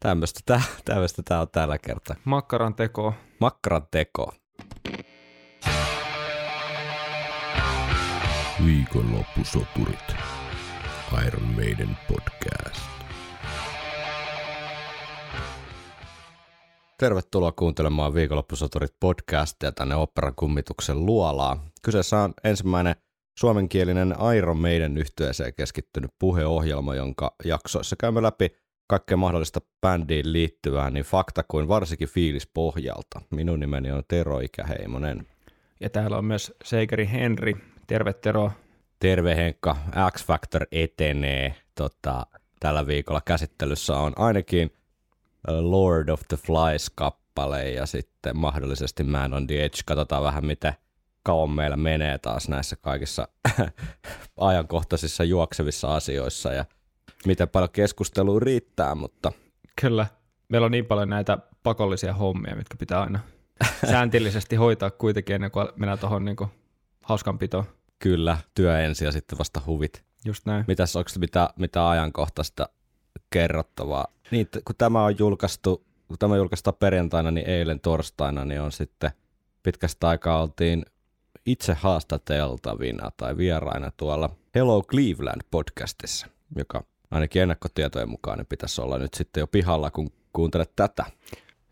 Tämmöistä tämä, tämmöistä tämä on tällä kertaa. Makkaran teko. Makkaran teko. Viikonloppusoturit. Iron Maiden podcast. Tervetuloa kuuntelemaan Viikonloppusoturit podcastia tänne Operan kummituksen luolaa. Kyseessä on ensimmäinen suomenkielinen Iron Maiden yhtyeeseen keskittynyt puheohjelma, jonka jaksoissa käymme läpi kaikkea mahdollista bändiin liittyvää niin fakta kuin varsinkin fiilis pohjalta. Minun nimeni on Tero Ikäheimonen. Ja täällä on myös Seikeri Henri. Terve Tero. Terve Henkka, X Factor etenee. Tota, tällä viikolla käsittelyssä on ainakin Lord of the Flies-kappale ja sitten mahdollisesti Man on the Edge. Katsotaan vähän, miten kauan meillä menee taas näissä kaikissa ajankohtaisissa juoksevissa asioissa ja miten paljon keskustelua riittää, mutta Kyllä. Meillä on niin paljon näitä pakollisia hommia, mitkä pitää aina sääntillisesti hoitaa kuitenkin ennen kuin mennään tuohon niin hauskanpitoon. kyllä, työ ensin ja sitten vasta huvit. Just näin. Mitäs, onko mitä, mitä ajankohtaista kerrottavaa? Niin, kun tämä on julkaistu, kun tämä julkaistaan perjantaina, niin eilen torstaina, niin on sitten pitkästä aikaa oltiin itse haastateltavina tai vieraina tuolla Hello Cleveland podcastissa, joka ainakin ennakkotietojen mukaan niin pitäisi olla nyt sitten jo pihalla, kun kuuntelet tätä.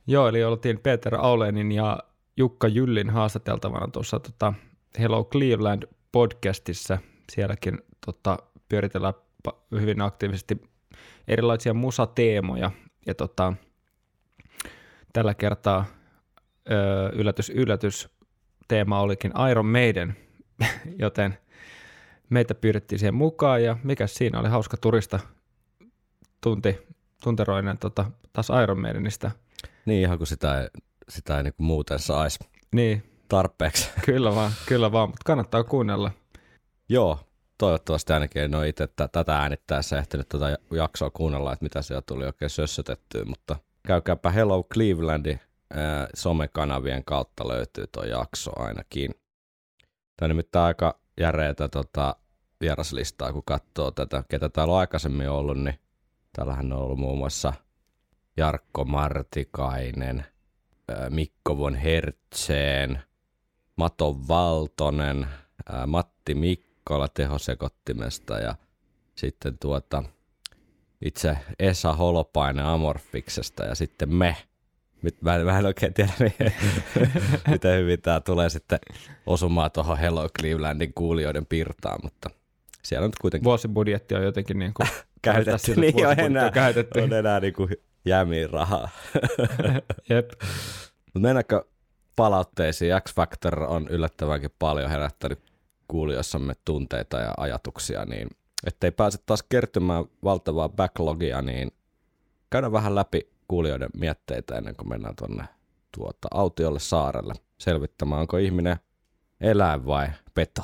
Joo, eli oltiin Peter Aulenin ja Jukka Jyllin haastateltavana tuossa tota Hello Cleveland podcastissa. Sielläkin tota, pyöritellään hyvin aktiivisesti erilaisia musateemoja. Ja tota, tällä kertaa ö, yllätys, yllätys, teema olikin Iron Maiden, joten meitä pyydettiin siihen mukaan ja mikä siinä oli hauska turista tunti, tunteroinen tota, taas Iron Maidenistä. Niin ihan kuin sitä ei, sitä ei niin muuten saisi Niin, tarpeeksi. kyllä vaan, kyllä vaan, mutta kannattaa kuunnella. Joo, toivottavasti ainakin en ole itse tä- tätä äänittäessä ehtinyt tätä jaksoa kuunnella, että mitä siellä tuli oikein sössötettyä, mutta käykääpä Hello Clevelandin somekanavien kautta löytyy tuo jakso ainakin. Tämä on nimittäin aika järeetä tota, vieraslistaa, kun katsoo tätä, ketä täällä on aikaisemmin ollut, niin täällähän on ollut muun muassa Jarkko Martikainen, Mikko von Hertzeen, Mato Valtonen, Matti Mikkola tehosekottimesta ja sitten tuota itse Esa Holopainen Amorfiksesta ja sitten me. Nyt mä en, mä en oikein tiedä, mi- miten hyvin tämä tulee sitten osumaan tuohon Hello Clevelandin kuulijoiden pirtaan, mutta siellä on nyt kuitenkin Vuosibudjetti on jotenkin niin kuin käytetty, niin on enää, on käytetty. on enää niin kuin jämiin rahaa. Jep. Mutta mennäänkö palautteisiin? X Factor on yllättävänkin paljon herättänyt kuulijoissamme tunteita ja ajatuksia, niin ettei pääse taas kertymään valtavaa backlogia, niin käydään vähän läpi kuulijoiden mietteitä ennen kuin mennään tuonne tuota, autiolle saarelle selvittämään, onko ihminen eläin vai peto.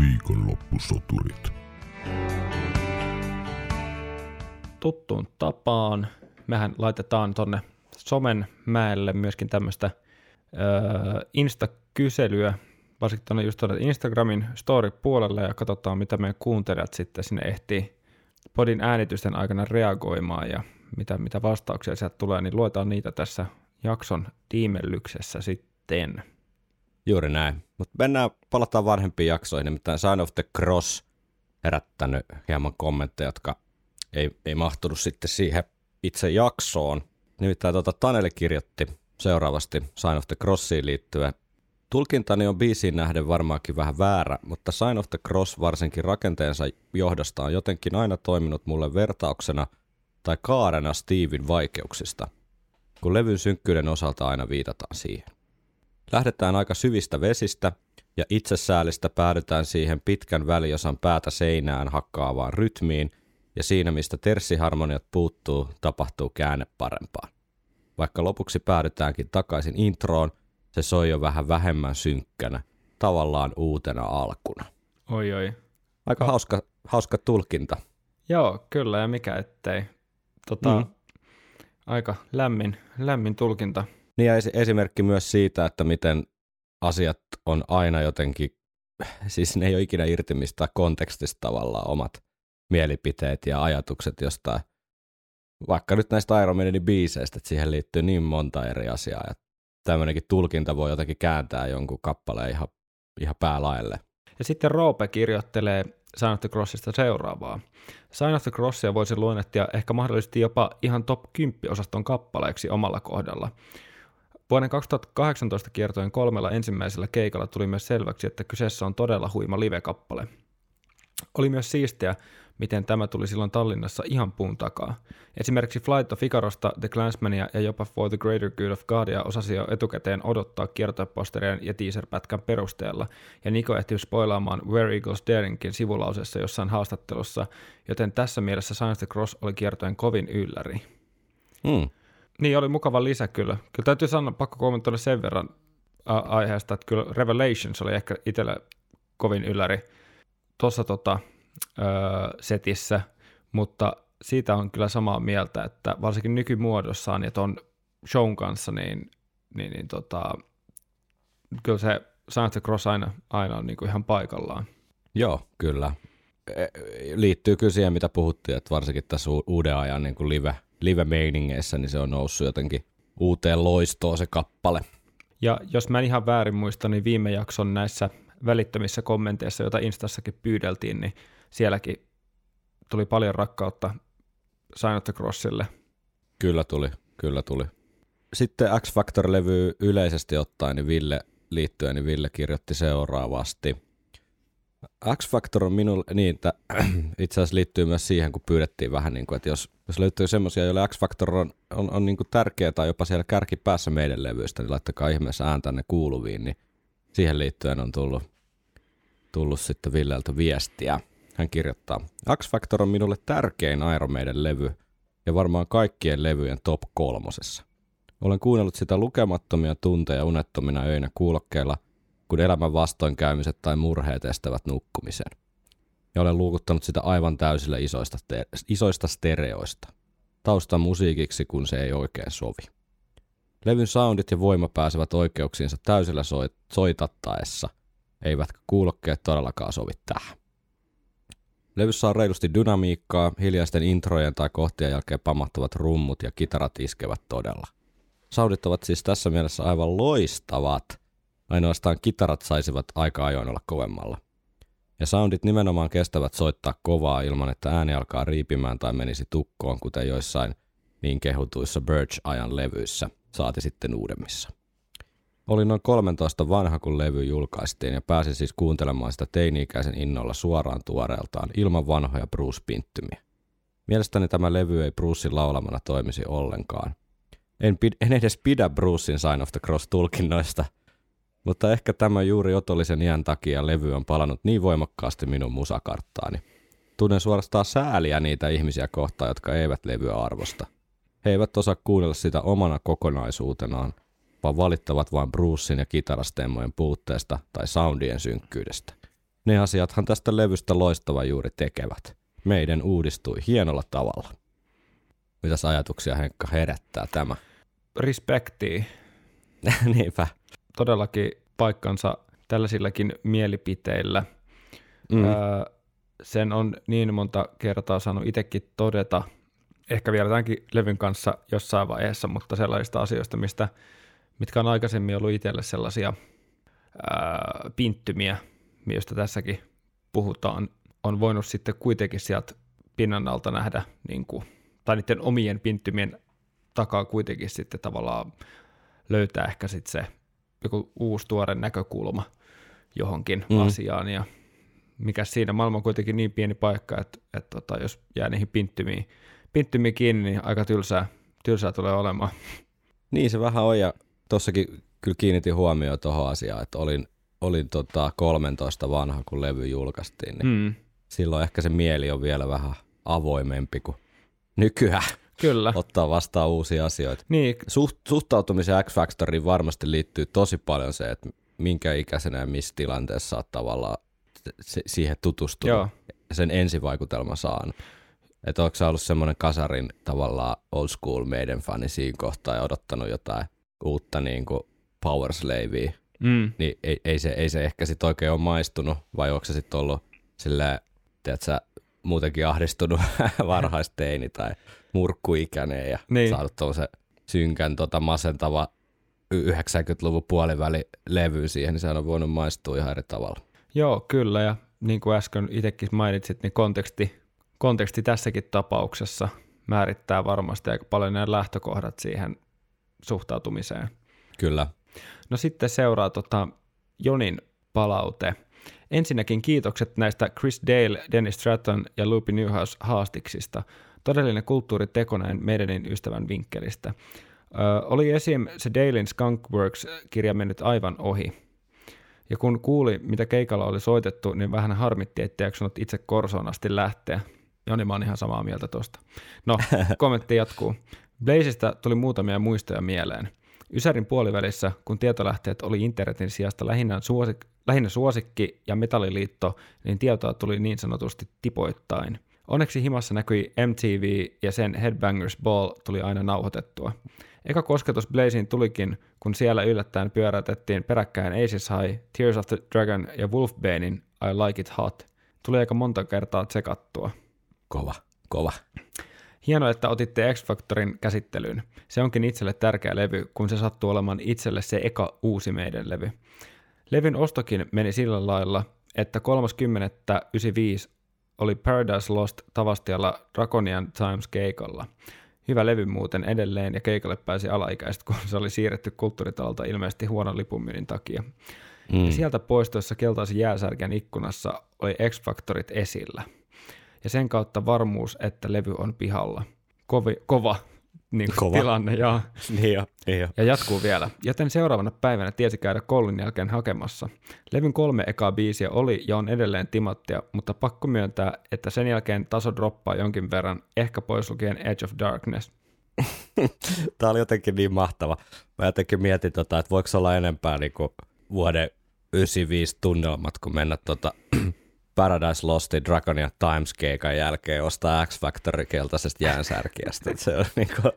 Viikonloppusoturit. tuttuun tapaan. Mehän laitetaan tonne somen mäelle myöskin tämmöistä öö, Insta-kyselyä, varsinkin tuonne just tuonne Instagramin story-puolelle ja katsotaan, mitä meidän kuuntelijat sitten sinne ehtii podin äänitysten aikana reagoimaan ja mitä, mitä vastauksia sieltä tulee, niin luetaan niitä tässä jakson tiimellyksessä sitten. Juuri näin. Mutta mennään, palataan vanhempiin jaksoihin, nimittäin Sign of the Cross herättänyt hieman kommentteja, jotka ei, ei mahtunut sitten siihen itse jaksoon. Nimittäin tuota, Taneli kirjoitti seuraavasti Sign of the Crossiin liittyen. Tulkintani on biisiin nähden varmaankin vähän väärä, mutta Sign of the Cross varsinkin rakenteensa johdosta on jotenkin aina toiminut mulle vertauksena tai kaarena Steven vaikeuksista, kun levyn synkkyyden osalta aina viitataan siihen. Lähdetään aika syvistä vesistä ja itsesäälistä päädytään siihen pitkän väliosan päätä seinään hakkaavaan rytmiin ja siinä mistä terssiharmoniat puuttuu, tapahtuu käänne parempaan. Vaikka lopuksi päädytäänkin takaisin introon, se soi jo vähän vähemmän synkkänä, tavallaan uutena alkuna. Oi oi. Aika hauska, hauska tulkinta. Joo, kyllä ja mikä ettei. Tota, Mm. Aika lämmin, lämmin tulkinta. Niin ja esi- esimerkki myös siitä, että miten asiat on aina jotenkin, siis ne ei ole ikinä irti mistään kontekstista tavallaan omat mielipiteet ja ajatukset jostain, vaikka nyt näistä Iron Maiden biiseistä, että siihen liittyy niin monta eri asiaa, ja tämmöinenkin tulkinta voi jotenkin kääntää jonkun kappaleen ihan, ihan päälaille. Ja sitten Roope kirjoittelee Sign of the Crossista seuraavaa. Sign of the Crossia voisi luonnehtia ehkä mahdollisesti jopa ihan top 10 osaston kappaleeksi omalla kohdalla. Vuoden 2018 kiertojen kolmella ensimmäisellä keikalla tuli myös selväksi, että kyseessä on todella huima live-kappale. Oli myös siistiä, miten tämä tuli silloin Tallinnassa ihan puun takaa. Esimerkiksi Flight of Icarosta, The Clansmania ja jopa For the Greater Good of Godia osasi jo etukäteen odottaa kiertoposterien ja teaser-pätkän perusteella, ja Niko ehti spoilaamaan Where Eagles Daringin sivulauseessa jossain haastattelussa, joten tässä mielessä Science the Cross oli kiertojen kovin ylläri. Hmm. Niin, oli mukava lisä kyllä. Kyllä täytyy sanoa, pakko kommentoida sen verran aiheesta, että kyllä Revelations oli ehkä itselle kovin ylläri tuossa tota, öö, setissä, mutta siitä on kyllä samaa mieltä, että varsinkin nykymuodossaan ja tuon shown kanssa, niin, niin, niin tota, kyllä se Science Cross aina, aina on niin kuin ihan paikallaan. Joo, kyllä. E, liittyy kyllä siihen, mitä puhuttiin, että varsinkin tässä uuden ajan niin kuin live, live-meiningeissä, niin se on noussut jotenkin uuteen loistoon se kappale. Ja jos mä en ihan väärin muista, niin viime jakson näissä välittömissä kommenteissa, joita Instassakin pyydeltiin, niin sielläkin tuli paljon rakkautta the Crossille. Kyllä tuli, kyllä tuli. Sitten X Factor-levy yleisesti ottaen, niin Ville liittyen, niin Ville kirjoitti seuraavasti. X Factor on minulle, niin että itse asiassa liittyy myös siihen, kun pyydettiin vähän, niin kuin, että jos, jos löytyy semmoisia, joille X Factor on, on, on niin kuin tärkeä tai jopa siellä kärkipäässä meidän levyistä, niin laittakaa ihmeessä ääntänne kuuluviin, niin siihen liittyen on tullut, tullut sitten Villeltä viestiä. Hän kirjoittaa, X Factor on minulle tärkein Iron Maiden levy ja varmaan kaikkien levyjen top kolmosessa. Olen kuunnellut sitä lukemattomia tunteja unettomina öinä kuulokkeilla, kun elämän vastoinkäymiset tai murheet estävät nukkumisen. Ja olen luukuttanut sitä aivan täysillä isoista, te- isoista stereoista. Taustan musiikiksi, kun se ei oikein sovi. Levyn soundit ja voima pääsevät oikeuksiinsa täysillä soit- soitattaessa, eivätkä kuulokkeet todellakaan sovi tähän. Levyssä on reilusti dynamiikkaa, hiljaisten introjen tai kohtien jälkeen pamahtavat rummut ja kitarat iskevät todella. Saudit ovat siis tässä mielessä aivan loistavat. Ainoastaan kitarat saisivat aika ajoin olla kovemmalla. Ja soundit nimenomaan kestävät soittaa kovaa ilman, että ääni alkaa riipimään tai menisi tukkoon, kuten joissain niin kehutuissa Birch-ajan levyissä, saati sitten uudemmissa. Olin noin 13 vanha, kun levy julkaistiin ja pääsin siis kuuntelemaan sitä teini-ikäisen innolla suoraan tuoreeltaan ilman vanhoja Bruce-pinttymiä. Mielestäni tämä levy ei Brucein laulamana toimisi ollenkaan. En, pid- en edes pidä Brucein Sign of the Cross-tulkinnoista, mutta ehkä tämä juuri otollisen iän takia levy on palannut niin voimakkaasti minun musakarttaani. Tunnen suorastaan sääliä niitä ihmisiä kohtaan, jotka eivät levyä arvosta. He eivät osaa kuunnella sitä omana kokonaisuutenaan, vaan valittavat vain Brucein ja kitarastemmojen puutteesta tai soundien synkkyydestä. Ne asiathan tästä levystä loistava juuri tekevät. Meidän uudistui hienolla tavalla. Mitäs ajatuksia Henkka herättää tämä? Respektii. Niinpä. Todellakin paikkansa tällaisillakin mielipiteillä. Mm. Öö, sen on niin monta kertaa saanut itsekin todeta, ehkä vielä tämänkin levyn kanssa jossain vaiheessa, mutta sellaisista asioista, mistä mitkä on aikaisemmin ollut itselle sellaisia ää, pinttymiä, mistä tässäkin puhutaan, on voinut sitten kuitenkin sieltä pinnan alta nähdä, niin kuin, tai niiden omien pinttymien takaa kuitenkin sitten tavallaan löytää ehkä sitten se joku uusi tuore näkökulma johonkin mm. asiaan, ja mikä siinä maailma on kuitenkin niin pieni paikka, että, että tota, jos jää niihin pinttymiin, pinttymiin kiinni, niin aika tylsää, tylsää tulee olemaan. Niin se vähän on, ja tuossakin kyllä kiinnitin huomioon tuohon asiaan, että olin, olin tota 13 vanha, kun levy julkaistiin, niin mm. silloin ehkä se mieli on vielä vähän avoimempi kuin nykyään. Kyllä. Ottaa vastaan uusia asioita. Niin. Suht, suhtautumisen X-Factoriin varmasti liittyy tosi paljon se, että minkä ikäisenä ja missä tilanteessa olet tavallaan siihen tutustunut Joo. ja sen ensivaikutelma saanut. Että onko sä ollut semmoinen kasarin tavallaan old school meidän fani siinä kohtaa ja odottanut jotain uutta niin kuin Power Slavea, mm. niin ei, ei, se, ei se ehkä sitten oikein ole maistunut, vai onko se sitten ollut sillä tiedätkö, muutenkin ahdistunut varhaisteini tai murkkuikäinen ja Niin. niin. saanut tuollaisen synkän tota, masentava 90-luvun puoliväli levy siihen, niin sehän on voinut maistua ihan eri tavalla. Joo, kyllä, ja niin kuin äsken itsekin mainitsit, niin konteksti, konteksti tässäkin tapauksessa määrittää varmasti aika paljon nämä lähtökohdat siihen suhtautumiseen. Kyllä. No sitten seuraa tota Jonin palaute. Ensinnäkin kiitokset näistä Chris Dale, Dennis Stratton ja Loopy Newhouse haastiksista. Todellinen kulttuuriteko näin meidänin ystävän vinkkelistä. Ö, oli esim. se Dalein Skunkworks-kirja mennyt aivan ohi. Ja kun kuuli, mitä keikalla oli soitettu, niin vähän harmitti, ettei jaksanut itse Korsoon asti lähteä. Joni, mä oon ihan samaa mieltä tuosta. No, kommentti jatkuu. Blazeista tuli muutamia muistoja mieleen. Ysärin puolivälissä, kun tietolähteet oli internetin sijasta lähinnä, suosik- lähinnä suosikki ja metalliliitto, niin tietoa tuli niin sanotusti tipoittain. Onneksi himassa näkyi MTV ja sen Headbangers Ball tuli aina nauhoitettua. Eka kosketus Blazeen tulikin, kun siellä yllättäen pyörätettiin peräkkäin Aces High, Tears of the Dragon ja Wolfbanein I Like It Hot. Tuli aika monta kertaa tsekattua. Kova, kova. Hienoa, että otitte X-Factorin käsittelyyn. Se onkin itselle tärkeä levy, kun se sattuu olemaan itselle se eka uusi meidän levy. Levyn ostokin meni sillä lailla, että 30.95 oli Paradise Lost Tavastialla Draconian Times keikalla. Hyvä levy muuten edelleen ja keikalle pääsi alaikäiset, kun se oli siirretty kulttuuritalolta ilmeisesti huonon lipunmyynnin takia. Mm. Ja sieltä poistoissa keltaisen jääsärkän ikkunassa oli X-Factorit esillä. Ja sen kautta varmuus, että levy on pihalla. Kovi, kova, niin kuin Kova. tilanne, ja, Niin jo, niin jo. ja jatkuu vielä. Joten seuraavana päivänä tiesi käydä koulun jälkeen hakemassa. Levyn kolme ekaa biisiä oli ja on edelleen timattia, mutta pakko myöntää, että sen jälkeen taso droppaa jonkin verran, ehkä pois lukien Edge of Darkness. Tämä oli jotenkin niin mahtava. Mä jotenkin mietin, tota, että voiko olla enempää niin kuin vuoden 95 tunnelmat, kun mennä tota Paradise Lostin Dragonia Times keikan jälkeen ostaa X Factory keltaisesta jäänsärkiästä. Se on, niin kuin,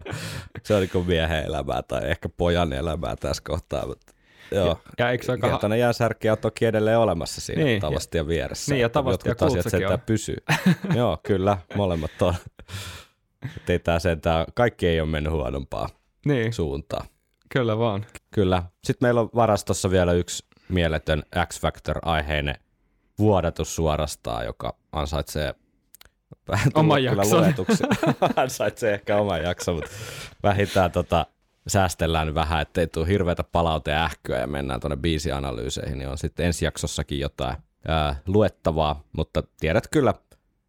se on niin kuin miehen elämää tai ehkä pojan elämää tässä kohtaa. Mutta joo. Ja eikö aika... Keltainen jäänsärki on toki edelleen olemassa siinä Niin, tavastia vieressä. niin, ja että tavasti ja jotkut asiat sentään on. pysyy. Joo, kyllä, molemmat on. Ei tää sentään, kaikki ei ole mennyt huonompaa Niin, suuntaan. kyllä vaan. Kyllä. Sitten meillä on varastossa vielä yksi mieletön X-Factor-aiheinen vuodatus suorastaan, joka ansaitsee vähän Oman jakson. ansaitsee ehkä oman jakson, mutta vähintään tota, säästellään vähän, ettei tule hirveätä palaute ja ähkyä ja mennään tuonne biisianalyyseihin, niin on sitten ensi jaksossakin jotain ää, luettavaa, mutta tiedät kyllä,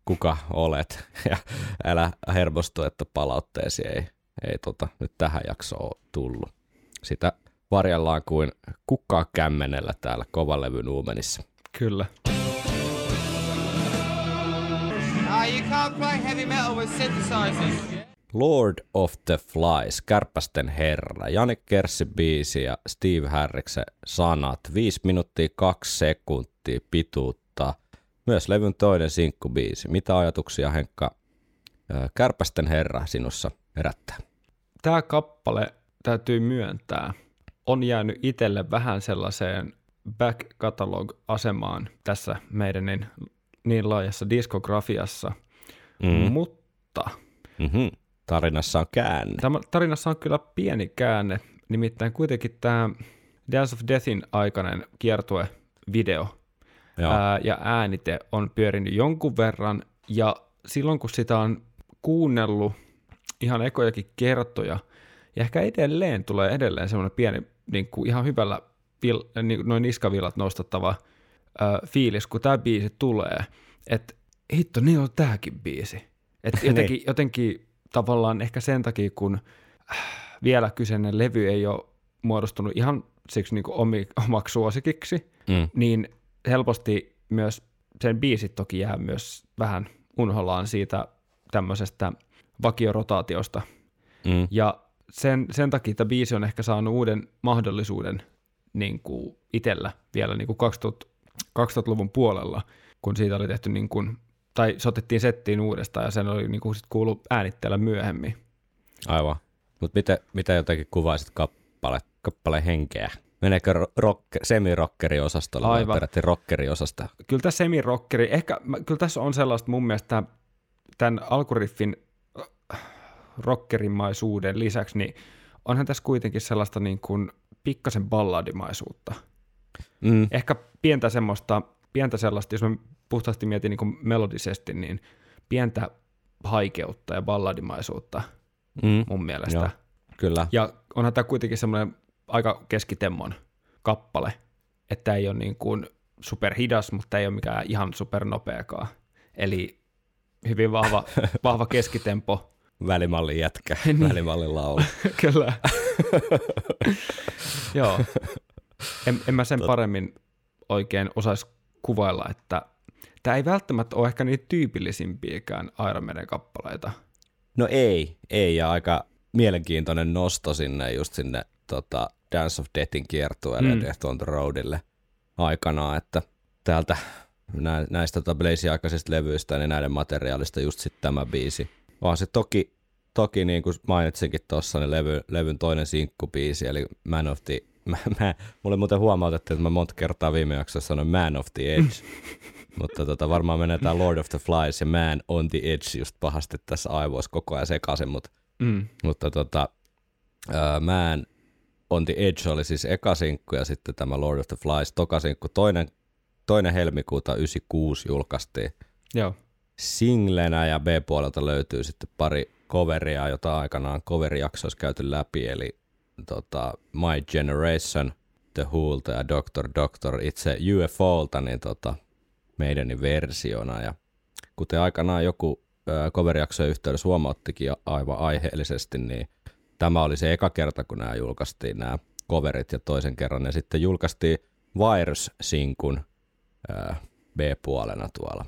kuka olet ja älä hermostu, että palautteesi ei, ei tota, nyt tähän jaksoon tullut. Sitä varjellaan kuin kukkaa kämmenellä täällä kovalevyn uumenissa. Kyllä. You can't play heavy metal with synthesizers. Lord of the Flies, Kärpästen herra, Jani Kerssi biisi ja Steve Harriksen sanat, 5 minuuttia 2 sekuntia pituutta. Myös levyn toinen sinkkubiisi. Mitä ajatuksia Henkka Kärpästen herra sinussa herättää? Tämä kappale, täytyy myöntää, on jäänyt itselle vähän sellaiseen back catalog-asemaan tässä meidän niin, laajassa diskografiassa, Mm. mutta Mm-hmm. Tarinassa on käänne. Tämä tarinassa on kyllä pieni käänne, nimittäin kuitenkin tämä Dance of Deathin aikainen kiertue-video Joo. ää, ja äänite on pyörinyt jonkun verran, ja silloin kun sitä on kuunnellut ihan ekojakin kertoja, ja ehkä edelleen tulee edelleen semmoinen pieni, niin kuin ihan hyvällä, vil, niin, noin niskavillat nostattava ää, fiilis, kun tämä biisi tulee, että hitto, niin on tämäkin biisi. Että jotenkin, jotenkin tavallaan ehkä sen takia, kun äh, vielä kyseinen levy ei ole muodostunut ihan siksi niin omi, omaksi suosikiksi, Mm. niin helposti myös sen biisit toki jää myös vähän unhollaan siitä tämmöisestä vakiorotaatiosta. Mm. Ja sen, sen takia tämä biisi on ehkä saanut uuden mahdollisuuden niin kuin itsellä vielä niin kuin 2000, 2000-luvun puolella, kun siitä oli tehty niin kuin, tai se otettiin settiin uudestaan ja sen oli niin kuin sit kuulu äänitteellä myöhemmin. Aivan. Mutta miten, miten jotenkin kuvaisit kappale, kappaleen henkeä? Meneekö ro- rock, semi-rockeriosastolle vai Aivan. peräti rockeriosasto? Kyllä tässä semirockeri, ehkä kyllä tässä on sellaista mun mielestä tämän alkuriffin äh, rockerimaisuuden lisäksi, niin onhan tässä kuitenkin sellaista niin kuin pikkasen balladimaisuutta. Mm, Ehkä pientä semmoista, pientä sellaista, jos mä puhtaasti mietin niin melodisesti, niin pientä haikeutta ja balladimaisuutta mm, mun mielestä. Joo. kyllä. Ja onhan tämä kuitenkin semmoinen aika keskitemmon kappale, että ei ole niin kuin superhidas, mutta ei ole mikään ihan supernopeakaan. Eli hyvin vahva, vahva keskitempo. Välimallin jätkä, Niin. välimallin laulu. Kyllä. Joo. En, en mä sen paremmin oikein osaisi kuvailla, että tämä ei välttämättä ole ehkä niitä tyypillisimpiäkään Iron kappaleita. No ei, ei, ja aika mielenkiintoinen nosto sinne just sinne tota, Dance of Deathin kiertueelle Mm. Death on the Roadille aikanaan, että täältä nä, näistä tota Blaze-aikaisista levyistä, niin näiden materiaalista just sitten tämä biisi. Vaan se toki, toki niin kuin mainitsinkin tuossa, niin levy, levyn toinen sinkkubiisi, eli Man of the... Mä, mä, mulle muuten huomautettiin, että mä monta kertaa viime jaksossa sanoin Man of the Edge, mutta tota, varmaan menee tää Lord of the Flies ja Man on the Edge just pahasti tässä aivoissa koko ajan sekaisin, mutta, Mm. mutta tota, uh, Man on the Edge oli siis eka sinkku ja sitten tämä Lord of the Flies toka sinkku. Toinen, toinen helmikuuta 96 julkaistiin Joo. singlenä ja B-puolelta löytyy sitten pari coveria, jota aikanaan coverijaksoissa käyty läpi, eli tota, My Generation, The Wholta ja Doctor Doctor itse UFOlta, niin tota, meidänin versiona. Ja kuten aikanaan joku coverijaksojen yhteydessä huomauttikin aivan aiheellisesti, niin tämä oli se eka kerta, kun nämä julkaistiin nämä coverit ja toisen kerran ne sitten julkaistiin Virus-sinkun B-puolena tuolla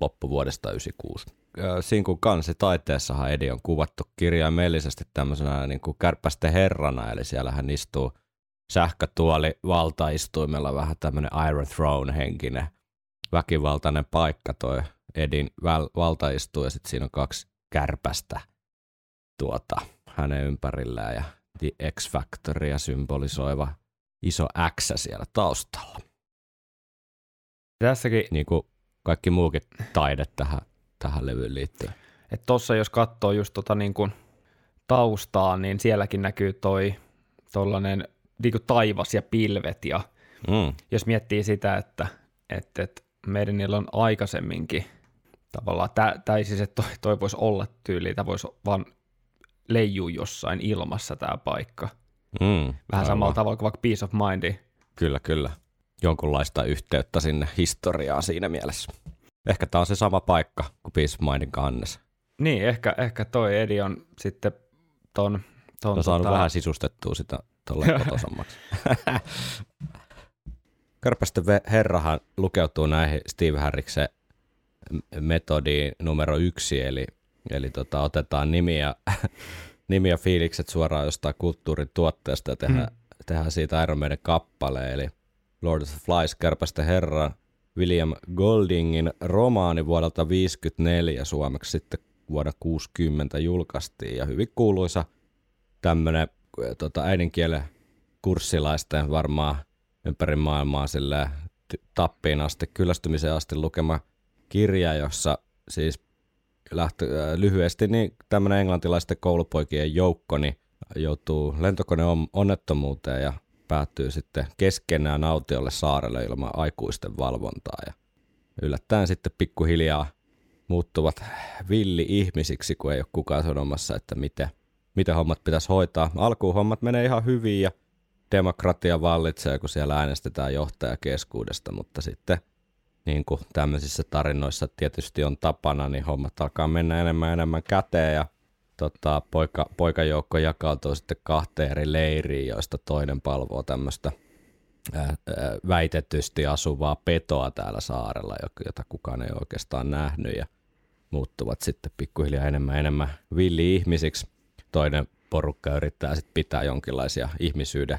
loppuvuodesta 96. Sinkun kansi taiteessahan Edi on kuvattu kirjaimellisesti tämmöisenä niin kuin kärpästen herrana, eli siellä hän istuu sähkötuoli valtaistuimella vähän tämmöinen Iron Throne henkinen väkivaltainen paikka toi Edin väl- valtaistuu ja sitten siinä on kaksi kärpästä tuota, hänen ympärillään ja The X-Factoria symbolisoiva iso X siellä taustalla. Tässäkin, Niin kuin kaikki muukin taide tähän, tähän levyyn liittyy. että tossa jos katsoo just tota niin kuin taustaa, niin sielläkin näkyy toi tollanen niin kuin taivas ja pilvet ja Mm. jos miettii sitä, että, että, että meidän niillä on aikaisemminkin tavallaan, ei siis, että toi, toi voisi olla tyyli, tämä voisi vaan leijua jossain ilmassa tämä paikka. Mm. Vähän Aivan. samalla tavalla kuin vaikka Peace of Mind. Kyllä, kyllä. Jonkunlaista yhteyttä sinne historiaan siinä mielessä. Ehkä tämä on se sama paikka kuin Peace Mindin kannessa. Niin, ehkä, ehkä toi Edi on sitten ton, ton On saanut tota, vähän sisustettua sitä tolleen kotosammaksi. Kärpästen ve- herrahan lukeutuu näihin Steve Harriksen metodiin numero yksi, eli, eli tota, otetaan nimiä, nimiä fiilikset suoraan jostain kulttuurin tuotteesta ja tehdään, Hmm. tehdään siitä Iron Maiden kappale, eli Lord of the Flies, Kärpästen herra, William Goldingin romaani vuodelta 54 suomeksi sitten vuonna 60 julkaistiin. Ja hyvin kuuluisa tämmöinen tota, äidinkielen kurssilaisten varmaan ympäri maailmaa ty- tappiin asti, kyllästymiseen asti lukema kirja, jossa siis lähtö, äh, lyhyesti niin tämmöinen englantilaisten koulupoikien joukko niin joutuu lentokone onnettomuuteen ja päättyy sitten keskenään autiolle saarelle ilman aikuisten valvontaa ja yllättäen sitten pikkuhiljaa muuttuvat villi-ihmisiksi, kun ei ole kukaan sanomassa, että miten, miten hommat pitäisi hoitaa. Alkuun hommat menee ihan hyvin ja demokratia vallitsee, kun siellä äänestetään johtajakeskuudesta, mutta sitten niin kuin tämmöisissä tarinoissa tietysti on tapana, niin hommat alkaa mennä enemmän ja enemmän käteen ja tota, poika, poikajoukko jakautuu sitten kahteen eri leiriin, joista toinen palvoo tämmöistä väitetysti asuvaa petoa täällä saarella, jota kukaan ei oikeastaan nähnyt ja muuttuvat sitten pikkuhiljaa enemmän enemmän villi-ihmisiksi. Toinen porukka yrittää sitten pitää jonkinlaisia ihmisyyden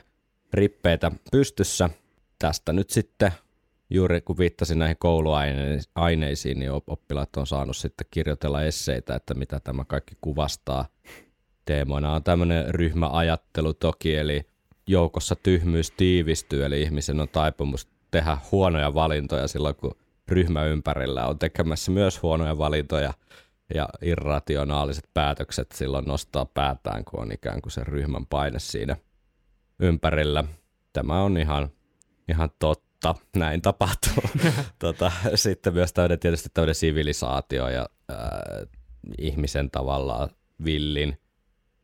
rippeitä pystyssä. Tästä nyt sitten juuri kun viittasin näihin kouluaineisiin, niin op- oppilaat on saanut sitten kirjoitella esseitä, että mitä tämä kaikki kuvastaa. Teemoina on tämmöinen ryhmäajattelu toki, eli joukossa tyhmyys tiivistyy, eli ihmisen on taipumus tehdä huonoja valintoja silloin, kun ryhmä ympärillä on tekemässä myös huonoja valintoja ja irrationaaliset päätökset silloin nostaa päätään, kun on ikään kuin se ryhmän paine siinä ympärillä. Tämä on ihan, ihan totta, näin tapahtuu. tota, sitten myös tämmöinen, tietysti tämmöinen sivilisaatio ja äh, ihmisen tavallaan villin,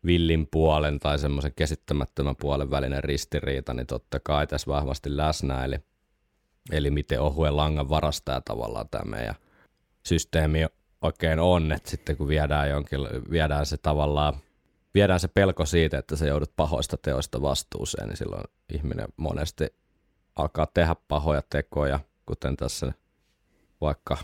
villin puolen tai semmoisen käsittämättömän puolen välinen ristiriita, niin totta kai tässä vahvasti läsnä, eli, eli miten ohuen langan varastaja tavallaan tämä meidän systeemi oikein on, että sitten kun viedään, jonkin, viedään se tavallaan, viedään se pelko siitä, että se joudut pahoista teoista vastuuseen, niin silloin ihminen monesti alkaa tehdä pahoja tekoja, kuten tässä vaikka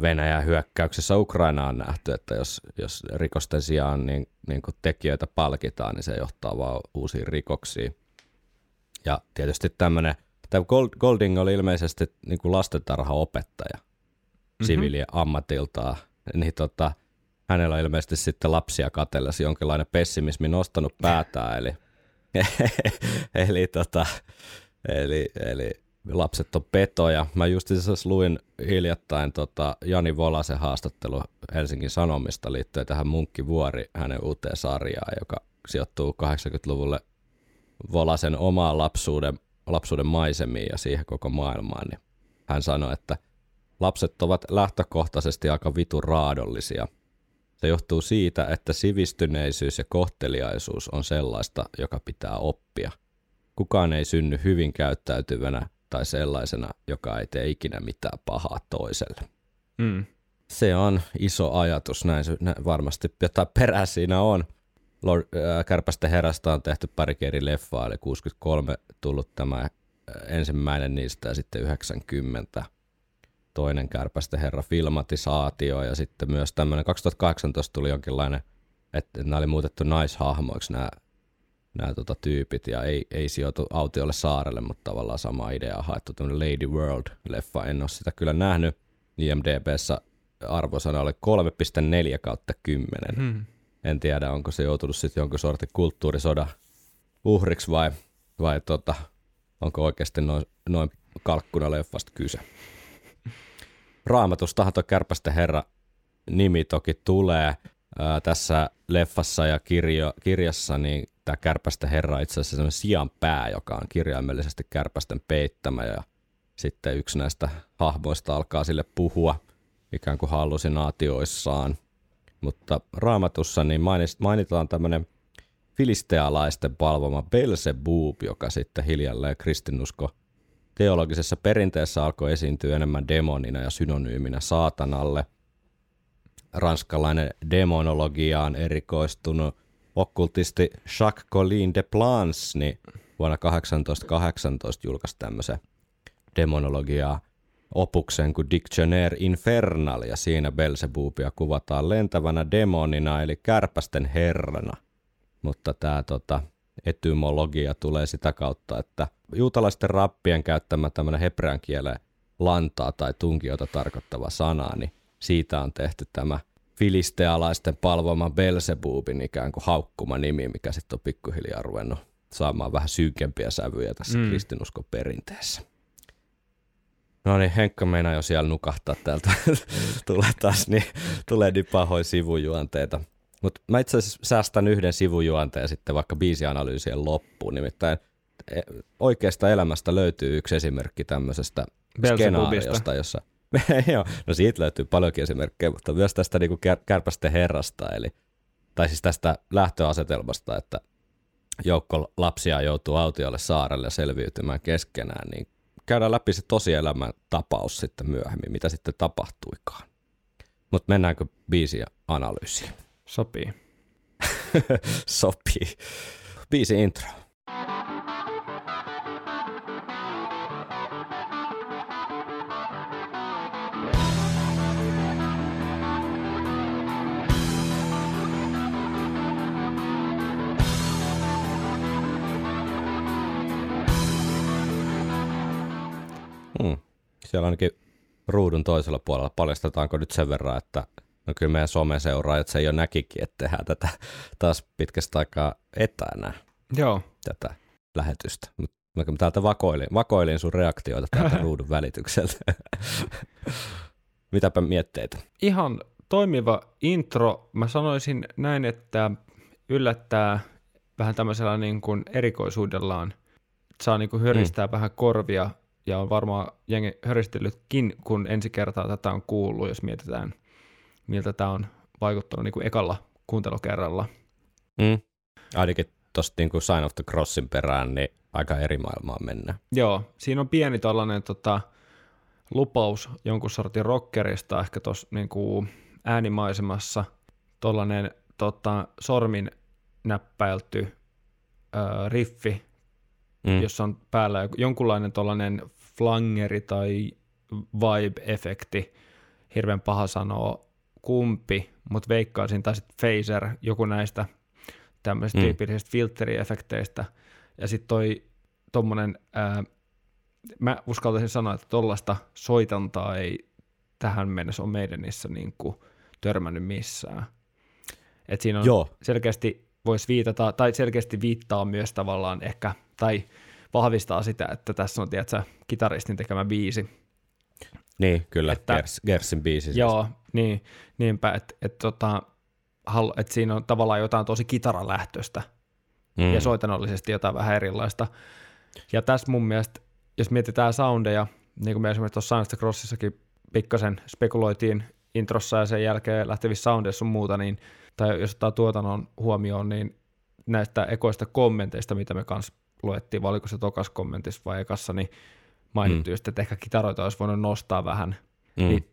Venäjän hyökkäyksessä Ukraina on nähty, että jos, jos rikosten sijaan niin, niin kuin tekijöitä palkitaan, niin se johtaa vaan uusiin rikoksiin. Ja tietysti tämmöinen, tämä Golding oli ilmeisesti niin kuin lastentarhaopettaja mm-hmm. siviili ammatiltaan, niin tota, hänellä on ilmeisesti sitten lapsia katellessa jonkinlainen pessimismi nostanut päätään, eli, eli, tota, eli, eli lapset on petoja. Mä just luin hiljattain tota Jani Volasen haastattelu Helsingin Sanomista liittyen tähän Munkkivuori, hänen uuteen sarjaan, joka sijoittuu 80-luvulle Volasen omaan lapsuuden, lapsuuden maisemiin ja siihen koko maailmaan, niin hän sanoi, että lapset ovat lähtökohtaisesti aika vitun raadollisia. Se johtuu siitä, että sivistyneisyys ja kohteliaisuus on sellaista, joka pitää oppia. Kukaan ei synny hyvin käyttäytyvänä tai sellaisena, joka ei tee ikinä mitään pahaa toiselle. Mm. Se on iso ajatus, näin varmasti jotain perää siinä on. Lord, äh, Kärpästen herrasta on tehty pari eri leffaa, eli 63 tullut tämä äh, ensimmäinen niistä ja sitten 90 toinen Kärpästen herra filmatisaatio ja sitten myös tämmöinen 2018 tuli jonkinlainen, että nämä oli muutettu naishahmoiksi nämä nämä tota, tyypit ja ei, ei sijoitu autiolle saarelle, mutta tavallaan sama idea on haettu tämmöinen Lady World-leffa. En ole sitä kyllä nähnyt. IMDBssä arvosana oli 3,4 kautta 10. Hmm. En tiedä, onko se joutunut sitten jonkun sortin kulttuurisoda uhriksi vai, vai tota, onko oikeasti noin, noin kalkkuna leffasta kyse. Raamatustahan tuo Kärpästen herra nimi toki tulee. Ää, tässä leffassa ja kirjo, kirjassa niin tämä kärpästä herra itse asiassa sellainen sian pää, joka on kirjaimellisesti kärpästen peittämä ja sitten yksi näistä hahmoista alkaa sille puhua ikään kuin hallusinaatioissaan. Mutta raamatussa niin mainitaan tämmöinen filistealaisten palvoma Belzebub, joka sitten hiljalleen kristinusko teologisessa perinteessä alkoi esiintyä enemmän demonina ja synonyyminä saatanalle. Ranskalainen demonologiaan erikoistunut okkultisti Jacques Collin de Plans niin vuonna 1818 julkaisi tämmöisen demonologiaa opuksen kuin Dictionnaire Infernal, ja siinä Belzebubia kuvataan lentävänä demonina, eli kärpästen herrana. Mutta tämä tota, etymologia tulee sitä kautta, että juutalaisten rappien käyttämä tämmöinen hebrean kielen lantaa tai tunkiota tarkoittava sana, niin siitä on tehty tämä filistealaisten palvoma Belzebubin ikään kuin haukkuma nimi, mikä sitten on pikkuhiljaa ruvennut saamaan vähän synkempiä sävyjä tässä mm. kristinuskon perinteessä. No niin, Henkka meinaa jo siellä nukahtaa täältä. tulee taas niin, tulee niin pahoin sivujuonteita. Mutta mä itse asiassa säästän yhden sivujuonteen sitten vaikka biisianalyysien loppuun. Nimittäin e, oikeasta elämästä löytyy yksi esimerkki tämmöisestä skenaariosta, jossa Joo, no siitä löytyy paljonkin esimerkkejä, mutta myös tästä niin kuin kär, kärpästen herrasta, eli, tai siis tästä lähtöasetelmasta, että joukko lapsia joutuu autiolle saarelle selviytymään keskenään, niin käydään läpi se tosielämän tapaus sitten myöhemmin, mitä sitten tapahtuikaan. Mutta mennäänkö biisiä analyysiin? Sopii. Sopii. Biisi intro. Siellä ainakin ruudun toisella puolella paljastetaanko nyt sen verran, että no kyllä meidän someseuraajat se jo näkikin, että tehdään tätä taas pitkästä aikaa etänä. Joo. Tätä lähetystä. Mutta mä täältä vakoilin, vakoilin sun reaktioita täältä ruudun välitykseltä. Mitäpä mietteitä? Ihan toimiva intro. Mä sanoisin näin, että yllättää vähän tämmöisellä niin kuin erikoisuudellaan. Saa niin kuin höristää mm. vähän korvia ja on varmaan jengi höristellytkin, kun ensi kertaa tätä on kuullut, jos mietitään, miltä tämä on vaikuttanut niin kuin ekalla kuuntelukerralla. Mm. Ainakin tuosta niin kuin Sign of the Crossin perään, niin aika eri maailmaan mennään. Joo, siinä on pieni tällainen tota, lupaus jonkun sortin rockerista ehkä tuossa niin kuin äänimaisemassa, tuollainen tota, sormin näppäilty ö, riffi, mm. jossa on päällä jonkunlainen tuollainen flangeri tai vibe-efekti, hirveän paha sanoa kumpi, mutta veikkaisin, tai sitten phaser, joku näistä tämmöisistä mm. tyypillisistä filteriefekteistä, ja sitten toi tommonen, ää, mä uskaltaisin sanoa, että tollasta soitantaa ei tähän mennessä ole meidänissä niin kuin törmännyt missään. Et siinä on Joo. selkeästi voisi viitata, tai selkeästi viittaa myös tavallaan ehkä, tai vahvistaa sitä, että tässä on, tiedätkö, kitaristin tekemä biisi. Niin, kyllä, että, Gers, Gersin biisi. Siis. Joo, niin, niinpä, että et, tota, et siinä on tavallaan jotain tosi kitaralähtöistä mm. ja soitanollisesti jotain vähän erilaista. Ja tässä mun mielestä, jos mietitään soundeja, niin kuin me esimerkiksi tuossa Science Crossissakin pikkasen spekuloitiin introssa ja sen jälkeen lähtevissä soundeissa sun muuta, niin, tai jos ottaa tuotannon huomioon, niin näistä ekoista kommenteista, mitä me kanssa luettiin, vai oliko se tokas kommentissa vai ekassa, niin mainittu mm. just, että ehkä kitaroita olisi voinut nostaa vähän. Mm. Niin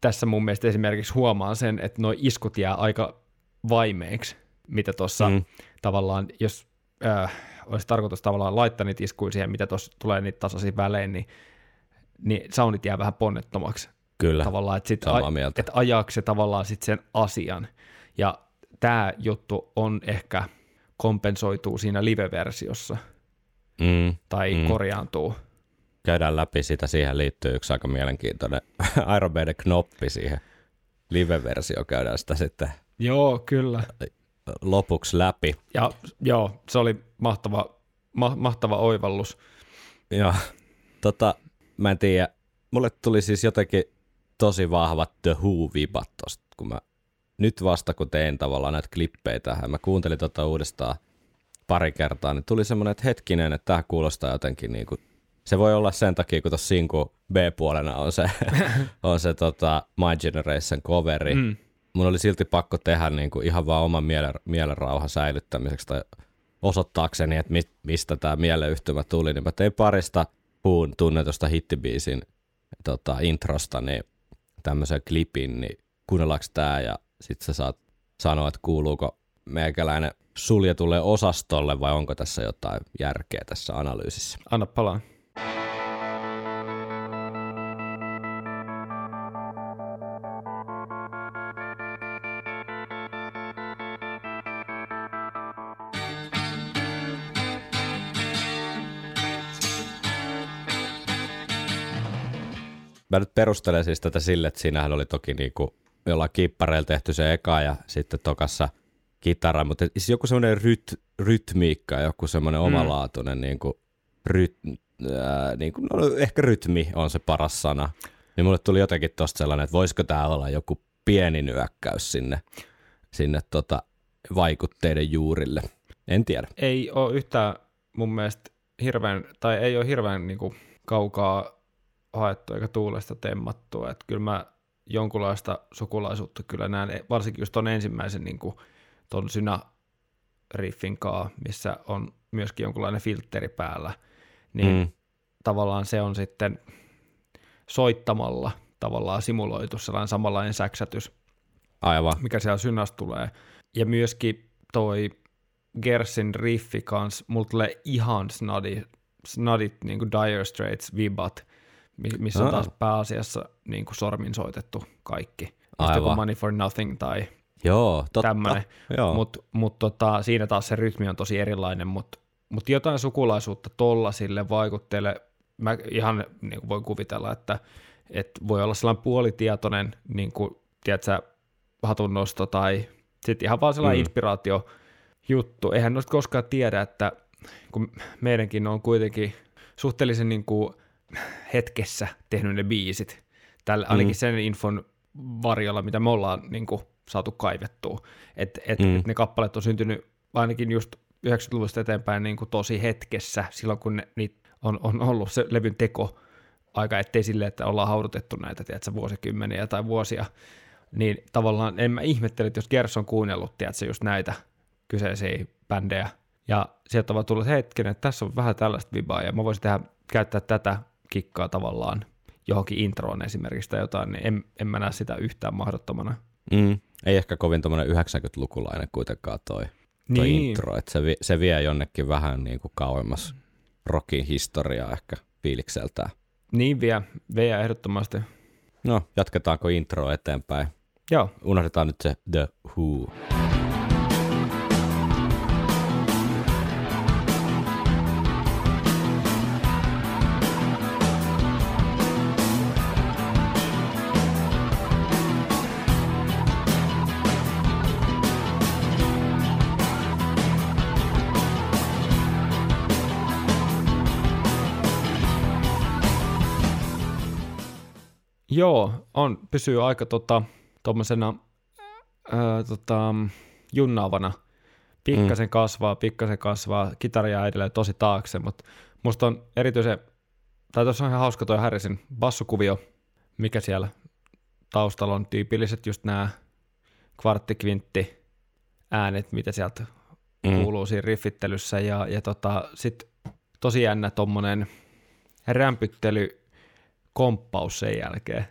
tässä mun mielestä esimerkiksi huomaan sen, että nuo iskut jää aika vaimeiksi, mitä tuossa mm. tavallaan, jos äh, olisi tarkoitus tavallaan laittaa niitä iskuja siihen, mitä tuossa tulee niitä tasaisiin välein, niin, niin soundit jää vähän ponnettomaksi. Kyllä, tavallaan, että sit samaa mieltä. Että ajaako se tavallaan sit sen asian. Ja tämä juttu on ehkä kompensoituu siinä live-versiossa mm, tai mm. korjaantuu. Käydään läpi sitä, siihen liittyy yksi aika mielenkiintoinen Iron Maiden knoppi siihen live-versio, käydään sitä sitten Joo, kyllä. lopuksi läpi. Ja joo, se oli mahtava, ma- mahtava oivallus. Joo, tota, mä en tiedä, mulle tuli siis jotenkin tosi vahvat The Who-vibat tosta, kun mä nyt vasta kun tein tavallaan näitä klippejä tähän, mä kuuntelin tota uudestaan pari kertaa, niin tuli semmoinen, että hetkinen, että tämä kuulostaa jotenkin niin kuin, se voi olla sen takia, kun tuossa Sinku B-puolena on se, on se tota My Generation coveri. Mm. Mun oli silti pakko tehdä niin kuin ihan vaan oman mielen, mielenrauhan säilyttämiseksi tai osoittaakseni, että mi, mistä tämä mieleyhtymä tuli, niin mä tein parista puun tunnetusta hittibiisin tota, introsta niin tämmöisen klipin, niin kuunnellaanko tämä ja sitten sä saat sanoa, että kuuluuko meikäläinen suljetulle osastolle vai onko tässä jotain järkeä tässä analyysissä? Anna palaa. Mä nyt perustelen siis tätä sille, että siinähän oli toki niinku jollain kippareilla tehty se eka ja sitten tokassa kitara, mutta siis joku semmoinen ryt, rytmiikka, joku semmoinen mm. omalaatuinen niin kuin, ryt, ää, niin kuin, no, ehkä rytmi on se paras sana. Niin mulle tuli jotenkin tosta sellainen, että voisiko tämä olla joku pieni nyökkäys sinne, sinne tota, vaikutteiden juurille. En tiedä. Ei ole yhtään mun mielestä hirveän, tai ei ole hirveän niin kuin, kaukaa haettu eikä tuulesta temmattua. Että kyllä mä jonkunlaista sukulaisuutta kyllä näen, varsinkin just tuon ensimmäisen niin kuin, ton synä riffin kaa, missä on myöskin jonkunlainen filtteri päällä, niin mm. tavallaan se on sitten soittamalla tavallaan simuloitu sellainen samanlainen säksätys, Aivan. mikä siellä synästä tulee. Ja myöskin toi Gersin riffi kans, mulla tulee ihan snadi, snadit niin kuin Dire Straits vibat, missä on taas pääasiassa niin kuin sormin soitettu kaikki. Aivan. Money for Nothing tai Joo, totta. Tämmönen. Mutta mut tota, siinä taas se rytmi on tosi erilainen, mutta mut jotain sukulaisuutta tolla sille vaikutteelle, mä ihan niin kuin voin kuvitella, että et voi olla sellainen puolitietoinen, niin kuin, tiedätkö, hatunnosto tai sitten ihan vaan sellainen mm. inspiraatio juttu. Eihän noista koskaan tiedä, että kun meidänkin on kuitenkin suhteellisen niin kuin hetkessä tehnyt ne biisit, tällä, mm. ainakin sen infon varjolla, mitä me ollaan niin kuin, saatu kaivettua. Että et, mm. et ne kappaleet on syntynyt ainakin just 90-luvusta eteenpäin niin kuin tosi hetkessä, silloin kun ne, niitä on, on ollut se levyn teko aika, ettei sille, että ollaan haudutettu näitä, tiedätkö, vuosikymmeniä tai vuosia, niin tavallaan en mä ihmettele, että jos Gers on kuunnellut, tiedätkö, just näitä kyseisiä bändejä, ja sieltä on vaan tullut hetken, että tässä on vähän tällaista vibaa, ja mä voisin tehdä, käyttää tätä kikkaa tavallaan johonkin introon esimerkiksi tai jotain, niin en, en mä näe sitä yhtään mahdottomana. Mm. Ei ehkä kovin tuommoinen 90-lukulainen kuitenkaan toi, toi Niin. intro, että se, se vie jonnekin vähän niin kuin kauemmas rockin historiaa ehkä fiilikseltään. Niin vie, vie ehdottomasti. No, jatketaanko intro eteenpäin? Joo, Unohdetaan nyt se The Who. Joo, on, pysyy aika tota, tuommoisena ää, tota, junnaavana. Pikkasen mm. kasvaa, pikkasen kasvaa, kitara jää edelleen tosi taakse, mutta musta on erityisen, tai tuossa on ihan hauska toi Harrisin bassokuvio, mikä siellä taustalla on tyypilliset just nämä kvarttikvintti äänet, mitä sieltä Mm. kuuluu siinä riffittelyssä, ja, ja tota, sitten tosi jännä tommonen rämpyttely komppaus sen jälkeen.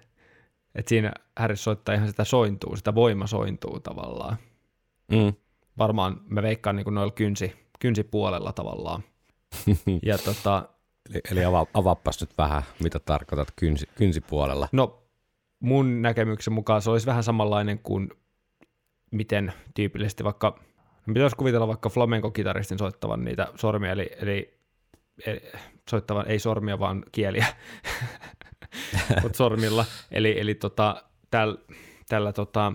Et siinä Harris soittaa ihan sitä sointuu, sitä voimasointuu tavallaan. Mm. Varmaan mä veikkaan niin noilla kynsi, kynsipuolella tavallaan. ja tota, Eli, eli ava, avaappas nyt vähän, mitä tarkoitat kynsi, kynsipuolella. no mun näkemyksen mukaan se olisi vähän samanlainen kuin miten tyypillisesti vaikka, no pitäisi kuvitella vaikka flamenco-kitaristin soittavan niitä sormia, eli, eli, eli soittavan ei sormia, vaan kieliä, mutta sormilla. Eli, eli tota, täl, tällä tota,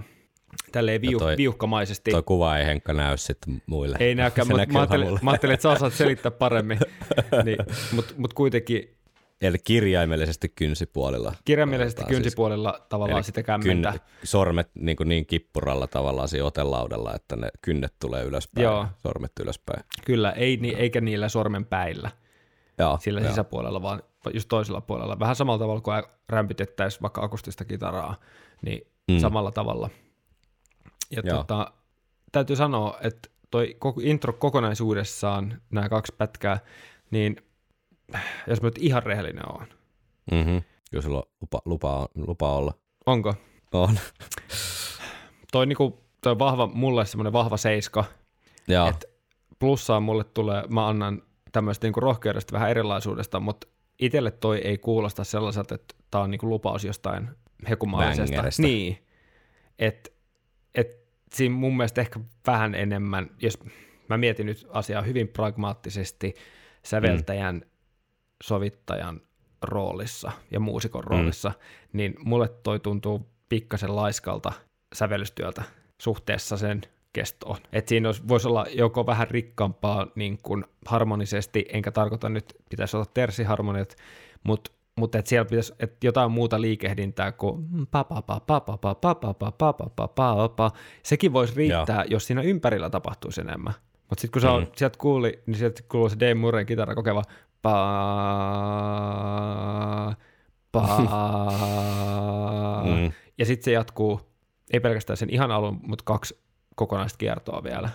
tälleen viuh, toi- viuhkamaisesti. Toi kuva ei Henkka näy sitten muille. Ei näykään, mutta mä, ajattelin, mä ajattelin, että sä osaat selittää paremmin. niin, mutta mut kuitenkin Eli kirjaimellisesti kynsipuolilla. kirjaimellisesti Toivotaan kynsipuolella tavallaan Eli sitä kämmentä. Kyn, sormet niin, kuin niin kippuralla tavallaan siinä otelaudalla, että ne kynnet tulee ylöspäin, Joo. sormet ylöspäin. Kyllä, ei, ni, eikä niillä sormenpäillä Joo, sillä joo. sisäpuolella, vaan just toisella puolella. Vähän samalla tavalla kuin rämpitettäisiin vaikka akustista kitaraa, niin Mm. samalla tavalla. Ja Joo. tota, täytyy sanoa, että toi koko intro kokonaisuudessaan, nämä kaksi pätkää, niin jos mä nyt ihan rehellinen oon, Mm-hmm. Kyllä sulla on lupa, lupa, lupa olla. onko? On. Toi, niinku, toi vahva, mulle semmoinen vahva seiska, Joo, Et plussaa mulle tulee, mä annan tämmöistä niinku rohkeudesta vähän erilaisuudesta, mutta itselle toi ei kuulosta sellaiselta, että tämä on niinku lupaus jostain hekumaalisesta. Niin, että et siinä mun mielestä ehkä vähän enemmän, jos mä mietin nyt asiaa hyvin pragmaattisesti säveltäjän, mm. sovittajan roolissa ja muusikon roolissa, mm. niin mulle toi tuntuu pikkasen laiskalta sävellystyöltä suhteessa sen kestoon. Et siinä olisi, voisi olla joko vähän rikkaampaa niin kuin harmonisesti, enkä tarkoita nyt, pitäisi olla tersiharmoniat, mutta mutta että siellä pitäisi et jotain muuta liikehdintää kuin pa pa pa pa pa pa pa pa pa pa pa pa pa pa Sekin voisi riittää, Joo. jos siinä ympärillä tapahtuisi enemmän. Mutta sitten kun se on, mm. sieltä kuuli, niin sieltä kuuluu se Dave Murrayn kitara kokeva pa pa ja sitten se jatkuu, ei pelkästään sen ihan alun, mutta kaksi kokonaista kiertoa vielä.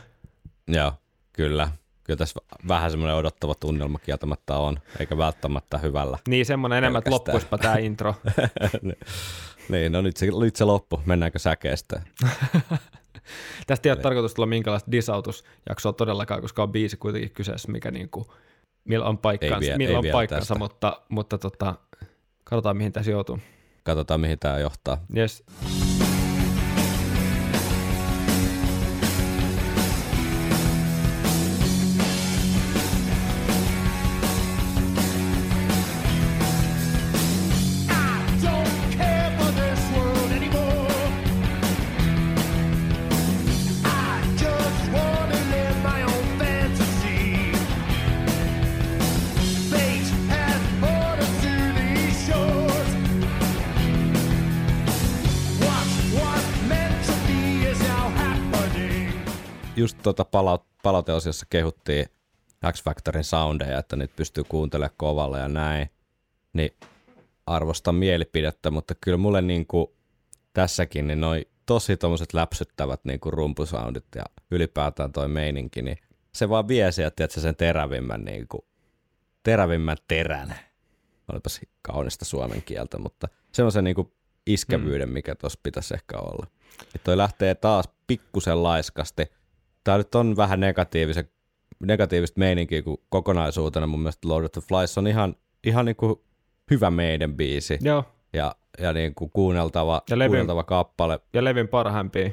joo, kyllä. Kyllä tässä vähän semmoinen odottava tunnelma kieltämättä on, eikä välttämättä hyvällä. Niin semmoinen enemmän, että loppuispa tämä intro. niin, no nyt se, nyt se loppu. Mennäänkö säkeestä? Tästä ei ole tarkoitus tulla minkälaista disautusjaksoa todellakaan, koska on biisi kuitenkin kyseessä, mikä niinku, millä on paikkansa, vie- millä ei on paikkansa tästä. mutta, mutta tota, katsotaan mihin tässä joutuu. Katsotaan, mihin tämä johtaa. Yes. Tuota palaut- palauteosiossa kehuttiin X-Factorin soundeja, että nyt pystyy kuuntelemaan kovalla ja näin, niin arvostan mielipidettä, mutta kyllä mulle niinku tässäkin niin noi tosi tommoset läpsyttävät niinku rumpusoundit ja ylipäätään toi meininki, niin se vaan vie sieltä, että sen terävimmän, niinku, terävimmän terän. Olipas kaunista suomen kieltä, mutta se on se niinku iskevyyden, mikä tuossa pitäisi ehkä olla. Et toi lähtee taas pikkusen laiskasti. Tää nyt on vähän negatiivisen, negatiivista meininkiä kuin kokonaisuutena. Mun mielestä Lord of the Flies on ihan, ihan niinku hyvä meidän biisi. Joo, Ja, ja niinku kuunneltava, Ja levy- kuunneltava kappale. ja levin parhaimpia.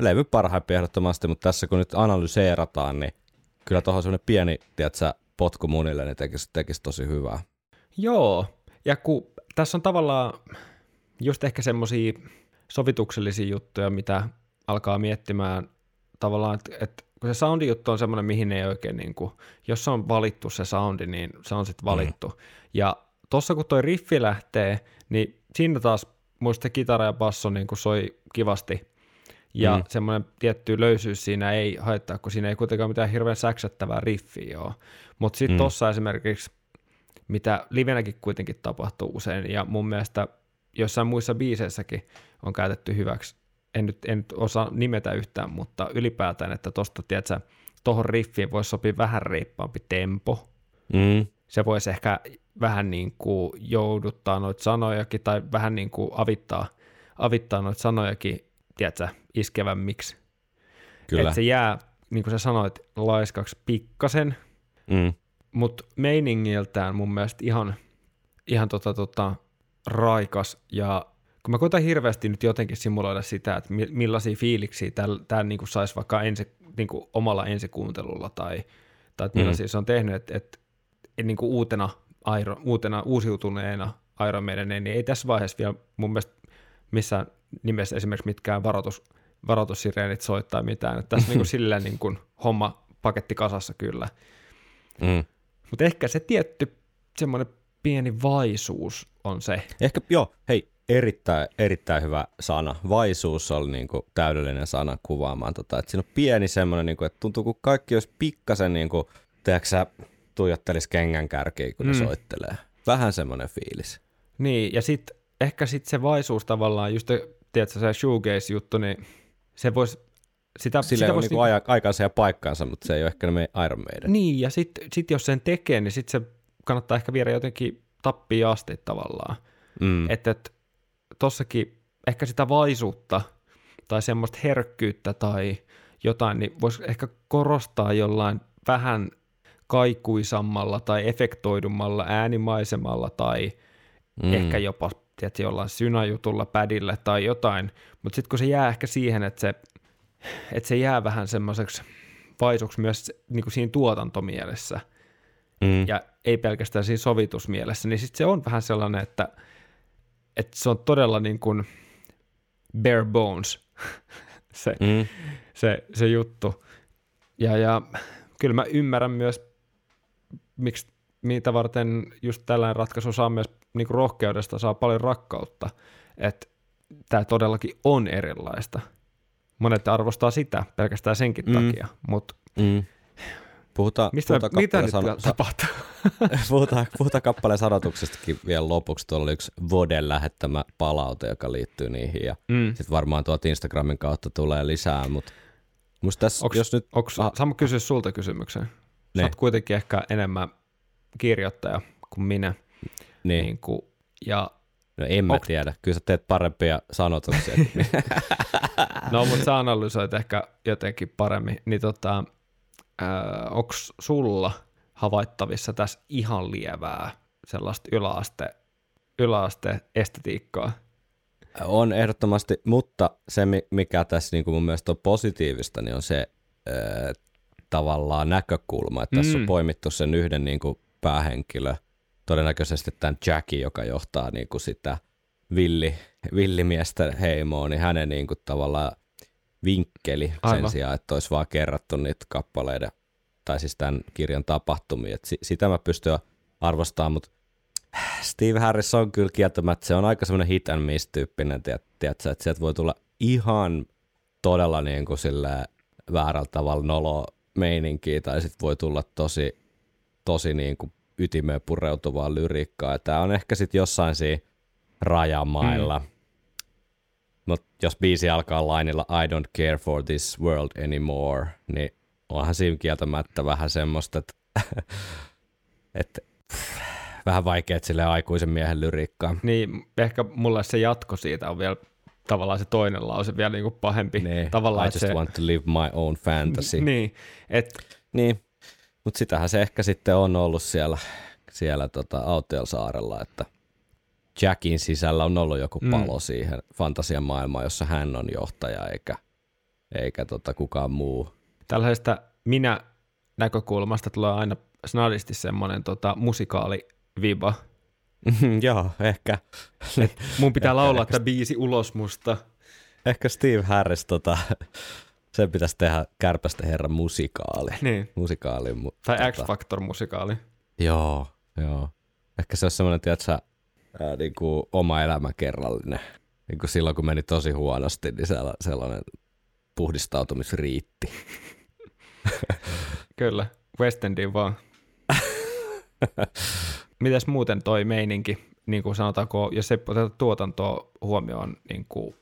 Levy parhaimpi ehdottomasti, mutta tässä kun nyt analyseerataan, niin kyllä tuohon semmoinen pieni, tiedätkö, potku munille, niin tekisi, tekisi tosi hyvää. Joo, ja kun tässä on tavallaan just ehkä semmoisia sovituksellisia juttuja, mitä alkaa miettimään tavallaan, että, että kun se soundi juttu on semmoinen, mihin ei oikein niin kuin, jos se on valittu se soundi, niin se on sitten valittu. Mm. Ja tossa kun toi riffi lähtee, niin siinä taas muista kitara ja basso niin kuin soi kivasti. Ja Mm. mm. semmoinen tietty löysyys siinä ei haittaa, kun siinä ei kuitenkaan mitään hirveän säksättävää riffiä ole. Mutta sitten Mm. tossa esimerkiksi, mitä livenäkin kuitenkin tapahtuu usein, ja mun mielestä jossain muissa biiseissäkin on käytetty hyväksi. En nyt, en nyt osaa nimetä yhtään, mutta ylipäätään, että tosta, tiedätkö, tohon riffiin voisi sopia vähän reippaampi tempo. Mm. Se voisi ehkä vähän niin kuin jouduttaa noita sanojakin, tai vähän niin kuin avittaa, avittaa noita sanojakin, tiedätkö, iskevämmiksi. Kyllä. Että se jää, niin kuin sä sanoit, laiskaksi pikkasen, Mm. mutta meiningiltään mun mielestä ihan, ihan tota, tota, raikas ja kun mä koitan hirveästi nyt jotenkin simuloida sitä, että mi- millaisia fiiliksiä tämä niinku saisi vaikka ensi, niinku omalla ensikuuntelulla tai, tai että millaisia mm. se on tehnyt, että et, et niinku uutena, Iron, uutena uusiutuneena Iron Maiden, niin ei tässä vaiheessa vielä mun mielestä missään nimessä esimerkiksi mitkään varoitus, varoitussireenit soittaa mitään, että tässä niinku silleen niinku homma paketti kasassa kyllä. Mm. Mutta ehkä se tietty semmoinen pieni vaisuus on se. Ehkä, joo, hei, erittäin, erittäin hyvä sana. Vaisuus oli niin kuin täydellinen sana kuvaamaan tota, että siinä on pieni semmoinen, niin kuin, että tuntuu kuin kaikki olisi pikkasen niin kuin, tiedätkö tuijottelisi kengän kärkiä, kun ne Mm. soittelee. Vähän semmoinen fiilis. Niin, ja sitten ehkä sitten se vaisuus tavallaan, just tiedätkö, se shoegaze-juttu, niin se voisi, sitä, Sille sitä on vois niin aja, aikansa ja paikkansa, mutta se ei ole ehkä me Iron Maiden. Niin, ja sitten sit jos sen tekee, niin sitten se kannattaa ehkä viedä jotenkin tappiin asti tavallaan. Mm. Että et, tossakin ehkä sitä vaisuutta tai semmoista herkkyyttä tai jotain, niin voisi ehkä korostaa jollain vähän kaikuisammalla tai efektoidummalla äänimaisemalla tai mm. ehkä jopa tiedätkö, jollain synajutulla pädillä tai jotain, mutta sitten kun se jää ehkä siihen, että se, että se jää vähän semmoiseksi vaisuksi myös niin kuin siinä tuotantomielessä Mm. ja ei pelkästään siinä sovitusmielessä, niin sitten se on vähän sellainen, että, että se on todella niin kuin bare bones se, Mm. se, se juttu. Ja, ja kyllä mä ymmärrän myös, miksi mitä varten just tällainen ratkaisu saa myös niin kuin rohkeudesta, saa paljon rakkautta, että tämä todellakin on erilaista. Monet arvostaa sitä pelkästään senkin Mm. takia, mutta Mm. Puhutaan, mistä, puhutaan mitä nyt sano- tapahtuu? puhutaan, puhutaan kappaleen sanotuksestakin vielä lopuksi. Tuolla oli yksi Voden lähettämä palaute, joka liittyy niihin. Ja Mm. sitten varmaan tuolta Instagramin kautta tulee lisää. Mutta musta tässä, Onks, jos nyt... onks, Ah. Saanko kysyä sulta kysymyksen? Sä Ne. oot kuitenkin ehkä enemmän kirjoittaja kuin minä. Niin, Niin kuin, ja, no en mä onks- tiedä. Kyllä sä teet parempia sanotuksia. no, mutta sä analysoit ehkä jotenkin paremmin. Niin tota, onko sulla havaittavissa tässä ihan lievää sellaista yläaste, yläaste estetiikkaa? on ehdottomasti, mutta se mi- mikä tässä niin kuin mun mielestä on positiivista, niin on se äh, tavallaan näkökulma, että tässä on Mm. poimittu sen yhden niin kuin päähenkilö, todennäköisesti tämän Jackie, joka johtaa niin kuin sitä villi, villimiestä heimoa, niin hänen niin kuin tavallaan vinkkeli Aivan. sen sijaan, että olisi vaan kerrattu niitä kappaleiden, tai siis tämän kirjan tapahtumia. Et si- sitä mä pystyn arvostamaan, mutta Steve Harris on kyllä kieltämättä, se on aika semmoinen hit and miss tyyppinen, tiedätkö, että sieltä voi tulla ihan todella niin kuin sillä väärällä tavalla nolo meininkiä, tai sitten voi tulla tosi, tosi niin kuin ytimeen pureutuvaa lyriikkaa. Tämä on ehkä sitten jossain siinä rajamailla. Mm. Mutta jos biisi alkaa lainilla I don't care for this world anymore, niin onhan siinä kieltämättä vähän semmoista, että, että pff, vähän vaikea sille aikuisen miehen lyriikkaa. Niin, ehkä mulle se jatko siitä on vielä tavallaan se toinen lause vielä niin kuin pahempi. Niin, tavallaan, I just se, want to live my own fantasy. Niin, et, Niin, mutta sitähän se ehkä sitten on ollut siellä, siellä tota Autiosaarella, että Jackin sisällä on ollut joku Mm. palo siihen fantasian maailmaan, jossa hän on johtaja eikä, eikä tota kukaan muu. tällaisesta minä näkökulmasta tulee aina snadisti semmoinen tota, musikaaliviba. Joo, ehkä, Mun pitää laulaa tämä biisi ulos musta. ehkä Steve Harris, tota, sen pitäisi tehdä Kärpästä herran musikaali. Niin. musikaali mu- Tai tota, X-Factor-musikaali. Joo, joo. Ehkä se on semmoinen, tiedätkö, ää, niin kuin oma elämä kerrallinen. Niin kuin silloin, kun meni tosi huonosti, niin sella- sellainen puhdistautumisriitti. Kyllä, West Endiin vaan. Mitäs muuten toi meininki, niin kuin sanotaanko, jos ei oteta tuotantoa huomioon, niin kuin,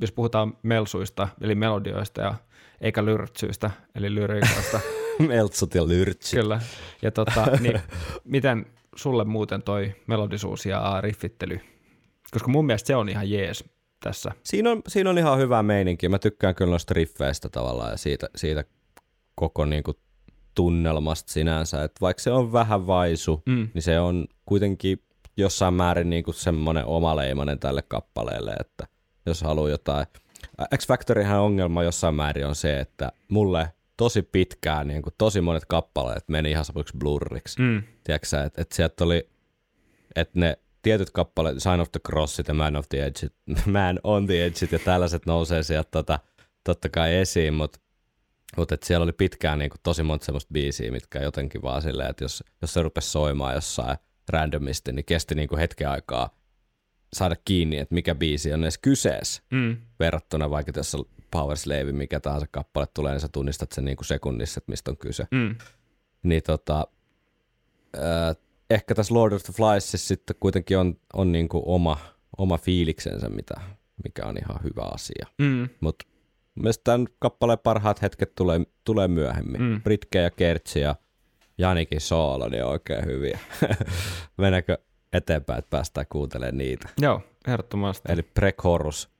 jos puhutaan melsuista, eli melodioista, ja, eikä lyrtsyistä, eli lyriikoista, Meltsut ja lyrtsit. kyllä. Ja tota, niin, miten sulle muuten toi melodisuus ja riffittely? Koska mun mielestä se on ihan jees tässä. Siinä on, siinä on ihan hyvä meininki. Mä tykkään kyllä noista riffeistä tavallaan ja siitä, siitä koko niin kuin tunnelmasta sinänsä. Et vaikka se on vähän vaisu, Mm. niin se on kuitenkin jossain määrin niin kuin semmoinen omaleimainen tälle kappaleelle, että jos haluaa jotain. X-Factoryhän ongelma jossain määrin on se, että mulle tosi pitkään niin kuin tosi monet kappaleet meni ihan semmoiksi blurriksi. Mm. Tiedätkö että et sieltä oli, että ne tietyt kappaleet, Sign of the Crossit ja Man of the Edge, Man on the Edge ja tällaiset nousee sieltä tota, totta kai esiin, mutta mut et siellä oli pitkään niinku tosi monta semmoista biisiä, mitkä jotenkin vaan silleen, että jos, jos se rupesi soimaan jossain randomisti, niin kesti niinku hetken aikaa saada kiinni, että mikä biisi on edes kyseessä Mm. verrattuna vaikka tässä Power Slave, mikä tahansa kappale tulee, niin sä tunnistat sen niinku sekunnissa, että mistä on kyse Mm. niin tota, äh, ehkä tässä Lord of the Fliesissa sitten kuitenkin on, on niinku oma, oma fiiliksensä, mitä, mikä on ihan hyvä asia. Mm. Mutta mielestäni tämän kappaleen parhaat hetket tulee, tulee myöhemmin. Mm. Britke ja Kertsi ja Janikin soolo, niin on oikein hyviä. Mennäänkö eteenpäin, että päästään kuuntelemaan niitä. Joo, ehdottomasti. Eli Prekhorus.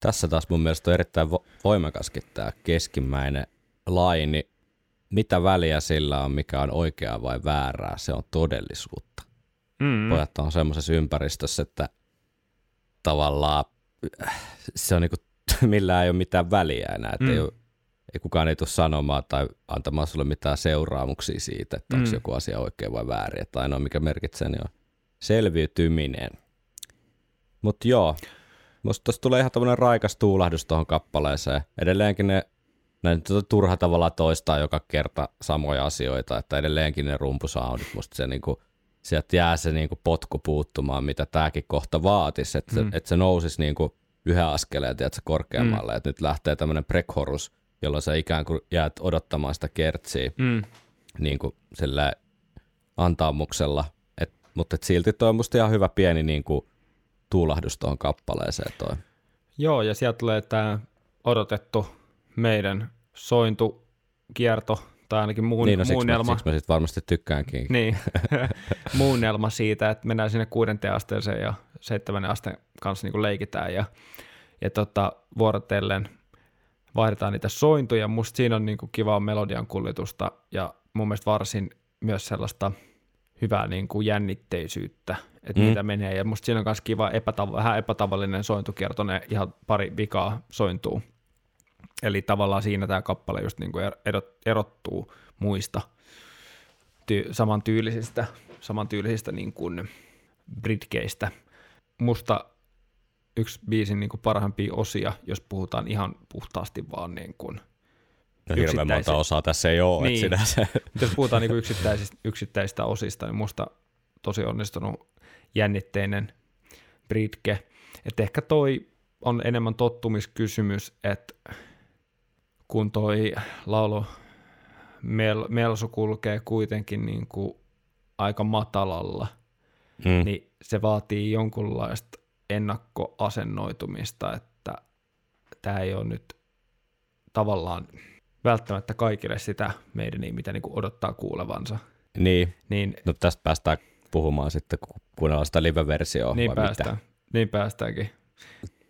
Tässä taas mun mielestä on erittäin vo- voimakaskin tämä keskimmäinen laini. Mitä väliä sillä on, mikä on oikeaa vai väärää, se on todellisuutta. Mm. Pojat on semmoisessa ympäristössä, että tavallaan se on niinku, millään ei ole mitään väliä enää. Että Mm. ei, ole, ei kukaan ei tule sanomaan tai antamaan sulle mitään seuraamuksia siitä, että onko Mm. joku asia oikein vai väärin. Että ainoa mikä merkitsee, niin on selviytyminen. Mutta joo, musta tuossa tulee ihan tämmöinen raikas tuulahdus tuohon kappaleeseen. Edelleenkin ne, ne nyt on turha tavalla toistaa joka kerta samoja asioita, että edelleenkin ne rumpusoundit, musta se niinku, sieltä jää se niinku potku puuttumaan, mitä tämäkin kohta vaatisi, että, Mm. se, että se nousisi niinku yhden askeleen tiedätkö, korkeammalle, mm. että nyt lähtee tämmöinen prekhorus, jolloin sä ikään kuin jäät odottamaan sitä kertsiä Mm. niin kuin sillä antaumuksella, et, mutta et silti toi on musta ihan hyvä pieni niin kuin, tuulahdus tuohon kappaleeseen toi. Joo, ja sieltä tulee tämä odotettu meidän sointukierto, tai ainakin muun, niin, no, siksi, mä, muunnelma. siksi mä sit varmasti tykkäänkin. Niin, muunnelma siitä, että mennään sinne kuudenteen asteeseen ja seitsemännen asteen kanssa niin leikitään ja, ja tota, vuorotellen vaihdetaan niitä sointuja. Musta siinä on niin kuin kivaa melodian kuljetusta ja mun mielestä varsin myös sellaista hyvää niin kuin jännitteisyyttä, että Mm. mitä menee. Ja musta siinä on myös kiva epätav- vähän epätavallinen sointukierto, ne ihan pari vikaa sointuu. Eli tavallaan siinä tämä kappale just niin kuin erottuu muista ty- samantyylisistä, samantyylisistä niin kuin britkeistä. Musta yksi biisin niin kuin parhaimpia osia, jos puhutaan ihan puhtaasti vaan niin kuin No hirveän monta osaa tässä ei ole, Niin. että sinänsä. Jos puhutaan niin yksittäisistä, yksittäisistä osista, niin musta tosi onnistunut jännitteinen Britke. Että ehkä toi on enemmän tottumiskysymys, että kun toi laulu Mel, Melsu kulkee kuitenkin niin kuin aika matalalla, Mm. niin se vaatii jonkunlaista ennakkoasennoitumista, että tämä ei ole nyt tavallaan välttämättä kaikille sitä meidän, mitä niin kuin odottaa kuulevansa. Niin, Niin, no tästä päästään puhumaan sitten, kun kuunnellaan sitä live-versioa. niin vai päästään. Mitä? Niin päästäänkin.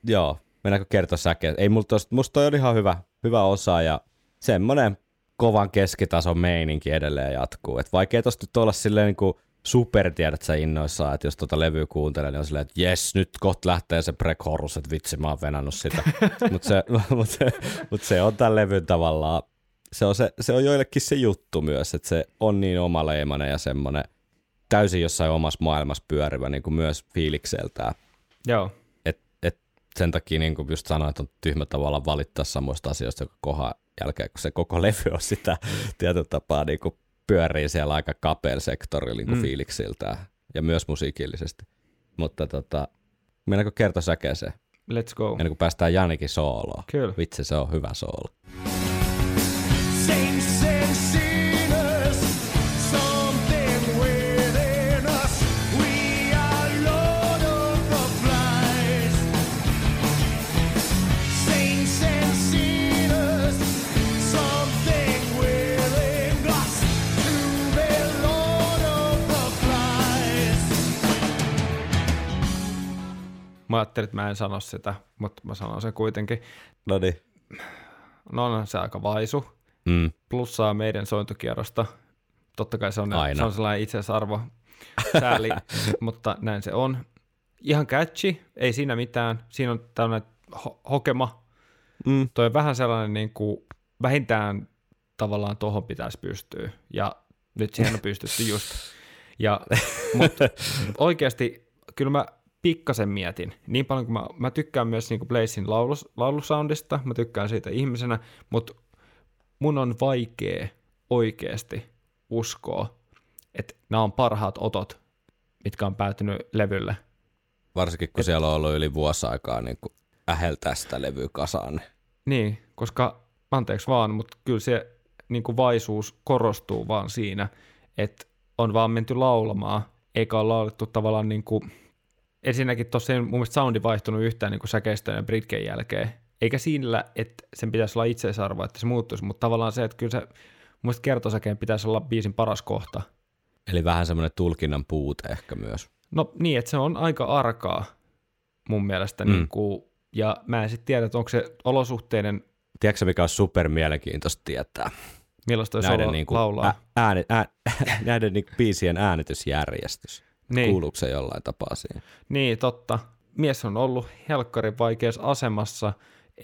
Joo, mennäänkö kertoa säkeä? Ei mulla tosta, musta toi oli ihan hyvä, hyvä osa ja semmonen kovan keskitason meininki edelleen jatkuu. Et vaikea tosta nyt olla silleen niin kuin super tiedät sä innoissaan, että jos tota levyä kuuntelee, niin on silleen, että jes, nyt kohta lähtee se pre-chorus, että vitsi, mä oon venannut sitä. Mutta se, mut se, mut se on tämän levyn tavallaan, se on, se, se on joillekin se juttu myös, että se on niin omaleimainen ja semmoinen täysin jossain omassa maailmassa pyörivä niin kuin myös fiilikseltään. Joo, Et, et sen takia niin kuin just sanoin, että on tyhmä tavalla valittaa samoista asioista joka kohan jälkeen, kun se koko levy on sitä tietyllä tapaa niin kuin pyörii siellä aika kapealla sektorilla niin kuin Mm. mm. fiiliksiltään ja myös musiikillisesti. Mutta tota, mennäänkö kertoa säkeeseen, let's go. ennen kuin päästään Janikin sooloon. Kyllä. Vitsi, se on hyvä soolo. Saints Mä ajattelin, että mä en sano sitä, mutta mä sanon sen kuitenkin. No niin. No on se aika vaisu. Mm. Plussaa meidän sointukierrosta. Totta kai se on, Aina. se on sellainen itseisarvo sääli, mutta näin se on. Ihan catchy, ei siinä mitään. Siinä on tällainen ho- hokema. Mm. Toi on vähän sellainen niin kuin, vähintään tavallaan tuohon pitäisi pystyä. Ja nyt siihen on pystytty just. Ja, mutta oikeasti kyllä mä pikkasen mietin. Niin paljon kuin mä, mä tykkään myös niin Blazin laulus, laulusoundista, mä tykkään siitä ihmisenä, mutta mun on vaikea oikeasti uskoa, että nämä on parhaat otot, mitkä on päätynyt levylle. Varsinkin kun siellä on ollut yli vuosi aikaa niin kuin äheltää sitä levyä kasaan. niin Niin, koska anteeksi vaan, mutta kyllä se niin kuin vaisuus korostuu vaan siinä, että on vaan menty laulamaan, eikä ole laulettu tavallaan niin kuin, ensinnäkin tuossa ei mun mielestä soundi vaihtunut yhtään niin kuin säkeistön ja Britken jälkeen, eikä siinä, että sen pitäisi olla itseisarvo, että se muuttuisi, mutta tavallaan se, että kyllä se mun mielestä kertosäkeen pitäisi olla biisin paras kohta. Eli vähän semmoinen tulkinnan puute ehkä myös. No niin, että se on aika arkaa mun mielestä, Mm. niin kuin, ja mä en sitten tiedä, että onko se olosuhteiden, Tiedätkö mikä on super mielenkiintoista tietää? milloin toi näiden, solo niinku, laulaa. ä, ääni, ä, näiden niinku biisien äänitysjärjestys. Niin. Kuuluuko se jollain tapaa siihen? Niin, totta. Mies on ollut helkkarin vaikeassa asemassa,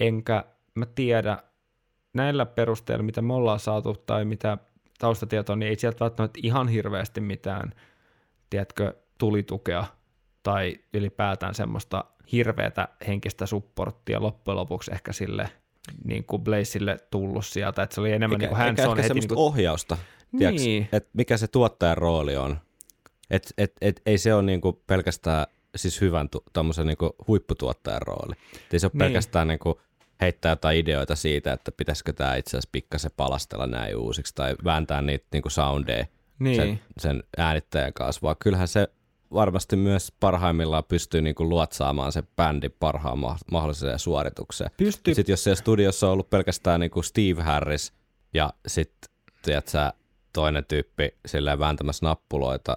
enkä mä tiedä näillä perusteilla, mitä me ollaan saatu tai mitä taustatietoa, niin ei sieltä välttämättä ihan hirveästi mitään, tiedätkö, tulitukea tai ylipäätään semmoista hirveätä henkistä supporttia loppujen lopuksi ehkä sille niin kuin Blazille tullut sieltä, että se oli enemmän niin kuin hands eikä on heti niin kuin, ohjausta, tiedätkö, Niin. että mikä se tuottajan rooli on. Et, et, et, ei se ole niinku pelkästään siis hyvän tu, niinku huipputuottajan rooli. Et ei se ole Niin. pelkästään niinku heittää jotain ideoita siitä, että pitäisikö tämä itse asiassa pikkasen palastella näin uusiksi tai vääntää niitä niinku soundeja Niin. sen, sen äänittäjän kanssa, vaan kyllähän se varmasti myös parhaimmillaan pystyy niinku luotsaamaan se bändi parhaan ma- mahdolliseen suoritukseen. Pystyy- Sitten jos siellä studiossa on ollut pelkästään niinku Steve Harris ja sitten toinen tyyppi silleen vääntämässä nappuloita,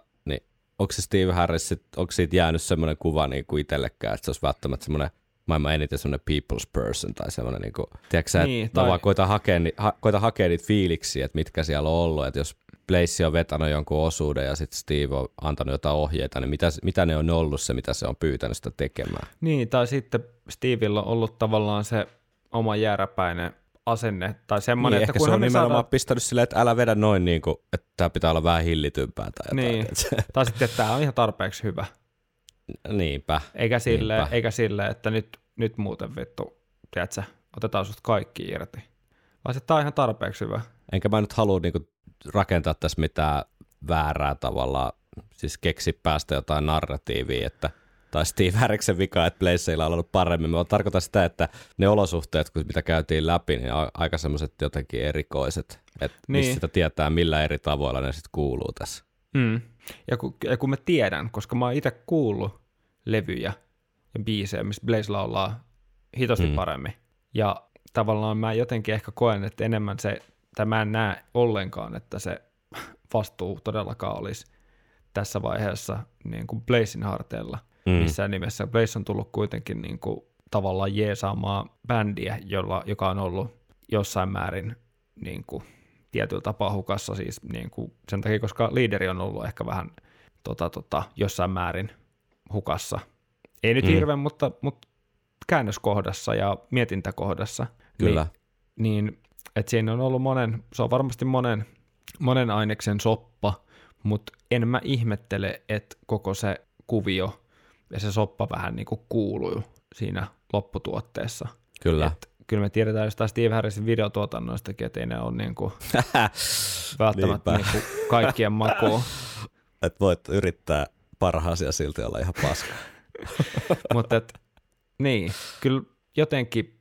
onko se Steve Harris, onko siitä jäänyt semmoinen kuva niinku itsellekään, että se olisi välttämättä semmoinen maailman eniten semmoinen people's person tai semmoinen, niinku, tiedätkö sä, Niin, että tai- vaan koita hakea, ni, ha, koita hakea niitä fiiliksiä, että mitkä siellä on ollut, että jos Blaze on vetänyt jonkun osuuden ja sitten Steve on antanut jotain ohjeita, niin mitä, mitä ne on ollut se, mitä se on pyytänyt sitä tekemään. Niin, tai sitten Stevillä on ollut tavallaan se oma jääräpäinen asenne, tai semmoinen, Niin, että ehkä se on me nimenomaan saadaan, pistänyt silleen, että älä vedä noin, niin kuin, että tämä pitää olla vähän hillitympää tai jotain. Niin. tai sitten, että tämä on ihan tarpeeksi hyvä. Niinpä. Eikä sille, Niinpä. eikä sille että nyt, nyt muuten vittu, tiedätkö, otetaan susta kaikki irti. Vaan se, tämä on ihan tarpeeksi hyvä. Enkä mä nyt halua niinku rakentaa tässä mitään väärää tavalla, siis keksi päästä jotain narratiivia, että tai Steve Harriksen vika, että Blazeilla on ollut paremmin. Mä tarkoitan sitä, että ne olosuhteet, kun mitä käytiin läpi, niin aika semmoiset jotenkin erikoiset, että niin. Mistä sitä tietää, millä eri tavoilla ne sitten kuuluu tässä. Mm. Ja, kun, ja kun mä tiedän, koska mä oon itse kuullut levyjä ja biisejä, mistä Blaze laulaa hitosti Mm. mm. paremmin. Ja tavallaan mä jotenkin ehkä koen, että enemmän se, tai mä en näe ollenkaan, että se vastuu todellakaan olisi tässä vaiheessa niin kuin Blazein harteilla Mm. missään nimessä. Blaze on tullut kuitenkin niin kuin, tavallaan jeesaamaan bändiä, jolla, joka on ollut jossain määrin niin kuin, tietyllä tapaa hukassa siis niin kuin, sen takia, koska liideri on ollut ehkä vähän tota, tota, jossain määrin hukassa. Ei nyt mm. hirveän, mutta, mutta käännöskohdassa ja mietintäkohdassa. Kyllä. Niin, niin että siinä on ollut monen, se on varmasti monen, monen aineksen soppa, mutta en mä ihmettele, että koko se kuvio ja se soppa vähän niin kuin kuuluu siinä lopputuotteessa. Kyllä. Et kyllä me tiedetään jostain Steve Harrisin videotuotannoistakin, että ei ne ole niin kuin välttämättä niin kuin kaikkien makuun. että voit yrittää parhaasi ja silti olla ihan paska. Mutta et, niin, kyllä jotenkin,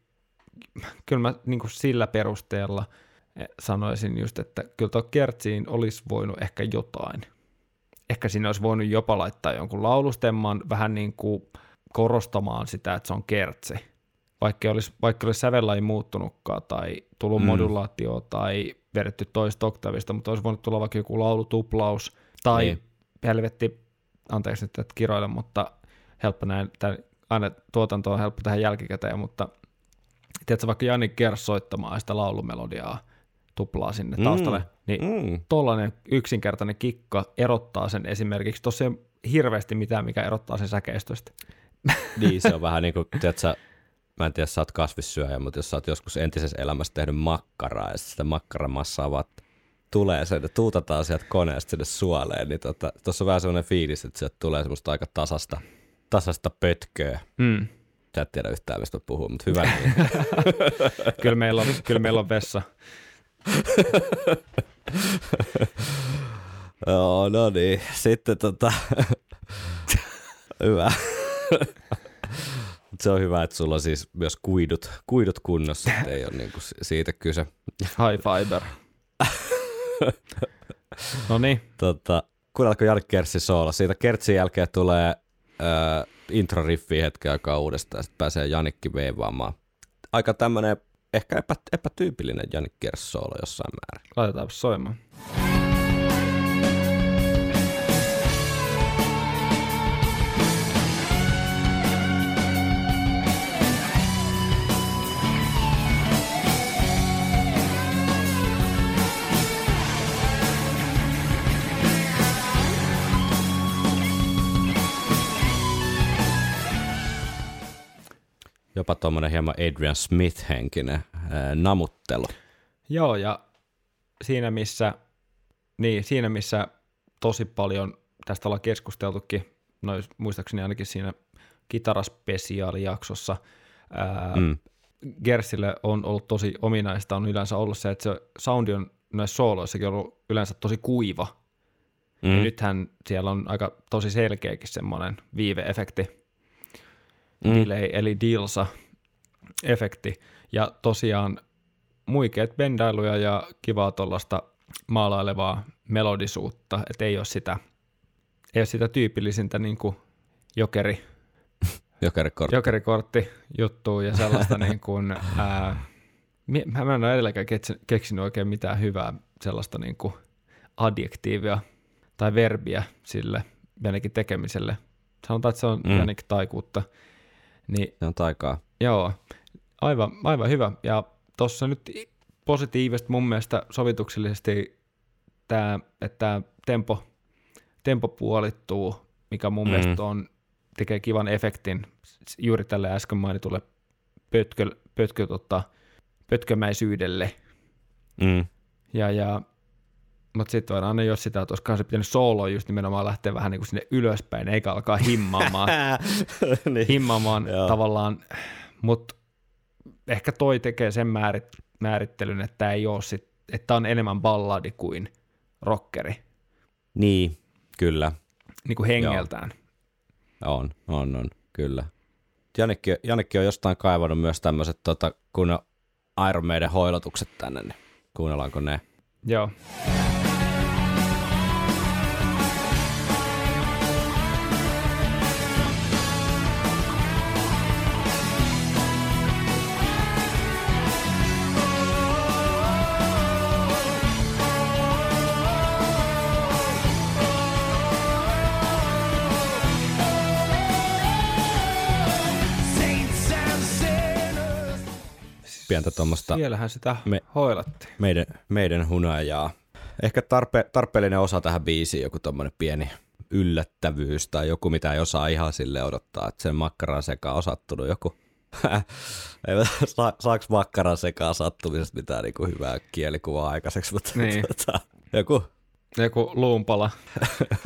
kyllä mä niin kuin sillä perusteella sanoisin just, että kyllä tuo kertsiin olisi voinut ehkä jotain. Ehkä siinä olisi voinut jopa laittaa jonkun laulustemman vähän niin kuin korostamaan sitä, että se on kertsi. Vaikka olisi, vaikka olisi sävellaji muuttunutkaan tai tullut Mm. modulaatio tai vedetty toista oktavista, mutta olisi voinut tulla vaikka joku laulutuplaus tai Niin. helvetti, anteeksi nyt, että kiroilen, mutta helppo näin, tämän, aina tuotanto on helppo tehdä jälkikäteen, mutta tiedätkö, vaikka Jani Kers soittamaan sitä laulumelodiaa tuplaa sinne Mm. taustalle, niin Mm. tollainen yksinkertainen kikka erottaa sen esimerkiksi, tuossa ei ole hirveästi mitään, mikä erottaa sen säkeistöstä. Niin, se on vähän niin kuin, tiedätkö, mä en tiedä, sä oot kasvissyöjä, mutta jos sä oot joskus entisessä elämässä tehnyt makkaraa ja sit sitä makkaramassaa vaan tulee sen ja tuutataan sieltä koneesta sinne suoleen, niin tuossa tota, on vähän semmoinen fiilis, että sieltä tulee semmoista aika tasasta, tasasta pötköä. Mm. Sä et tiedä yhtään, mistä mä puhun, mutta hyvä niin. Kyllä, meillä on, kyllä meillä on vessa. Joo, no niin. Sitten tota, hyvä. Se on hyvä, että sulla on siis myös kuidut, kuidut kunnossa, että ei ole niinku si- siitä kyse. High fiber. no niin, Tota, kuunnelko Jari Kertsin soola? Siitä Kertsin jälkeen tulee äh, intro-riffi hetken aikaa uudestaan, ja sitten pääsee Janikki veivaamaan. Aika tämmönen ehkä epä, epätyypillinen Janik Kers soolo jossain määrin. laitetaan soimaan. Jopa tuommoinen hieman Adrian Smith-henkinen ää, namuttelu. Joo, ja siinä missä, niin, siinä missä tosi paljon tästä ollaan keskusteltukin, no muistaakseni ainakin siinä kitaraspesiaalijaksossa, ää, Mm. Gersille on ollut tosi ominaista, on yleensä ollut se, että se soundi on näissä sooloissakin ollut yleensä tosi kuiva. Mm. Ja nythän siellä on aika tosi selkeäkin semmoinen viiveefekti, Mm. delay eli dilsa efekti. Ja tosiaan muikeet bendailuja ja kivaa tuollaista maalailevaa melodisuutta, että ei ole sitä, ei ole sitä tyypillisintä niin kuin jokeri, Jokerikortti. jokerikortti juttua ja sellaista niin kuin, ää, mä en ole edelläkään keksinyt oikein mitään hyvää sellaista niin kuin adjektiivia tai verbiä sille Janekin tekemiselle. Sanotaan, että se on Mm. mm. Janik taikuutta. Niin Se on taikaa. Joo, aivan, aivan hyvä. Ja tuossa nyt positiivista mun mielestä sovituksellisesti tämä, että tämä tempo, tempo puolittuu, mikä mun mm. mielestä on, tekee kivan efektin juuri tälle äsken mainitulle pötkö, pötkö, tota, pötkömäisyydelle. Mm. Ja, ja, mutta sitten vaan aina jos sitä, että olisikohan se pitänyt sooloa just nimenomaan lähteä vähän niin kuin sinne ylöspäin, eikä alkaa himmaamaan, niin. himmaamaan Joo. tavallaan, mutta ehkä toi tekee sen määrit, määrittelyn, että tämä ei ole sit, että on enemmän balladi kuin rockeri, niin, kyllä. niin kuin hengeltään. On, on, on, kyllä. Janikki, Janikki on jostain kaivannut myös tämmöiset, tota, kun on Iron Maiden hoilotukset tänne, niin kuunnellaanko ne? Joo. Pientä tuommoista Siellähän sitä Me- hoilattiin. meidän, meidän hunajaa. Ehkä tarpe, tarpeellinen osa tähän biisiin, joku tommonen pieni yllättävyys tai joku, mitä ei osaa ihan sille odottaa, että sen makkaran sekaan on sattunut joku. saa, saaks makkaran sekaan sattumisesta mitään niinku hyvää kielikuvaa aikaiseksi, mutta Niin. tota, joku Joku luumpala.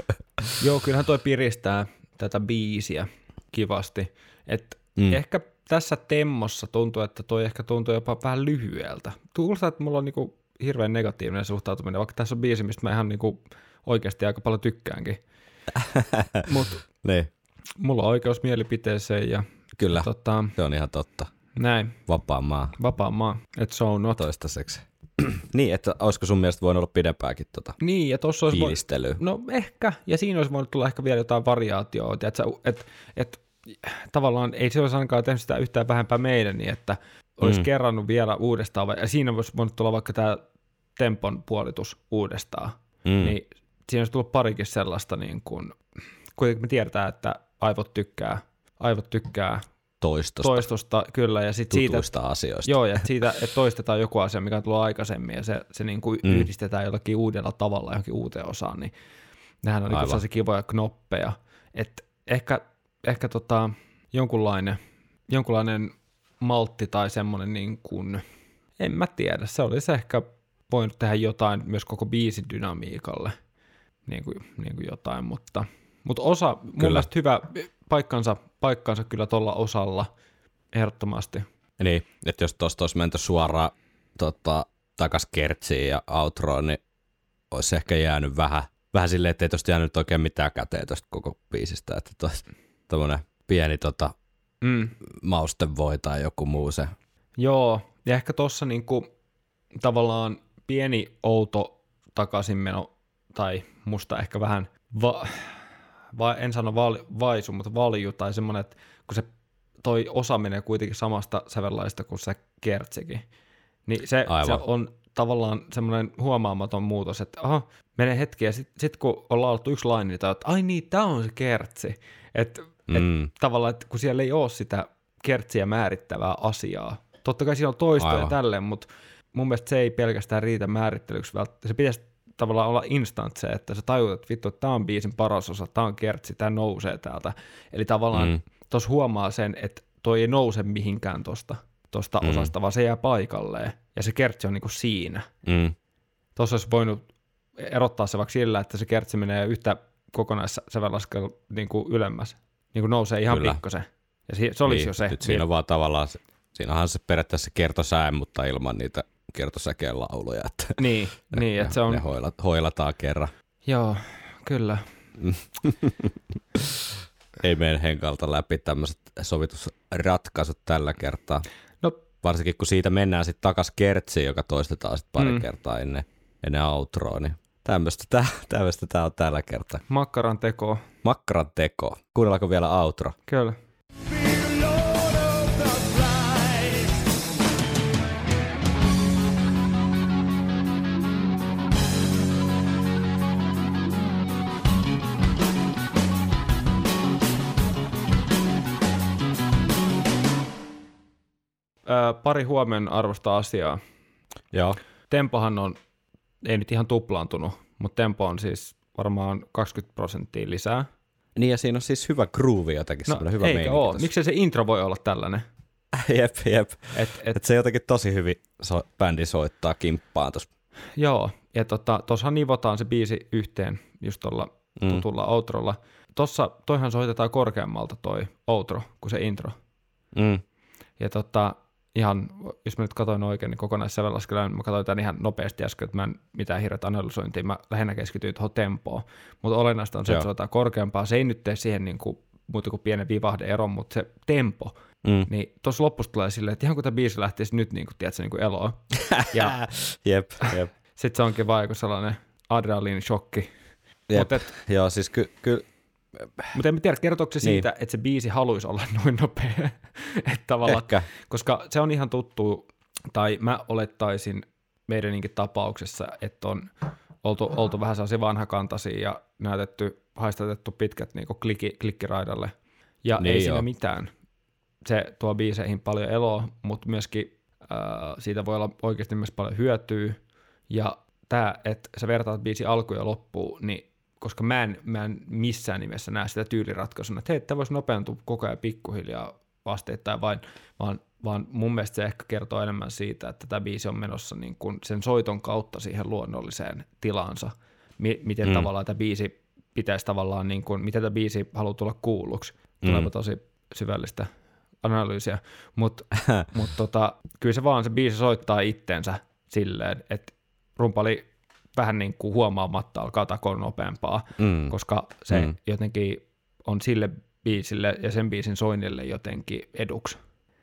Joo, kyllähän toi piristää tätä biisiä kivasti. Et mm. Ehkä tässä temmossa tuntuu, että toi ehkä tuntuu jopa vähän lyhyeltä. Kuulostaa, että mulla on niinku hirveän negatiivinen suhtautuminen, vaikka tässä on biisi, mistä mä ihan niinku oikeasti aika paljon tykkäänkin. Mutta niin, mulla on oikeus mielipiteeseen ja kyllä, tota, se on ihan totta. näin, Vapaa maa vapaa maa, et so not. toistaiseksi. niin, että olisiko sun mielestä voinut olla pidempääkin tota Niin, ja tuossa olisi... vo- fiilistelyä? No ehkä, ja siinä olisi voinut tulla ehkä vielä jotain variaatioa, että et, et, tavallaan ei se olisi ainakaan tehnyt sitä yhtään vähempää meidän, niin että olisi Mm. kerrannut vielä uudestaan, ja siinä olisi voinut tulla vaikka tämä tempon puolitus uudestaan, Mm. niin siinä olisi tullut parikin sellaista, niin kuin, kuitenkin me tiedetään, että aivot tykkää, aivot tykkää Toistosta, toistosta, kyllä, ja sitten siitä, asioista. Joo, ja siitä, että toistetaan joku asia, mikä on tullut aikaisemmin, ja se, se niin kuin Mm. yhdistetään jollakin uudella tavalla johonkin uuteen osaan, niin nehän on niin sellaisia kivoja knoppeja. Että ehkä, ehkä tota, jonkunlainen, jonkunlainen maltti tai semmoinen, niin kuin, en mä tiedä, se olisi ehkä voinut tehdä jotain myös koko biisin dynamiikalle, niin kuin, niin kuin jotain, mutta, mutta osa, mun Kyllä. mielestä hyvä paikkansa, paikkansa kyllä tuolla osalla, ehdottomasti. Niin, että jos tuosta olisi menty suoraan tota, takas kertsiin ja outroon, niin olisi ehkä jäänyt vähän, vähän silleen, että ei tuosta jäänyt oikein mitään käteen tuosta koko biisistä, että tuommoinen pieni tota, Mm. maustevoi tai joku muu se. Joo, ja ehkä tuossa niinku, tavallaan pieni outo takaisinmeno, tai musta ehkä vähän, va, va, en sano val, vaisu, mutta valju, tai semmoinen, että kun se toi osa menee kuitenkin samasta sävellaista kuin se kertsikin, niin se, se on tavallaan semmoinen huomaamaton muutos, että aha, menee hetki, ja sitten sit kun on laulettu yksi laini, niin että ai niin, tämä on se kertsi. Että Mm. et, tavallaan, että kun siellä ei ole sitä kertsiä määrittävää asiaa. Totta kai siinä on toistoja ja Aivan. tälleen, mutta mun mielestä se ei pelkästään riitä määrittelyksi. Se pitäisi tavallaan olla instant se, että sä tajut, että vittu, tämä on biisin paras osa, tämä on kertsi, tämä nousee täältä. Eli tavallaan Mm. tuossa huomaa sen, että toi ei nouse mihinkään tuosta tosta Mm. osasta, vaan se jää paikalleen. Ja se kertsi on niinku siinä. Mm. Tuossa olisi voinut erottaa se vaikka sillä, että se kertsi menee yhtä kokonaissävellaskel niin kuin ylemmäs. Niin kuin nousee ihan Kyllä. pikkasen. Ja si- se olisi niin, jo se. Nyt siinä on vaan tavallaan, se, siinähän se periaatteessa kertosää, mutta ilman niitä kertosäkeen lauluja, että Niin, niin että se on... ne hoila, hoilataan kerran. Joo, kyllä. Ei mene henkalta läpi tämmöiset sovitusratkaisut tällä kertaa. No, Varsinkin kun siitä mennään sitten takas kertsiin, joka toistetaan sitten pari. Mm. kertaa ennen, ennen outroa, niin tämmöistä tää, tämmöistä tää on tällä kertaa. makkaran teko. Makkaran teko. Kuunnellaanko vielä outro? Kyllä. Öö, pari huomion arvosta asiaa. Joo. Tempohan on, ei nyt ihan tuplaantunut, mutta tempo on siis varmaan 20 prosenttia lisää. Niin ja siinä on siis hyvä groove jotenkin, No semmoinen hyvä eikä meininki oo. Miksei se intro voi olla tällainen? jep, jep. Et, et, Et se jotenkin tosi hyvin so, bändi soittaa kimppaan tuossa. joo, ja tota, tuossahan nivotaan se biisi yhteen just tuolla Mm. tutulla outrolla. Tossa, toihan soitetaan korkeammalta toi outro kuin se intro. Mm. Ja tota, ihan, jos mä nyt katsoin oikein, niin kokonaissävellaskelun, mä katsoin tämän ihan nopeasti äsken, että mä en mitään hirveät analysointia, mä lähinnä keskityin tuohon tempoon. Mutta olennaista on se, Joo. että soitetaan korkeampaa. Se ei nyt tee siihen niin kuin, muuta kuin pienen vivahde-eron, mutta se tempo, Mm. niin tuossa lopussa tulee silleen, että ihan kun tämä biisi lähtisi nyt niin kuin, tiedätkö, niin kuin eloon. Ja Jep, jep. sitten se onkin vaan joku sellainen adrenaliinishokki. jep. Et, Joo, siis ky- ky- mut en tiedä, kertooko se Niin. siitä, että se biisi haluaisi olla noin nopea. että tavallaan, ehkä. koska se on ihan tuttu, tai mä olettaisin meidänkin tapauksessa, että on oltu, oltu vähän sellaisia vanhakantaisia ja näytetty, haistatettu pitkät niin klikki, klikkiraidalle. Ja Niin niin ei joo. siinä mitään. Se tuo biiseihin paljon eloa, mutta myöskin äh, siitä voi olla oikeasti myös paljon hyötyä. Ja tämä, että sä vertaat biisi alku ja loppuun, niin koska mä en, mä en missään nimessä näe sitä tyyliratkaisuna, että hei, tämä voisi nopeutua koko ajan pikkuhiljaa vasteittain, vain, vaan, vaan mun mielestä se ehkä kertoo enemmän siitä, että tämä biisi on menossa niin kuin sen soiton kautta siihen luonnolliseen tilaansa, mi- miten Mm. tavallaan tämä biisi pitäisi tavallaan, niin kuin, miten tämä biisi haluaa tulla kuulluksi. Tuleepa Mm. tosi syvällistä analyysiä, mutta mut tota, kyllä se vaan se biisi soittaa itteensä silleen, että rumpali vähän niin kuin huomaamatta alkaa takoa nopeampaa, Mm. koska se Mm. jotenkin on sille biisille ja sen biisin soinnille jotenkin eduksi.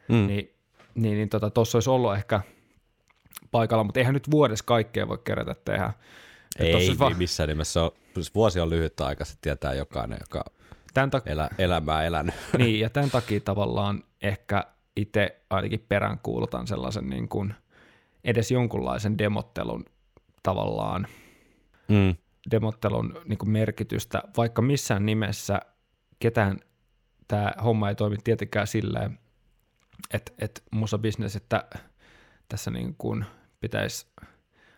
Mm. Niin, niin, niin tota, tossa olisi ollut ehkä paikalla, mutta eihän nyt vuodessa kaikkea voi kerätä tehdä. Ei, olisi vaan- ei missään nimessä. On, siis vuosi on lyhyt aika, se tietää jokainen, joka Tämän tak- elä, elämää elänyt. niin, ja tämän takia tavallaan ehkä itse ainakin peräänkuulutan sellaisen niin kuin edes jonkunlaisen demottelun tavallaan, Mm. demottelun niin kuin merkitystä, vaikka missään nimessä ketään tämä homma ei toimi tietenkään silleen, että, että musabisnes, että tässä niin kuin pitäisi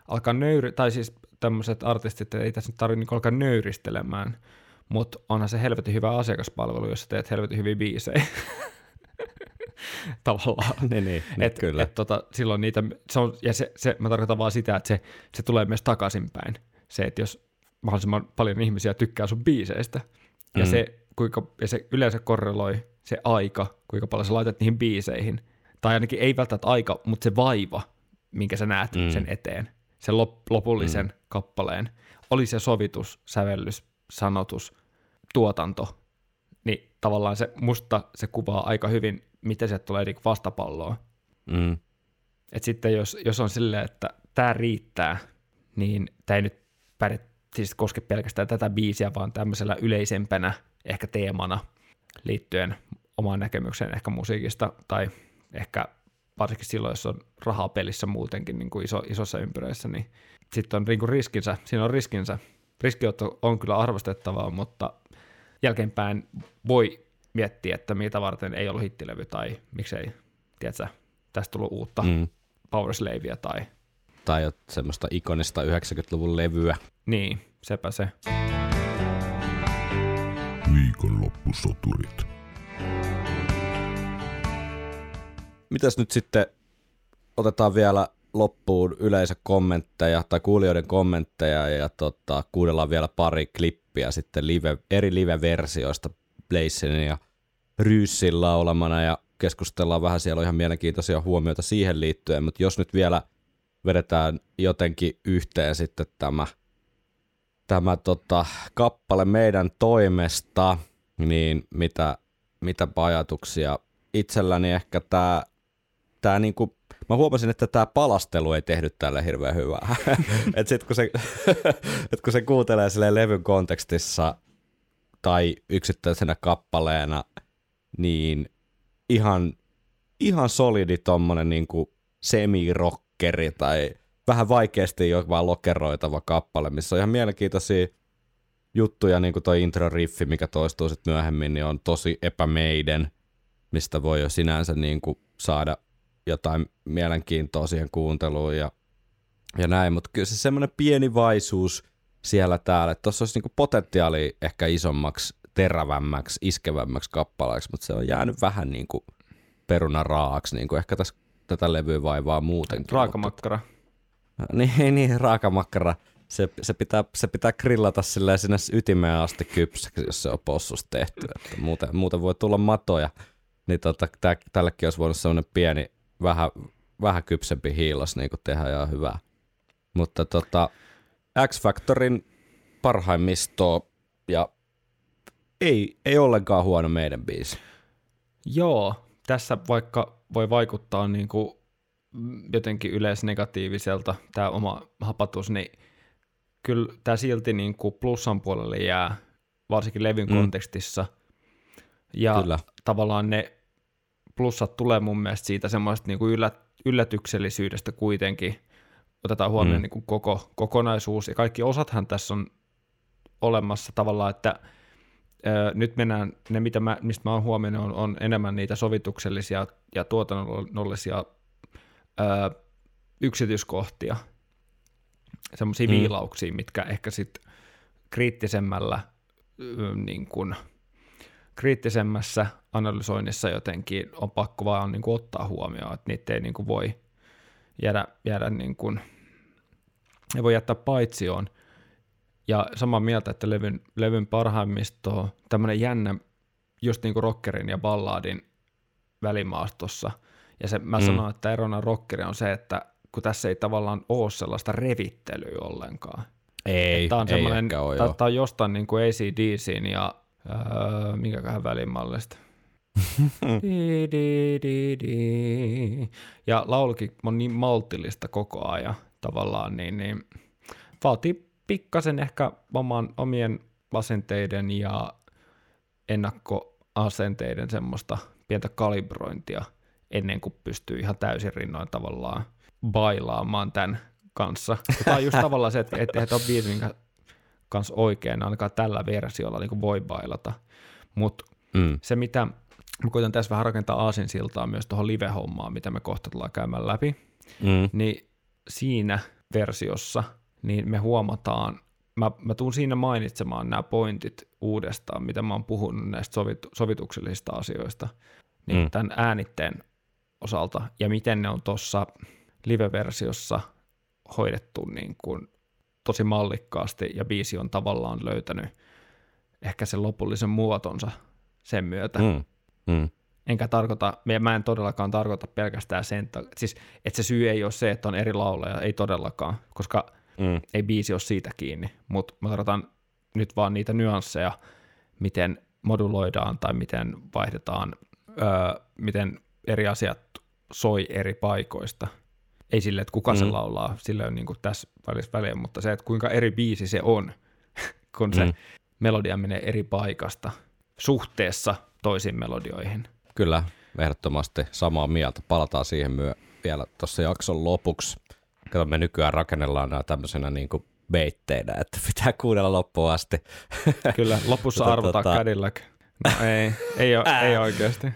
alkaa nöyri, tai siis tämmöiset artistit, ei tässä nyt tarvitse niin alkaa nöyristelemään, mutta onhan se helvetin hyvä asiakaspalvelu, jos sä teet helvetin hyviä biisejä. Tavallaan. niin, niin, niin Et, kyllä. Et, tota, silloin niitä, se on, ja se, se, mä tarkoitan vaan sitä, että se, se tulee myös takaisinpäin. Se, että jos mahdollisimman paljon ihmisiä tykkää sun biiseistä, ja, Mm. se, kuinka, ja se yleensä korreloi se aika, kuinka paljon sä laitat niihin biiseihin, tai ainakin ei välttämättä aika, mutta se vaiva, minkä sä näet Mm. sen eteen, sen lop, lopullisen mm. kappaleen, oli se sovitus, sävellys, sanotus, tuotanto, tavallaan se, musta se kuvaa aika hyvin, miten se tulee niinku vastapalloa. Mm. Et sitten jos, jos on silleen, että tämä riittää, niin tämä ei nyt pärjät, siis koske pelkästään tätä biisiä, vaan tämmöisellä yleisempänä ehkä teemana liittyen omaan näkemykseen ehkä musiikista, tai ehkä varsinkin silloin, jos on rahaa pelissä muutenkin niin kuin iso, isossa ympyröissä, niin sitten on niin kuin riskinsä, siinä on riskinsä. Riskiotto on kyllä arvostettavaa, mutta jälkeenpäin voi miettiä, että mitä varten ei ollut hittilevy, tai miksei, tiedätkö, tästä tullut uutta mm. Mm. Powerslavea tai Tai semmoista ikonista 90-luvun levyä. niin, sepä se. Viikonloppusoturit. Mitäs nyt sitten otetaan vielä loppuun yleisökommentteja tai kuulijoiden kommentteja ja tota, kuunnellaan vielä pari klippiä sitten live, eri live-versioista Blazenin ja Ryyssin laulamana ja keskustellaan vähän, siellä on ihan mielenkiintoisia huomioita siihen liittyen, mutta jos nyt vielä vedetään jotenkin yhteen sitten tämä, tämä tota, kappale meidän toimesta, niin mitä, mitä ajatuksia? Itselläni ehkä tämä, tämä niinku, mä huomasin, että tämä palastelu ei tehnyt tälle hirveän hyvää. että sit kun se, et kun se kuuntelee silleen levyn kontekstissa tai yksittäisenä kappaleena, niin ihan, ihan solidi tommonen niinku semi-rockeri tai vähän vaikeasti jo vaan lokeroitava kappale, missä on ihan mielenkiintoisia juttuja, niin kuin toi intro-riffi, mikä toistuu sitten myöhemmin, niin on tosi epämeiden, mistä voi jo sinänsä niin kuin saada jotain mielenkiintoa siihen kuunteluun ja, ja näin, mutta kyllä se semmoinen pieni vaisuus siellä täällä, että tuossa olisi niinku potentiaali ehkä isommaksi, terävämmäksi, iskevämmäksi kappaleeksi, mutta se on jäänyt vähän niin kuin peruna raaksi, niin kuin ehkä tässä tätä levyä vaivaa muutenkin. Raakamakkara. Mutta, niin, niin, raakamakkara. Se, se, pitää, se pitää grillata silleen sinne ytimeen asti kypsäksi, jos se on possusta tehty. Että muuten, muuten voi tulla matoja. Niin tota, tää, tällekin olisi voinut sellainen pieni, vähän, vähän kypsempi hiilas niin kuin tehdä ihan hyvää. Mutta tota, X-Factorin parhaimmistoa ja ei, ei ollenkaan huono meidän biisi. Joo, tässä vaikka voi vaikuttaa niin kuin jotenkin yleisnegatiiviselta tämä oma hapatus, niin kyllä tämä silti niin kuin plussan puolelle jää, varsinkin levyn Mm. kontekstissa. Ja Kyllä. tavallaan ne plussat tulee mun mielestä siitä semmoista niin kuin yllät, yllätyksellisyydestä kuitenkin. Otetaan huomioon Mm. niin kuin koko kokonaisuus ja kaikki osathan tässä on olemassa tavallaan, että ö, nyt mennään, ne mitä mä, mistä mä oon huomioinut, on, on enemmän niitä sovituksellisia ja tuotannollisia ö, yksityiskohtia, semmoisia Mm. mm. viilauksia, mitkä ehkä sitten kriittisemmällä ö, niin kuin, kriittisemmässä analysoinnissa jotenkin on pakko vaan niin kuin ottaa huomioon, että niitä ei niin kuin voi jäädä, jäädä niin kuin, ei voi jättää paitsioon. Ja samaa mieltä, että levyn, levyn parhaimmisto on tämmöinen jännä, just niin kuin rockerin ja balladin välimaastossa. Ja se, mä Mm. sanon, että erona rockeri on se, että kun tässä ei tavallaan ole sellaista revittelyä ollenkaan. Ei, Tämä on ei ole, joo. tää on jostain niin kuin ACDCin ja öö, minkäköhän välimallista. Ja laulukin on niin maltillista koko ajan tavallaan, niin, niin vaatii pikkasen ehkä oman, omien asenteiden ja ennakkoasenteiden semmoista pientä kalibrointia ennen kuin pystyy ihan täysin rinnoin tavallaan bailaamaan tämän kanssa. Tämä on just tavallaan se, että et tehdä tuon biisin kanssa oikein, ainakaan tällä versiolla niin voi bailata. Mutta Mm. se, mitä mä koitan tässä vähän rakentaa aasinsiltaa myös tuohon live-hommaan, mitä me kohta tullaan käymään läpi, Mm. niin siinä versiossa niin me huomataan, mä, mä tuun siinä mainitsemaan nämä pointit uudestaan, mitä mä oon puhunut näistä sovit, sovituksellisista asioista, niin Mm. tämän äänitteen osalta, ja miten ne on tuossa live-versiossa hoidettu niin kuin tosi mallikkaasti, ja biisi on tavallaan löytänyt ehkä sen lopullisen muotonsa sen myötä. Mm. Mm. Enkä tarkoita, ja mä en todellakaan tarkoita pelkästään sen, että, siis, että se syy ei ole se, että on eri lauleja, ei todellakaan, koska Mm. ei biisi ole siitä kiinni, mutta mä tarkoitan nyt vaan niitä nyansseja, miten moduloidaan tai miten vaihdetaan, öö, miten eri asiat soi eri paikoista. Ei sille, että kuka mm. se laulaa, sillä on niin kuin tässä välissä väliä, mutta se, että kuinka eri biisi se on, kun se Mm. melodia menee eri paikasta suhteessa toisiin melodioihin. Kyllä, ehdottomasti samaa mieltä. Palataan siihen myö vielä tuossa jakson lopuksi. Kato, me nykyään rakennellaan nämä tämmöisenä niin kuin beitteinä, että pitää kuunnella loppuun asti. Kyllä, lopussa Tota, arvotaan tota- Cadillac. No ei, ei, ole, ei oikeasti.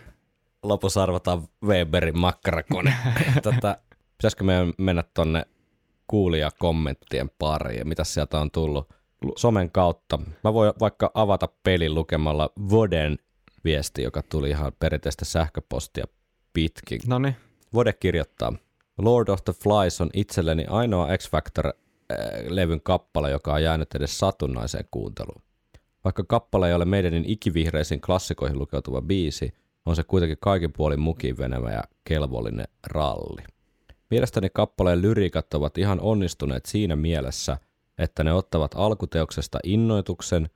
Lopussa arvotaan Weberin makkarakone. tota, pitäisikö meidän mennä tonne kuulijakommenttien pariin? Mitä sieltä on tullut somen kautta? Mä voin vaikka avata pelin lukemalla Voden viesti, joka tuli ihan perinteistä sähköpostia pitkin. No niin, Vode kirjoittaa, Lord of the Flies on itselleni ainoa X Factor-levyn kappale, joka on jäänyt edes satunnaiseen kuunteluun. Vaikka kappale ei ole meidänin ikivihreisiin klassikoihin lukeutuva biisi, on se kuitenkin kaikin puolin mukiinvenevä ja kelvollinen ralli. Mielestäni kappaleen lyriikat ovat ihan onnistuneet siinä mielessä, että ne ottavat alkuteoksesta innoituksen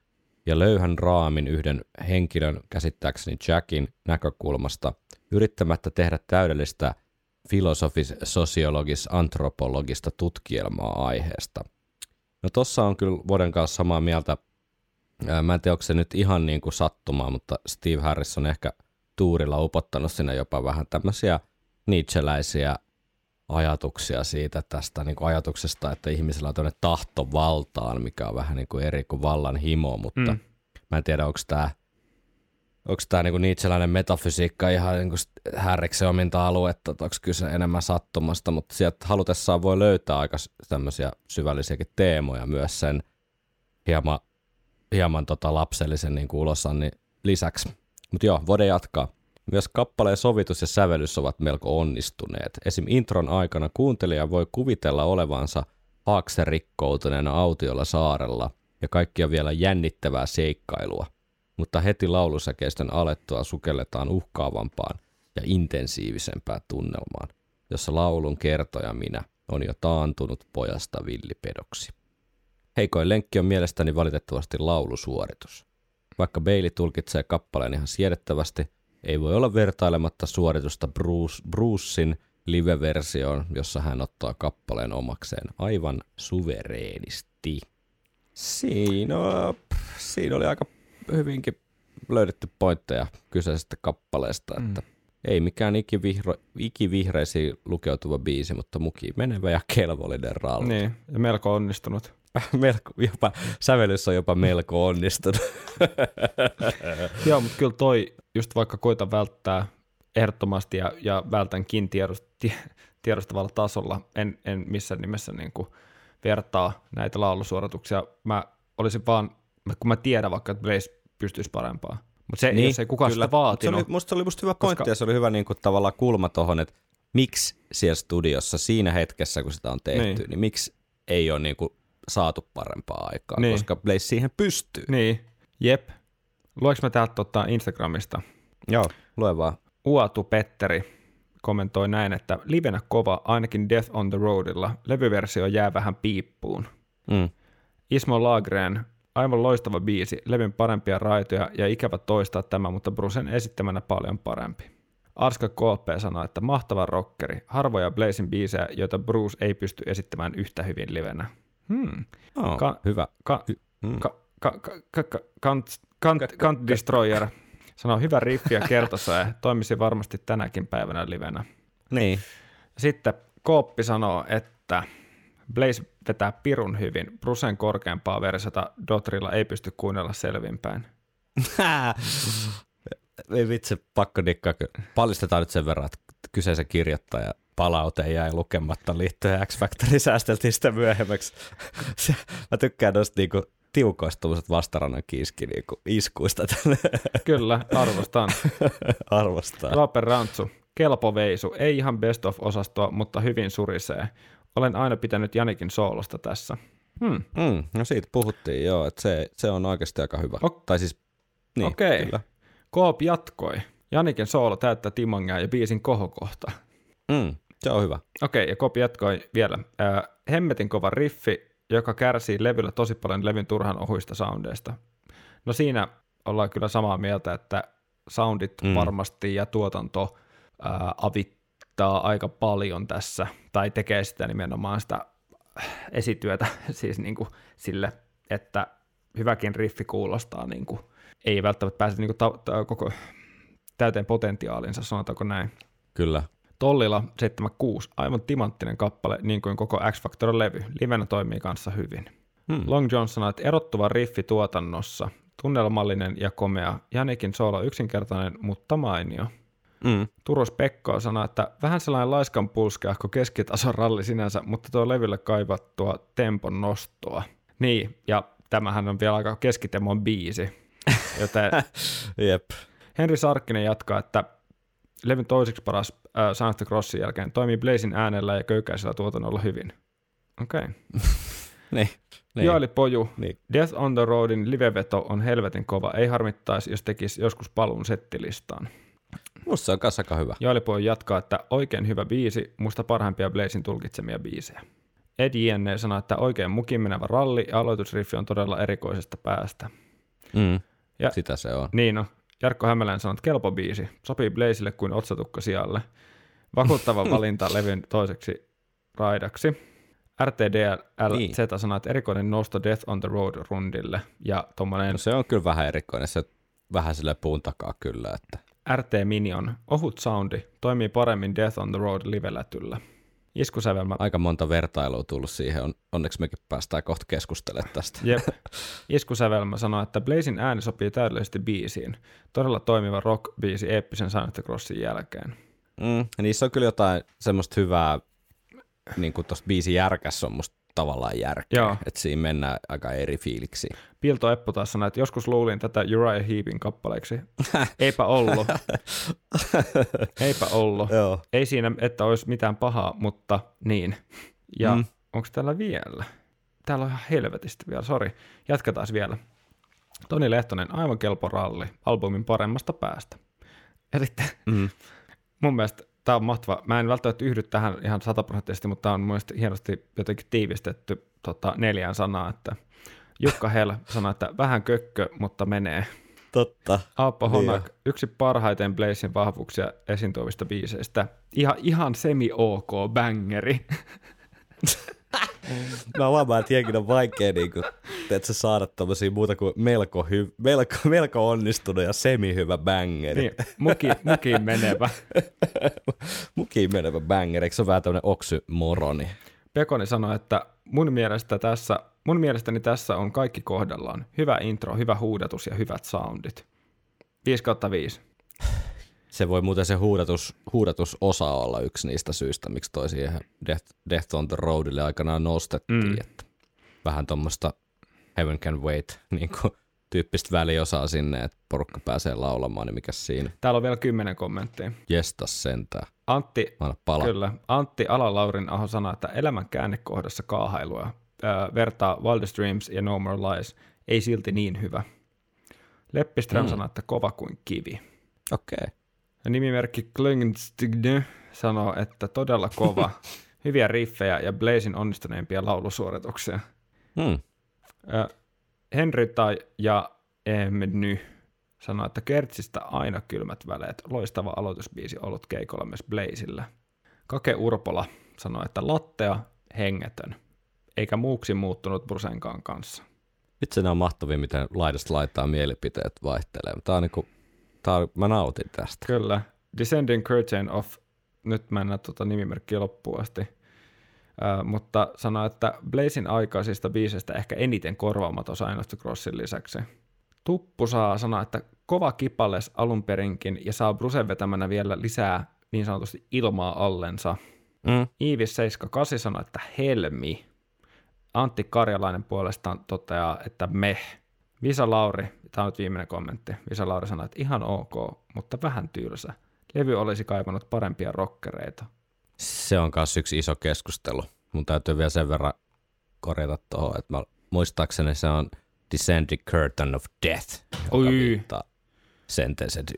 ja löyhän raamin yhden henkilön, käsittääkseni Jackin näkökulmasta, yrittämättä tehdä täydellistä filosofis, sosiologis, antropologista tutkielmaa aiheesta. No tossa on kyllä vuoden kanssa samaa mieltä. Mä en tiedä, onko se nyt ihan niin kuin sattumaa, mutta Steve Harris on ehkä tuurilla upottanut sinne jopa vähän tämmöisiä Nietzscheläisiä ajatuksia siitä tästä niin kuin ajatuksesta, että ihmisellä on tämmöinen tahto valtaan, mikä on vähän niin kuin eri kuin vallan himo, mutta mm. Mä en tiedä, onko tämä onko tämä niinku niitseläinen metafysiikka ihan niinku härriksen ominta aluetta, että onko kyse enemmän sattumasta, mutta sieltä halutessaan voi löytää aika tämmöisiä syvällisiäkin teemoja myös sen hieman, hieman tota lapsellisen niinku ulosannin lisäksi. Mutta joo, Vode jatkaa. Myös kappaleen sovitus ja sävellys ovat melko onnistuneet. Esim. intron aikana kuuntelija voi kuvitella olevansa haakse rikkoutuneena autiolla saarella ja kaikkia vielä jännittävää seikkailua. Mutta heti laulusäkeistön alettua sukelletaan uhkaavampaan ja intensiivisempään tunnelmaan, jossa laulun kertoja minä on jo taantunut pojasta villipedoksi. Heikoin lenkki on mielestäni valitettavasti laulusuoritus. Vaikka Bailey tulkitsee kappaleen ihan siedettävästi, ei voi olla vertailematta suoritusta Bruce, Brucein live-versioon, jossa hän ottaa kappaleen omakseen aivan suvereenisti. Siinä, siinä oli aika hyvinkin löydetty pointteja kyseisestä kappaleesta, mm. että ei mikään ikivihro, ikivihreisiin lukeutuva biisi, mutta muki menevä ja kelvollinen ralli. Niin, ja melko onnistunut. melko, jopa, sävellys on jopa melko onnistunut. Joo, mutta kyllä toi, just vaikka koita välttää ehdottomasti ja, ja vältänkin tiedost, tie, tiedostavalla tasolla, en, en missään nimessä niin kuin vertaa näitä laulusuorituksia. Mä olisin vaan, kun mä tiedän vaikka, että Blaze pystyisi parempaa. Mutta se, niin, jos ei kukaan kyllä. sitä vaatinut. Se oli, musta se oli musta hyvä pointti koska... ja se oli hyvä niin kuin, tavallaan kulma tuohon, että miksi siellä studiossa siinä hetkessä, kun sitä on tehty, niin, niin miksi ei ole niin kuin, saatu parempaa aikaa, niin. koska Blaze siihen pystyy. Niin, jep. Lueks mä täältä tota Instagramista? Joo, lue vaan. Uatu Petteri kommentoi näin, että livenä kova, ainakin Death on the Roadilla. Levyversio jää vähän piippuun. Mm. Ismo Lagren, aivan loistava biisi, levyn parempia raitoja ja ikävä toistaa tämä, mutta Brucen esittämänä paljon parempi. Arska KP sanoi, että mahtava rockeri, harvoja Blazin biisejä, joita Bruce ei pysty esittämään yhtä hyvin livenä. Hmm. Oh, ka- hyvä. Ka- hmm. ka- ka- ka- ka- ka- kant, kant, kant Destroyer sanoo, hyvä riffi ja kertosäe, toimisi varmasti tänäkin päivänä livenä. Niin. Sitten Kooppi sanoo, että Blaze vetää pirun hyvin. Brusen korkeampaa versiota Dotrilla ei pysty kuunnella selvinpäin. ei vitsi, pakko dikkaa. Paljastetaan nyt sen verran, että kyseisen kirjoittaja palaute jäi lukematta liittyen X Factorin säästeltiin sitä myöhemmäksi. Mä tykkään noista niinku tiukoista tuollaiset vastarannan kiiski niinku iskuista. Kyllä, arvostan. arvostan. Laaper Rantsu, kelpo veisu, ei ihan best of osastoa, mutta hyvin surisee. Olen aina pitänyt Janikin soolosta tässä. Hmm. Mm, no siitä puhuttiin joo, että se, se on oikeasti aika hyvä. Ok- tai siis, niin, Okei. kyllä. Koop jatkoi. Janikin soolo täyttää Timongia ja biisin kohokohta. Mm, se on hyvä. Okei, ja Koop jatkoi vielä. Äh, hemmetin kova riffi, joka kärsii levyllä tosi paljon levyn turhan ohuista soundeista. No siinä ollaan kyllä samaa mieltä, että soundit mm. varmasti ja tuotanto ää, avittaa aika paljon tässä, tai tekee sitä nimenomaan sitä esityötä siis niin kuin sille, että hyväkin riffi kuulostaa, niin kuin, ei välttämättä pääse niin kuin ta- ta- koko täyteen potentiaalinsa, sanotaanko näin. Kyllä. Tollilla 76, aivan timanttinen kappale, niin kuin koko X Factor levy. Livenä toimii kanssa hyvin. Hmm. Long John sanoi, että erottuva riffi tuotannossa, tunnelmallinen ja komea. Janikin soolo yksinkertainen, mutta mainio. Mm. Turus Pekko sanoi, että vähän sellainen laiskan pulskeahko keskitason ralli sinänsä, mutta tuo levylle kaivattua tempon nostoa. Niin, ja tämähän on vielä aika keskitemon biisi. Joten Jep. Henri Sarkkinen jatkaa, että levyn toiseksi paras äh, Santa Crossin jälkeen toimii Blazin äänellä ja köykäisellä tuotannolla hyvin. Okei. Okay. Niin. Niin. Joeli Poju, Niin. Death on the Roadin liveveto on helvetin kova. Ei harmittaisi, jos tekisi joskus paluun settilistaan. Musta se on kanssa aika hyvä. Joeli Poju jatkaa, että oikein hyvä biisi, musta parhaimpia Blazin tulkitsemia biisejä. Ed Jenne sanoi, että oikein mukin menevä ralli ja aloitusriffi on todella erikoisesta päästä. Mm. Ja- Sitä se on. Niin no, Jarkko Hämälän sanoi, että kelpo biisi, sopii Blazille kuin otsatukka sijalle. Vakuuttava valinta levyn toiseksi raidaksi. RTDL Niin. Sanoi, että erikoinen nosto Death on the Road rundille. Ja tuommoinen No se on kyllä vähän erikoinen. Se vähän sille puun takaa kyllä, että RT Minion, ohut soundi, toimii paremmin Death on the Road livelätyllä. Iskusävelmä, aika monta vertailua tullut siihen. On, onneksi mekin päästään kohta keskustelemaan tästä. jep. Iskusävelmä sanoi, että Blazin ääni sopii täydellisesti biisiin. Todella toimiva rock-biisi eeppisen Santa Crossin jälkeen. Mm, niissä on kyllä jotain semmoista hyvää, niin kuin tuossa biisin järkässä on musta tavallaan järkeä. Joo. Että siinä mennään aika eri fiiliksi. Pilto Eppu taas sanoi, että joskus luulin tätä Uriah Heepin kappaleeksi. Eipä ollut. Eipä ollut. Joo. Ei siinä, että olisi mitään pahaa, mutta niin. Ja Mm. onko täällä vielä? Täällä on ihan helvetisti vielä, sori. Jatketaan vielä. Toni Lehtonen, aivan kelpo ralli, albumin paremmasta päästä. Sitten Mm. mun mielestä tämä on mahtava. Mä en välttämättä yhdy tähän ihan sataprosenttisesti, mutta tämä on mun mielestä hienosti jotenkin tiivistetty tota, neljään sanaa, että Jukka Hell sanoi, että vähän kökkö, mutta menee. Totta. Aappo Niin Honak, yksi parhaiten Blazin vahvuuksia esiin tuovista biiseistä. Ihan, ihan semi-ok bangeri. Mä huomaan, että jenkin on vaikea niin kuin, että saada tommosia muuta kuin melko, hy, melko, melko onnistunut ja semi-hyvä bangeri. niin, muki, mukiin menevä. Mukiin menevä bangeri, eikö se ole vähän tämmönen oksymoroni? Pekoni sanoi, että mun, mielestä tässä, mun mielestäni tässä on kaikki kohdallaan. Hyvä intro, hyvä huudatus ja hyvät soundit. 5 kautta 5. Se voi muuten se huudatus, huudatusosa olla yksi niistä syistä, miksi toi siihen Death, Death on the Roadille aikanaan nostettiin. Mm. Että vähän tuommoista Heaven Can Wait niin kuin, tyyppistä väliosaa sinne, että porukka pääsee laulamaan, niin mikä siinä? Täällä on vielä kymmenen kommenttia. Jestas sentään. Antti, pala. kyllä, Antti Alalaurin aho sanoi, että elämän käännekohdassa kaahailua ää, vertaa Wildest Dreams ja No More Lies ei silti niin hyvä. Leppiström mm. sanoi, että kova kuin kivi. Okei. Okay. Ja nimimerkki Klingstigne sanoo, että todella kova, hyviä riffejä ja Blazin onnistuneimpia laulusuorituksia. Hmm. Ö, Henry tai ja Emny sanoi, että Kertsistä aina kylmät väleet, loistava aloitusbiisi ollut keikolla myös Blazillä. Kake Urpola sanoi, että lattea hengetön, eikä muuksi muuttunut Brusenkaan kanssa. Itse ne on mahtavia, miten laidasta laittaa mielipiteet vaihtelee. Tää on niinku, tää mä nautin tästä. Kyllä. Descending Curtain of, nyt mä en näe tuota nimimerkkiä loppuun asti, Ö, mutta sanoi, että Blazin aikaisista biiseistä ehkä eniten korvaamaton Sign Crossin lisäksi. Tuppu saa sanoa, että kova kipales alun perinkin ja saa Brusen vetämänä vielä lisää niin sanotusti ilmaa allensa. Mm. Iivis 78 sanoi, että helmi. Antti Karjalainen puolestaan toteaa, että meh. Visa Lauri, tämä on nyt viimeinen kommentti. Visa Lauri sanoi, että ihan ok, mutta vähän tylsä. Levy olisi kaivannut parempia rockereita. Se on myös yksi iso keskustelu. Mun täytyy vielä sen verran korjata tuohon, että mä, muistaakseni se on Descending Curtain of Death, joka Oi. viittaa Sentenced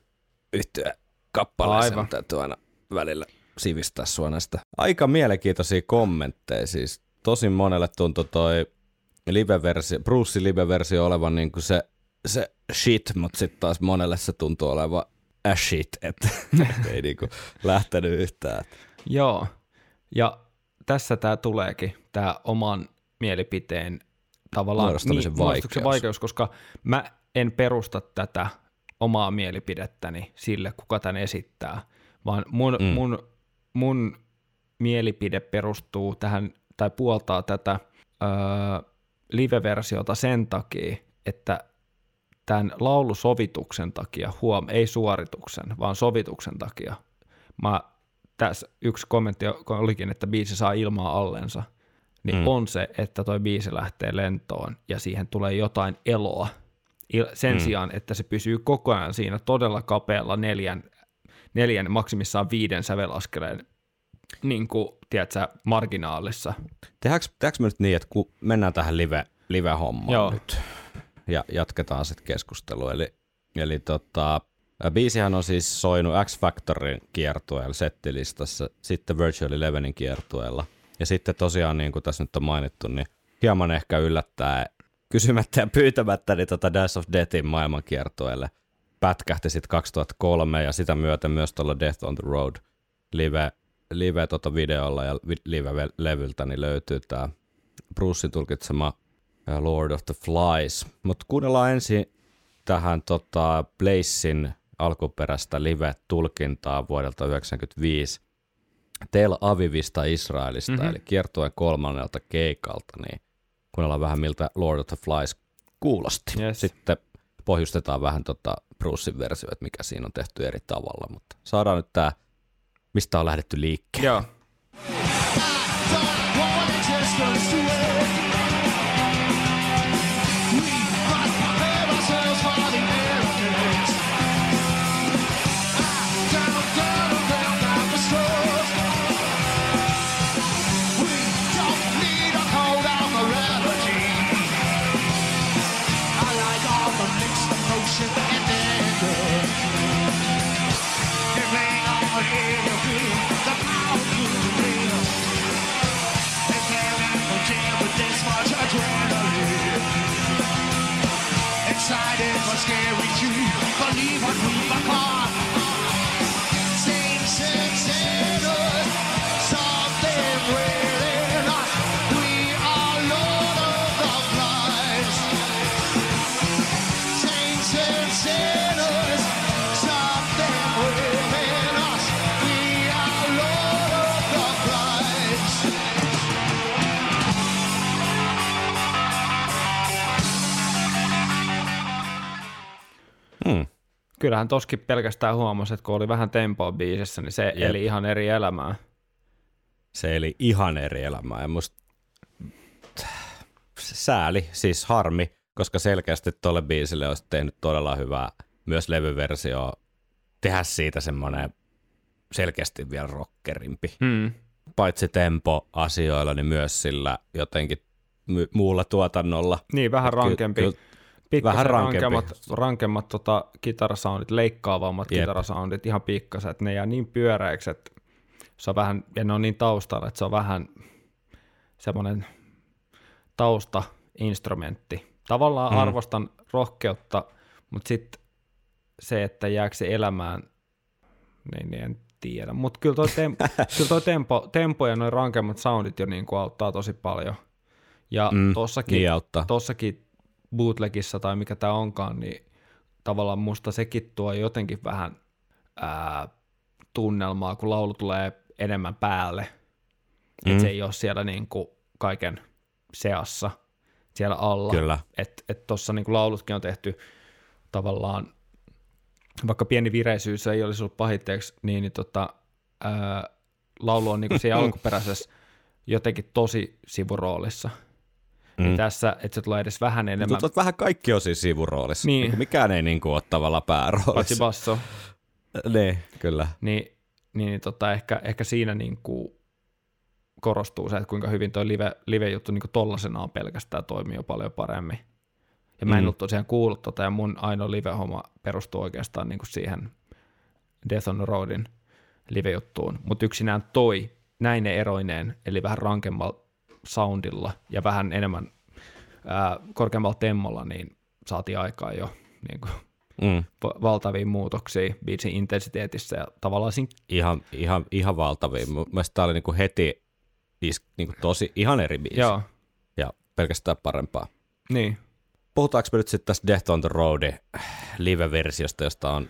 yhtyä kappaleeseen. Aivan. Täytyy aina välillä sivistää sua näistä. Aika mielenkiintoisia kommentteja siis. Tosi monelle tuntui toi live-versio, Bruce live-versio olevan niin kuin se, se shit, mutta sitten taas monelle se tuntuu olevan a shit, että ei niinku lähtenyt yhtään. Joo, ja tässä tämä tuleekin, tämä oman mielipiteen tavallaan Muodostamisen muodostuksen vaikeus. vaikeus, koska mä en perusta tätä omaa mielipidettäni sille, kuka tämän esittää, vaan mun, mm. mun, mun mielipide perustuu tähän, tai puoltaa tätä öö, live-versiota sen takia, että tämän laulusovituksen takia, huom, ei suorituksen, vaan sovituksen takia, mä, tässä yksi kommentti olikin, että biisi saa ilmaa allensa, niin Mm. on se, että toi biisi lähtee lentoon ja siihen tulee jotain eloa. Sen mm. sijaan, että se pysyy koko ajan siinä todella kapealla neljän, neljän maksimissaan viiden sävelaskeleen niin kuin, tiedätkö, marginaalissa. Tehdäänkö, tehdäänkö me nyt niin, että kun mennään tähän live, live-hommaan Joo. nyt ja jatketaan sitten keskustelua. Eli, eli tota, biisihän on siis soinut X Factorin kiertueella settilistassa, sitten Virtual Elevenin kiertueella. Ja sitten tosiaan, niin kuin tässä nyt on mainittu, niin hieman ehkä yllättää kysymättä ja pyytämättä niin tota Dance of Deathin maailmankiertueelle pätkähti sitten 2003 ja sitä myöten myös tuolla Death on the Road live, live tota videolla ja live-levyltä niin löytyy tämä Brucein tulkitsema Lord of the Flies. Mutta kuunnellaan ensin tähän tota Blazein alkuperäistä live-tulkintaa vuodelta 1995 Tel Avivista Israelista, mm-hmm. eli kiertueen kolmannelta keikalta, niin kuunnellaan vähän miltä Lord of the Flies kuulosti. Yes. Sitten pohjustetaan vähän tota Brucein versio, että mikä siinä on tehty eri tavalla, mutta saadaan nyt tämä, mistä on lähdetty liikkeelle. Joo. Kyllähän toskin pelkästään huomasi, että kun oli vähän tempoa biisissä, niin se Jep. eli ihan eri elämää. Se eli ihan eri elämää ja musta sääli, siis harmi, koska selkeästi tuolle biisille olisi tehnyt todella hyvää myös levyversio tehdä siitä semmoinen selkeästi vielä rockerimpi. Hmm. Paitsi tempo-asioilla, niin myös sillä jotenkin muulla tuotannolla. Niin, vähän Ky- rankempi. kyllä- Pikkasen vähän rankempi. rankemmat, rankemmat tota, kitarasoundit, leikkaavammat Jep. kitarasoundit, ihan pikkasen, että ne jää niin pyöreiksi, että se on vähän, ja ne on niin taustalla, että se on vähän semmoinen taustainstrumentti. Tavallaan Mm. arvostan rohkeutta, mutta sitten se, että jääkö se elämään, niin, niin en tiedä. Mutta kyllä toi, tem, kyllä toi tempo, tempo ja noin rankemmat soundit jo niin kuin auttaa tosi paljon. Ja mm, tossakin, niin auttaa. tossakin bootlegissa tai mikä tämä onkaan, niin tavallaan musta sekin tuo jotenkin vähän ää, tunnelmaa, kun laulu tulee enemmän päälle. Mm. Että se ei ole siellä niin kuin kaiken seassa siellä alla. Kyllä. Että et tuossa niin laulutkin on tehty tavallaan, vaikka pieni vireisyys ei olisi ollut pahitteeksi, niin, niin tota, ää, laulu on niin kuin siinä alkuperäisessä jotenkin tosi sivuroolissa. Mm. Mm. Ja tässä, että se tulee edes vähän enemmän, että vähän kaikki on siis sivuroolissa. Niin. Niin. Mikään ei niin kuin ole tavallaan paitsi pääroolissa. basso, Niin, kyllä. niin, niin tota, ehkä, ehkä siinä niin kuin korostuu se, että kuinka hyvin toi live, live-juttu niin tollasenaan pelkästään toimii jo paljon paremmin. Ja mä en Mm. ollut tosiaan kuullut tota, ja mun ainoa live-homma perustuu oikeastaan niin kuin siihen Death on the Roadin live-juttuun. Mutta yksinään toi näin ne eroineen, eli vähän rankemmalla soundilla ja vähän enemmän ää, korkeammalla temmolla, niin saatiin aikaan jo niin kuin, Mm. va- valtavia muutoksia biisin intensiteetissä ja tavallaan siinä, Ihan, ihan, ihan valtavia. Mun mielestä tämä oli niinku heti is, niinku tosi ihan eri biisi. joo, Ja pelkästään parempaa. niin, Puhutaanko me nyt sitten tästä Death on the Road live-versiosta, josta on,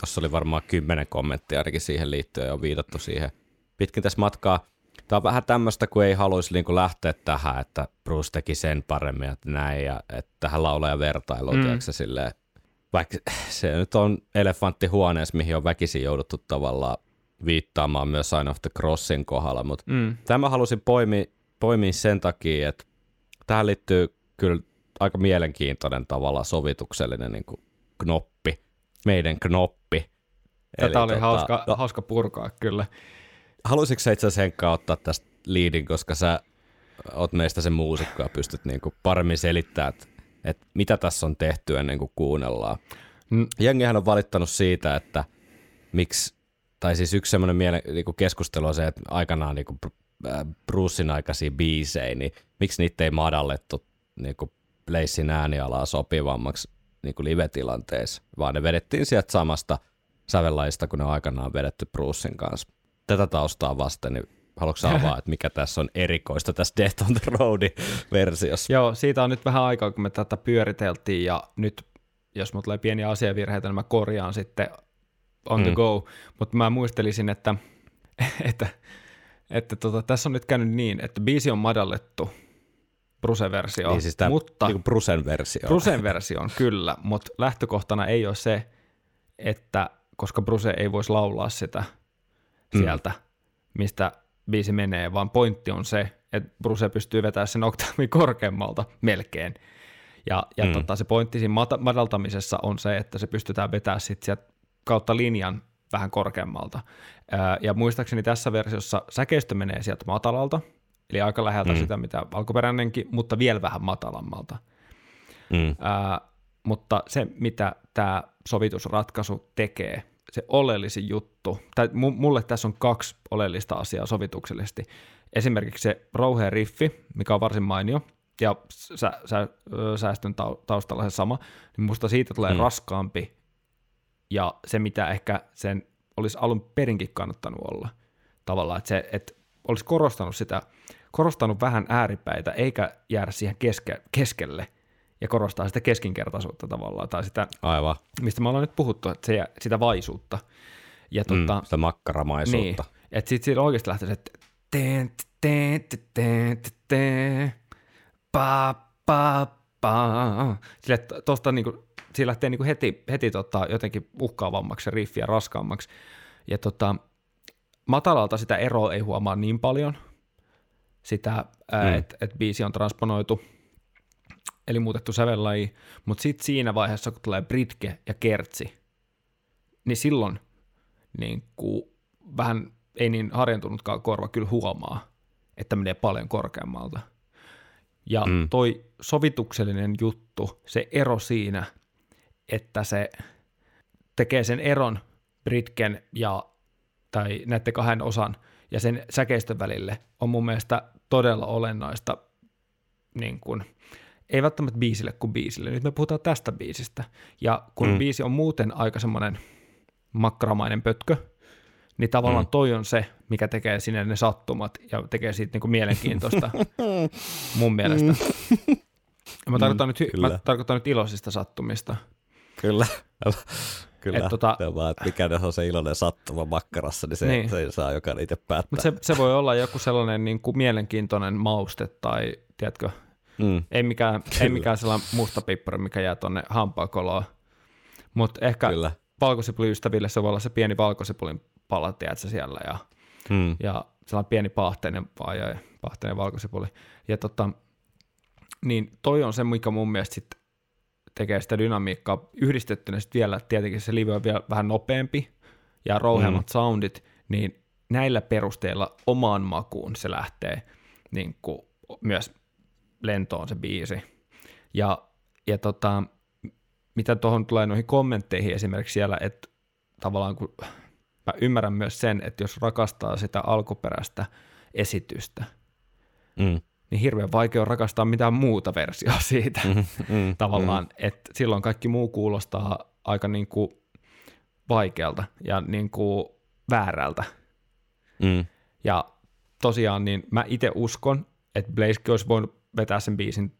tuossa oli varmaan kymmenen kommenttia ainakin siihen liittyen ja on viitattu siihen pitkin tässä matkaa. Tämä on vähän tämmöistä, kun ei haluaisi niinku lähteä tähän, että Bruce teki sen paremmin, että näin, ja että tähän laulaja vertailuun, Mm. silleen, vaikka se nyt on elefantti huoneessa, mihin on väkisin jouduttu tavallaan viittaamaan myös Sign of the Crossin kohdalla, mutta mm, Tämä halusin poimia, poimia sen takia, että tähän liittyy kyllä aika mielenkiintoinen tavalla sovituksellinen niin kuin knoppi, meidän knoppi. tätä oli tota, hauska, no, hauska purkaa kyllä. Haluaisitko sä itse asiassa Henkka ottaa tästä liidin, koska sä oot meistä se muusikko ja pystyt niin kuin paremmin selittämään, että, että mitä tässä on tehty ennen kuin kuunnellaan. Mm. Jengihän on valittanut siitä, että miksi, tai siis yksi semmoinen miele, niin keskustelu on se, että aikanaan niin kuin Brucein aikaisia biisejä, niin miksi niitä ei madallettu niin kuin Blazein äänialaa sopivammaksi niin kuin live-tilanteessa, vaan ne vedettiin sieltä samasta sävellajista, kun ne on aikanaan vedetty Brucein kanssa. Tätä taustaa vasten, niin haluatko sä avaa, että mikä tässä on erikoista tässä Death on the Roadin versiossa? Joo, siitä on nyt vähän aikaa, kun me tätä pyöriteltiin ja nyt, jos mulla tulee pieniä asiavirheitä, niin mä korjaan sitten on the Mm. go. Mutta mä muistelisin, että, että, että tota, tässä on nyt käynyt niin, että biisi on madallettu, Bruce-versio, Niin siis tämä mutta niin Brucen versio. Brucen version kyllä, mutta lähtökohtana ei ole se, että koska Bruce ei voisi laulaa sitä Mm. sieltä, mistä biisi menee, vaan pointti on se, että Bruce pystyy vetämään sen oktaavi korkeammalta melkein. Ja, ja Mm. tota, se pointti siinä madaltamisessa on se, että se pystytään vetämään sit sieltä kautta linjan vähän korkeammalta. Ja muistaakseni tässä versiossa säkeistö menee sieltä matalalta, eli aika läheltä Mm. mm. sitä, mitä alkuperäinenkin, mutta vielä vähän matalammalta. Mm. Ää, mutta se, mitä tämä sovitusratkaisu tekee, se oleellisin juttu, tai mu- mulle tässä on kaksi oleellista asiaa sovituksellisesti. Esimerkiksi se rouhea riffi, mikä on varsin mainio, ja sä, sä, säästön tau- taustalla se sama, niin musta siitä tulee mm. raskaampi ja se, mitä ehkä sen olisi alun perinkin kannattanut olla. Tavallaan, että se että olisi korostanut sitä, korostanut vähän ääripäitä, eikä jäädä siihen keske, keskelle ja korostaa sitä keskinkertaisuutta tavallaan, tai sitä, Aivan. mistä me ollaan nyt puhuttu, että se, sitä vaisuutta. Ja tota, Mm, sitä makkaramaisuutta. niin, että sitten siinä oikeasti lähtee se, että teen, teen, teen, teen, pa, pa, pa. Sille, tosta niinku, siinä lähtee niinku heti, heti tota, jotenkin uhkaavammaksi se riffi ja raskaammaksi. Ja tota, matalalta sitä eroa ei huomaa niin paljon, sitä, mm. että et biisi on transponoitu, eli muutettu sävellaji, mutta sitten siinä vaiheessa, kun tulee Britke ja Kertsi, niin silloin niin kuin vähän ei niin harjentunutkaan korva kyllä huomaa, että menee paljon korkeammalta. Ja Mm. toi sovituksellinen juttu, se ero siinä, että se tekee sen eron Britken ja tai näiden kahden osan ja sen säkeistön välille on mun mielestä todella olennaista, niin kuin, ei välttämättä biisille kuin biisille. Nyt me puhutaan tästä biisistä. Ja kun Mm. mm. biisi on muuten aika semmoinen makkaramainen pötkö, niin tavallaan Mm. mm. toi on se, mikä tekee sinne ne sattumat ja tekee siitä niinku mielenkiintoista mun mielestä. Ja Mä tarkoitan, nyt, Mm, kyllä. mä tarkoitan nyt iloisista sattumista. Kyllä. Kyllä. Et tota- vaan, että mikä on se iloinen sattuma makkarassa, niin se, Niin. se saa jokainen itse päättää. Mutta se, se voi olla joku sellainen niin kuin mielenkiintoinen mauste tai, tiedätkö, mm. ei mikään, ei mikään sellainen musta pippari, mikä jää tonne hampaakoloon. Mutta ehkä Kyllä. valkosipuliystäville se voi olla se pieni valkosipulin pala, tiedätkö, siellä ja, Mm. ja sellainen pieni pahteinen, ai, ai, pahteinen valkosipuli. Ja tota, niin toi on se, mikä mun mielestä sit tekee sitä dynamiikkaa yhdistettynä sit vielä, tietenkin se live on vielä vähän nopeampi ja rouheammat mm. soundit, niin näillä perusteilla omaan makuun se lähtee niin kuin myös lentoon se biisi. Ja, ja tota, mitä tuohon tulee noihin kommentteihin esimerkiksi siellä, että tavallaan kun mä ymmärrän myös sen, että jos rakastaa sitä alkuperäistä esitystä, Mm. niin hirveän vaikea on rakastaa mitään muuta versiota siitä Mm. tavallaan, mm. että silloin kaikki muu kuulostaa aika niin kuin vaikealta ja niin kuin väärältä. Mm. Ja tosiaan niin mä itse uskon, että Blazekin olisi voinut vetää sen biisin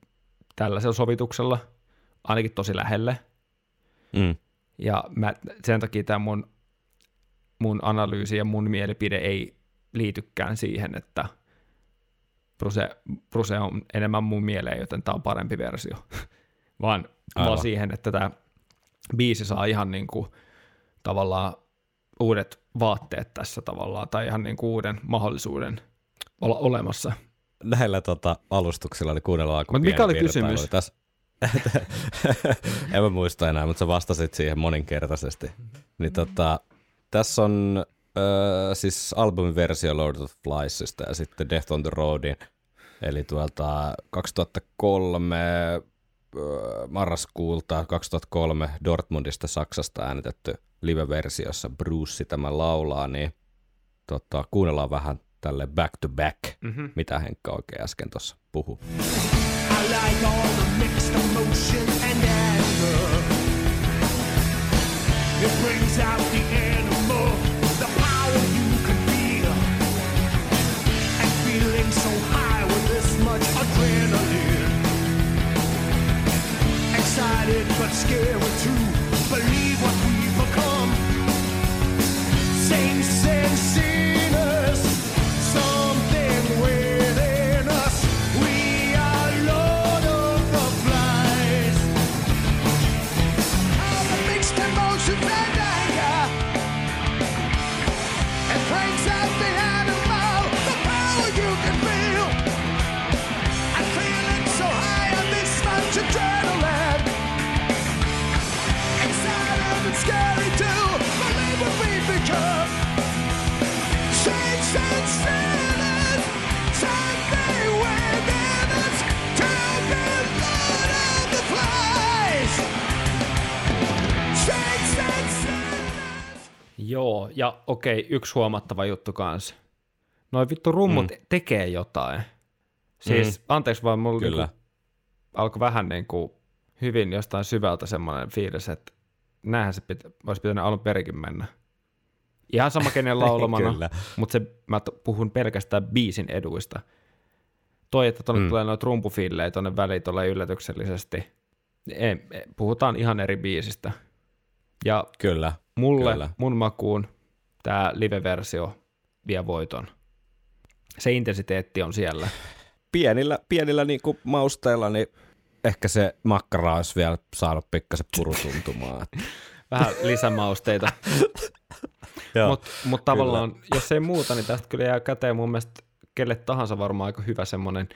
tällaisella sovituksella, ainakin tosi lähelle. Mm. Ja mä, sen takia tämä mun, mun analyysi ja mun mielipide ei liitykään siihen, että Bruse, Bruse on enemmän mun mieleen, joten tämä on parempi versio. vaan, Aivan. vaan siihen, että tämä biisi saa ihan niin kuin, tavallaan uudet vaatteet tässä tavallaan, tai ihan niin kuin uuden mahdollisuuden olla olemassa. Näillä tota, alustuksilla niin kuunnellaan Mut mikä oli kysymys? Tässä. en mä muista enää, mutta sä vastasit siihen moninkertaisesti. Niin tota, tässä on äh, siis albumin versio Lord of Fliesista ja sitten Death on the Roadin, eli tuolta 2003 äh, marraskuulta 2003 Dortmundista Saksasta äänitetty live-versiossa Bruce tämän laulaa, niin tota, kuunnellaan vähän tälle back to back, Mhm. mitä Henkka oikein äsken tuossa puhui. Like all the mixed emotion and anger. It brings out the animal, the power you can feel. And feeling so high with this much adrenaline. Excited but scared too. Joo, ja okei, yksi huomattava juttu kanssa. Noi vittu rummut mm. tekee jotain. Siis, mm. anteeksi vaan, mulla Kyllä. niinku alkoi vähän niin kuin hyvin jostain syvältä semmoinen fiilis, että näinhän se pitä, olisi pitänyt alun perikin mennä. Ihan sama kenen laulamana, mutta se, mä puhun pelkästään biisin eduista. Toi, että tuonne mm. tulee noita rumpufillejä tuonne väliin tulee yllätyksellisesti. Ei, ei, puhutaan ihan eri biisistä. Ja Kyllä. mulle, Kyllä. mun makuun, tämä live-versio vie voiton. Se intensiteetti on siellä. Pienillä, pienillä niin kuin mausteilla, niin ehkä se makkara olisi vielä saanut pikkasen purutuntumaan. Vähän lisämausteita. Mutta mut tavallaan, jos ei muuta, niin tästä kyllä jää käteen mun mielestä kelle tahansa varmaan aika hyvä semmoinen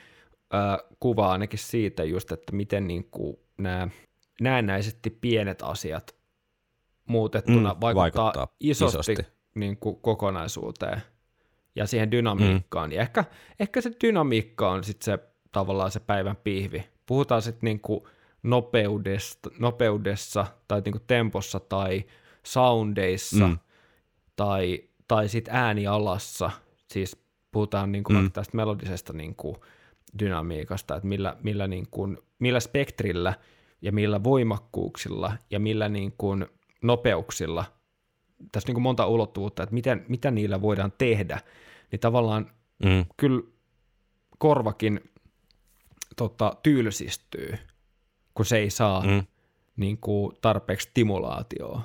ö, kuva ainakin siitä just, että miten niinku nämä näennäisesti pienet asiat muutettuna Mm, vaikuttaa, vaikuttaa isosti, isosti. isosti. Niinku kokonaisuuteen ja siihen dynamiikkaan. Mm. Ja ehkä, ehkä se dynamiikka on sitten se tavallaan se päivän pihvi. Puhutaan sitten niinku nopeudesta, nopeudessa tai niinku tempossa tai soundeissa Mm. tai, tai sitten äänialassa. Siis puhutaan niinku mm. tästä melodisesta niinku dynamiikasta, että millä, millä, niinku, millä spektrillä ja millä voimakkuuksilla ja millä niinku nopeuksilla tässä niin monta ulottuvuutta, että miten, mitä niillä voidaan tehdä, niin tavallaan Mm. kyllä korvakin tota, tylsistyy, kun se ei saa Mm. mm. niin kuin, tarpeeksi stimulaatioa.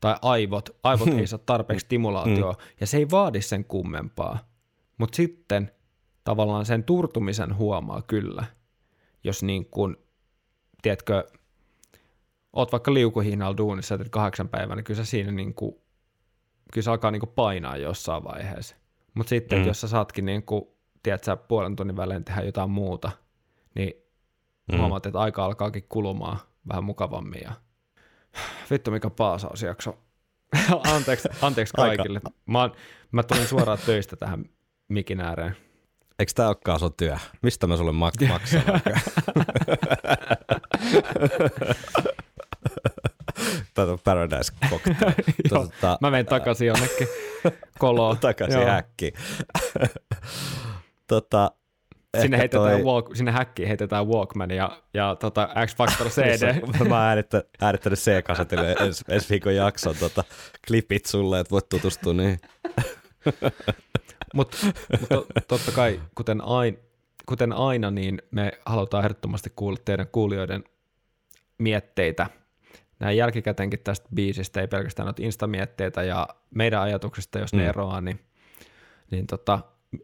Tai aivot, aivot ei saa tarpeeksi stimulaatioa, ja se ei vaadi sen kummempaa. Mutta sitten tavallaan sen turtumisen huomaa kyllä, jos niin kuin, tiedätkö, oot vaikka liukuhihnalla duunissa teet kahdeksan päivää, niin kyllä se siinä niin kuin, kyllä se alkaa niin kuin painaa jossain vaiheessa. Mutta sitten, mm. jos sä saatkin niin kuin, tiedät sä, puolen tunnin välein tehdä jotain muuta, niin mm. huomaat, että aika alkaakin kulumaan vähän mukavammin. Ja... Vittu, mikä paasausjakso. anteeksi, anteeksi kaikille. Mä, oon- mä tulin suoraan töistä tähän mikin ääreen. Eikö tämä olekaan sun työ? Mistä mä sulle mak- maksan? On Paradise Cocktail. Tota, mä menen takaisin jonnekin koloon. takaisin häkkiin. tota, Sinne, heitetään toi- walk, sinne häkkiin heitetään Walkman ja, ja tota X Factor CD. Mä oon äänittänyt, äänittänyt C-kasetille ensi, ensi viikon jakson tota, klipit sulle, että voit tutustua niihin. Mutta mut to, totta kai, kuten, ain, kuten aina, niin me halutaan ehdottomasti kuulla teidän kuulijoiden mietteitä. Näin jälkikäteenkin tästä biisistä, ei pelkästään noita instamietteitä ja meidän ajatuksista, jos ne Mm. eroaa, niin, niin tota,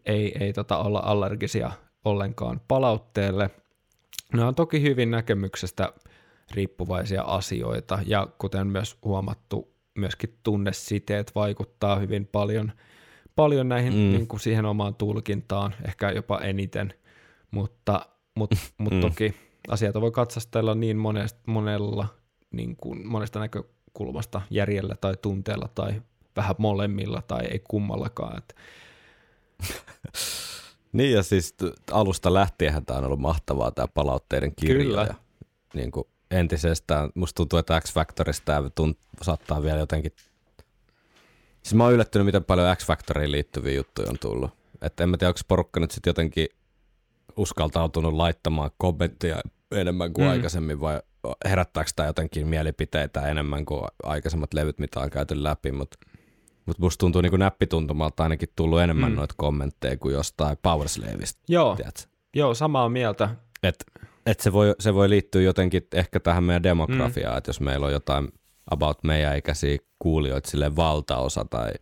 ei, ei tota olla allergisia ollenkaan palautteelle. Ne on toki hyvin näkemyksestä riippuvaisia asioita, ja kuten myös huomattu, myöskin tunnesiteet vaikuttaa hyvin paljon, paljon näihin Mm. niin kuin siihen omaan tulkintaan, ehkä jopa eniten, mutta, mutta, mutta Mm. toki asioita voi katsastella niin monesta, monella, niin kuin monesta näkökulmasta, järjellä tai tunteella tai vähän molemmilla tai ei kummallakaan. Että Niin ja siis alusta lähtienhän tämä on ollut mahtavaa tämä palautteiden kirja. Kyllä. Ja, niin kuin entisestään, musta tuntuu, että X-Factorista tämä tunt, saattaa vielä jotenkin... Siis mä oon yllättynyt, miten paljon X-Factoriin liittyviä juttuja on tullut. Että en mä tiedä, onko porukka nyt sitten jotenkin uskaltautunut laittamaan kommentteja enemmän kuin. Mm. aikaisemmin vai herättääkö tämä jotenkin mielipiteitä enemmän kuin aikaisemmat levyt, mitä on käyty läpi, mutta mut musta tuntuu niin näppituntumalta ainakin tullut enemmän mm. Noita kommentteja kuin jostain Powerslavista, joo, tiedätkö? joo, samaa mieltä. Et, et se, voi, se voi liittyä jotenkin ehkä tähän meidän demografiaan, mm. että jos meillä on jotain about meidän ikäisiä kuulijoita sille valtaosa tai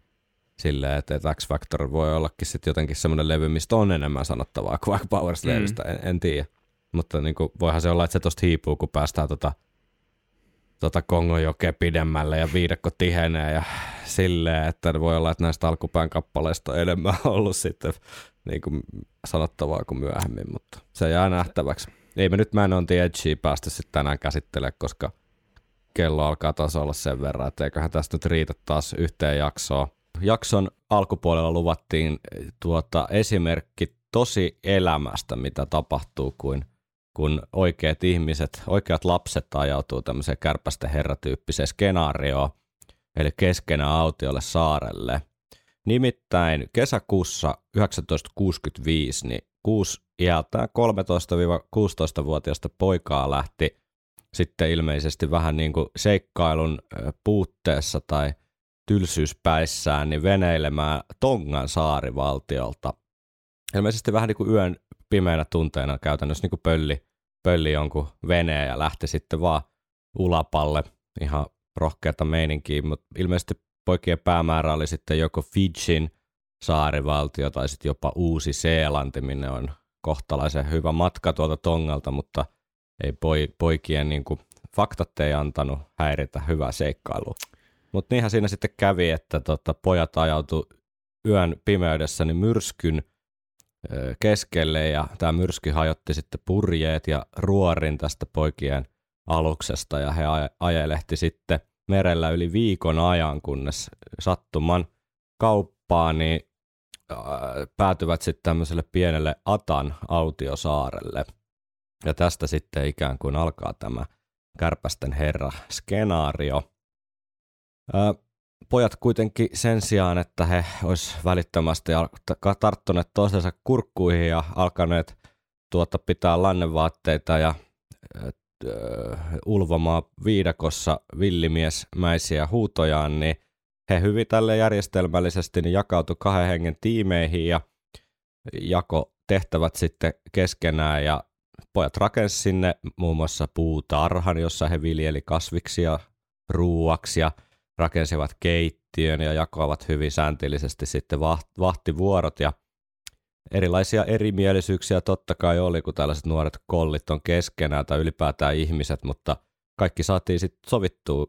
silleen, että, että X Factor voi ollakin sitten jotenkin semmoinen levy, mistä on enemmän sanottavaa kuin vaikka Power Slavista, mm. en, en tiedä. Mutta niin kuin, voihan se olla, että se tosta hiipuu, kun päästään tota, tota Kongojokea pidemmälle ja viidakko tihenee ja silleen, että voi olla, että näistä alkupään kappaleista on enemmän ollut sitten niin kuin sanottavaa kuin myöhemmin, mutta se jää nähtäväksi. Ei me nyt Man on the Edgea päästä sitten tänään käsittelemään, koska kello alkaa taas olla sen verran, että eiköhän tästä nyt riitä taas yhteen jaksoon. Jakson alkupuolella luvattiin tuota esimerkki tosi elämästä, mitä tapahtuu, kun, kun oikeat ihmiset, oikeat lapset ajautuu tämmöiseen kärpästen herratyyppiseen skenaarioon, eli keskenä autiolle saarelle. Nimittäin kesäkuussa 1965 niin kuusi iältään 13-16-vuotiaasta poikaa lähti sitten ilmeisesti vähän niin kuin seikkailun puutteessa tai tylsyyspäissään niin veneilemään Tongan saarivaltiolta. Ilmeisesti vähän niin kuin yön pimeänä tunteena käytännössä niin kuin pölli, pölli jonkun veneen ja lähti sitten vaan ulapalle ihan rohkeata meininkiä, mutta ilmeisesti poikien päämäärä oli sitten joko Fidjin saarivaltio tai sitten jopa Uusi-Seelanti, minne on kohtalaisen hyvä matka tuolta Tongalta, mutta ei poi, poikien niin kuin, faktat ei antanut häiritä hyvää seikkailua. Mutta niinhän siinä sitten kävi, että tota, pojat ajautu yön pimeydessä niin myrskyn keskelle ja tämä myrsky hajotti sitten purjeet ja ruorin tästä poikien aluksesta ja he aj- ajelehti sitten merellä yli viikon ajan, kunnes sattuman kauppaan niin päätyvät sitten tämmöiselle pienelle Atan autiosaarelle. Ja tästä sitten ikään kuin alkaa tämä kärpästen herra skenaario. Pojat kuitenkin sen sijaan, että he olisi välittömästi tarttuneet toisensa kurkkuihin ja alkaneet tuota pitää lannevaatteita ja ö, ulvomaan viidakossa villimiesmäisiä huutojaan, niin he hyvin tälle järjestelmällisesti niin jakautui kahden hengen tiimeihin ja jako tehtävät sitten keskenään ja pojat rakensi sinne muun muassa puutarhan, jossa he viljeli kasviksia ruuaksi ja rakensivat keittiön ja jakoivat hyvin säntillisesti sitten vaht- vahtivuorot ja erilaisia erimielisyyksiä totta kai oli, kun tällaiset nuoret kollit on keskenään tai ylipäätään ihmiset, mutta kaikki saatiin sitten sovittua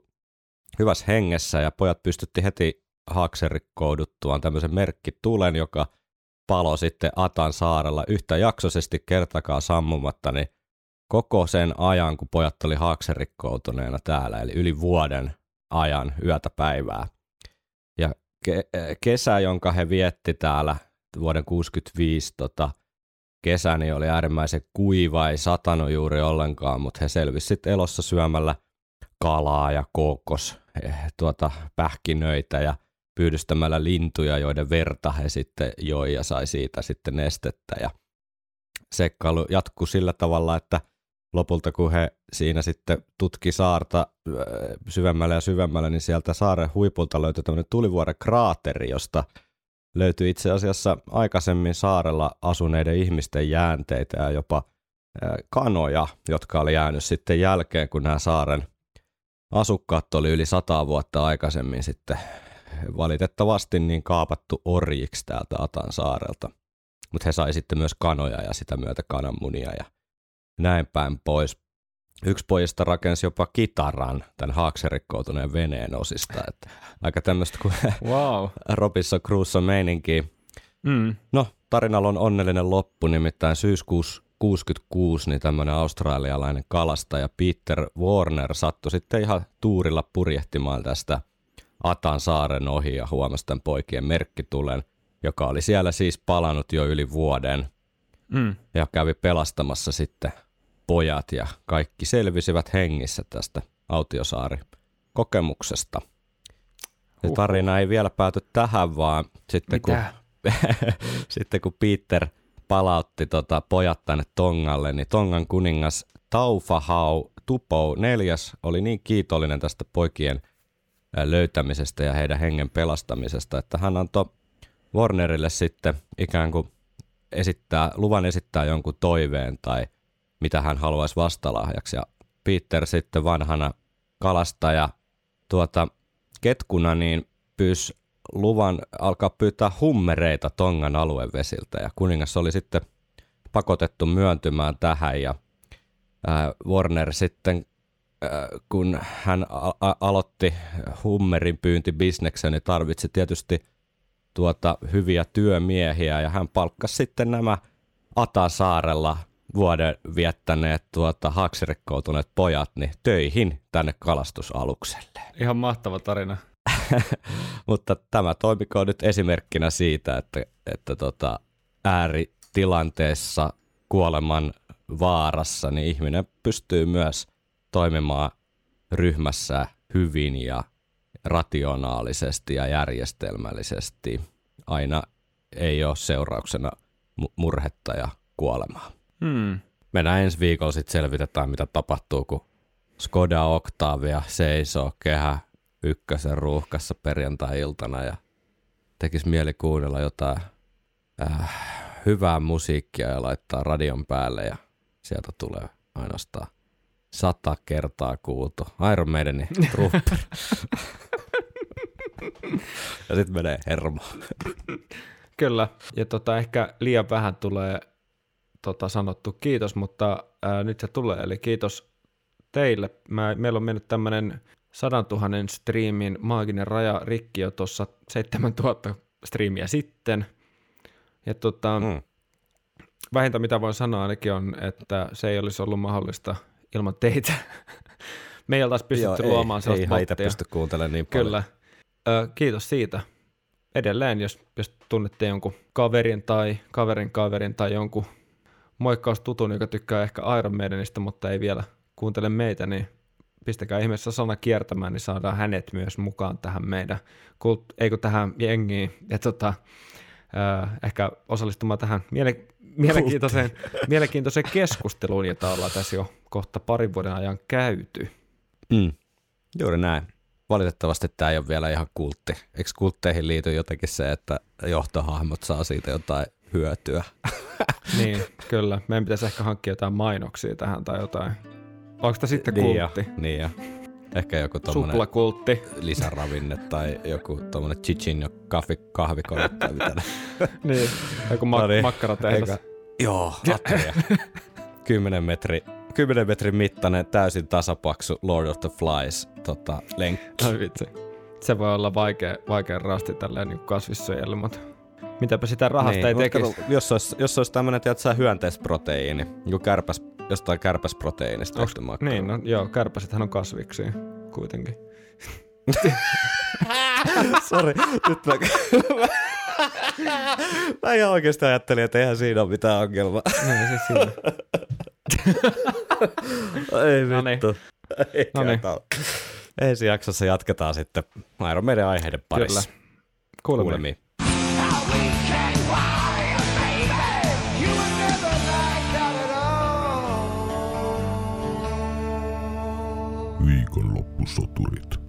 hyvässä hengessä ja pojat pystytti heti haakserikkouduttuaan tämmöisen merkkitulen, joka palo sitten Atan saarella yhtä jaksoisesti kertakaan sammumatta, niin koko sen ajan, kun pojat oli haakserikkoutuneena täällä, eli yli vuoden ajan yötä päivää. Ja ke- kesä, jonka he vietti täällä vuoden 65 tota, kesä, niin oli äärimmäisen kuiva, ei satanut juuri ollenkaan, mutta he selvisivät elossa syömällä kalaa ja kookos, eh, tuota, pähkinöitä ja pyydystämällä lintuja, joiden verta he sitten joi ja sai siitä sitten nestettä. Ja seikkailu jatkuu sillä tavalla, että lopulta kun he siinä sitten tutki saarta syvemmälle ja syvemmälle, niin sieltä saaren huipulta löytyi tämmöinen tulivuoren kraateri, josta löytyi itse asiassa aikaisemmin saarella asuneiden ihmisten jäänteitä ja jopa kanoja, jotka oli jäänyt sitten jälkeen, kun nämä saaren asukkaat oli yli sata vuotta aikaisemmin sitten valitettavasti niin kaapattu orjiksi täältä Atan saarelta. Mutta he sai sitten myös kanoja ja sitä myötä kananmunia ja näin päin pois. Yksi pojista rakensi jopa kitaran tämän haakserikkoutuneen veneen osista. Että aika tämmöistä kuin Wow. Robinson Crusoe meininkiä. Mm. No, tarinalla on onnellinen loppu, nimittäin syyskuussa 66 niin tämmöinen australialainen kalastaja Peter Warner sattui sitten ihan tuurilla purjehtimaan tästä Atan saaren ohi ja huomasi tämän poikien merkkitulen, joka oli siellä siis palannut jo yli vuoden Mm. ja kävi pelastamassa sitten pojat ja kaikki selvisivät hengissä tästä autiosaari kokemuksesta. Se Huhhuh. tarina ei vielä pääty tähän, vaan sitten kun, Mitä? sitten kun Peter palautti tota pojat tänne Tongalle, niin Tongan kuningas Taufahau Tupou neljäs oli niin kiitollinen tästä poikien löytämisestä ja heidän hengen pelastamisesta, että hän antoi Warnerille sitten ikään kuin esittää, luvan esittää jonkun toiveen tai mitä hän haluaisi vastalahjaksi. Ja Peter sitten vanhana kalastaja tuota, ketkuna niin pyysi luvan alkaa pyytää hummereita Tongan aluevesiltä ja kuningas oli sitten pakotettu myöntymään tähän ja ää, Warner sitten ää, kun hän a- a- aloitti hummerin pyyntibisneksen, niin tarvitsi tietysti tuota hyviä työmiehiä ja hän palkkasi sitten nämä Atasaarella vuoden viettäneet tuota haaksirikkoutuneet pojat niin töihin tänne kalastusalukselle. Ihan mahtava tarina. Mutta tämä toimikoon nyt esimerkkinä siitä, että, että tota, ääritilanteessa kuoleman vaarassa, niin ihminen pystyy myös toimimaan ryhmässä hyvin ja rationaalisesti ja järjestelmällisesti. Aina ei ole seurauksena mu- murhetta ja kuolemaan. Hmm. Mennään ensi viikolla sitten selvitetään, mitä tapahtuu, kun Skoda Octavia seisoo kehä ykkösen ruuhkassa perjantai-iltana ja tekisi mieli kuunnella jotain äh, hyvää musiikkia ja laittaa radion päälle ja sieltä tulee ainoastaan sata kertaa kuultu Iron Maidenin trupper. ja sitten menee hermo. Kyllä, ja tota, ehkä liian vähän tulee tota, sanottu kiitos, mutta ää, nyt se tulee, eli kiitos teille. Mä, meillä on mennyt tämmöinen 100 000 striimin maaginen raja rikki jo tuossa 7000 striimiä sitten. Ja tota, mm. Vähintä mitä voin sanoa ainakin on, että se ei olisi ollut mahdollista ilman teitä. Me ei oltaisi pystytty Joo, luomaan ei, sellaista ei bottia. pysty kuuntelemaan niin paljon. Kyllä. Ö, kiitos siitä. Edelleen, jos, jos tunnette jonkun kaverin tai kaverin kaverin tai jonkun moikkaustutun, joka tykkää ehkä Iron Maidenista, mutta ei vielä kuuntele meitä, niin pistäkää ihmeessä sana kiertämään, niin saadaan hänet myös mukaan tähän meidän, kult, eikö tähän jengiin, ja tota, ö, ehkä osallistumaan tähän miele, mielenkiintoiseen, mielenkiintoiseen keskusteluun, jota ollaan tässä jo kohta parin vuoden ajan käyty. Mm. Juuri näin. Valitettavasti tämä ei ole vielä ihan kultti. Eikö kultteihin liity jotenkin se, että johtohahmot saa siitä jotain hyötyä? Niin, kyllä. Meidän pitäisi ehkä hankkia jotain mainoksia tähän tai jotain. Onko tämä sitten Niin ja, kultti? niin ja. Ehkä joku tommonen Suplakultti. lisäravinne tai joku tommonen chichin kahvi, kahvikone tai mitä niin, joku ma- No niin. makkaratehdas. Eikä- Joo, Atria. 10 metri, 10 metrin mittainen täysin tasapaksu Lord of the Flies tota, lenkki. Vitsi. Se voi olla vaikea, vaikea rasti tälleen niin kasvissyöjälle, mutta mitäpä sitä rahasta ei mut tekisi. kato, jos olisi, jos olisi tämmöinen, tiedätkö, hyönteisproteiini, joku kärpäs, jostain kärpäsproteiinista Onks, tehty makkara. niin, no joo, kärpäsethän on kasviksi kuitenkin. Sori, nyt mä... mä ihan oikeasti ajattelin, että eihän siinä ole mitään ongelmaa. Niin, siis siinä. Ei No niin. vittu. Ei No niin. Ensi jaksossa jatketaan sitten Iron meidän aiheiden parissa. Kyllä. Kuulemme. Kuulemiin. Viikonloppusoturit.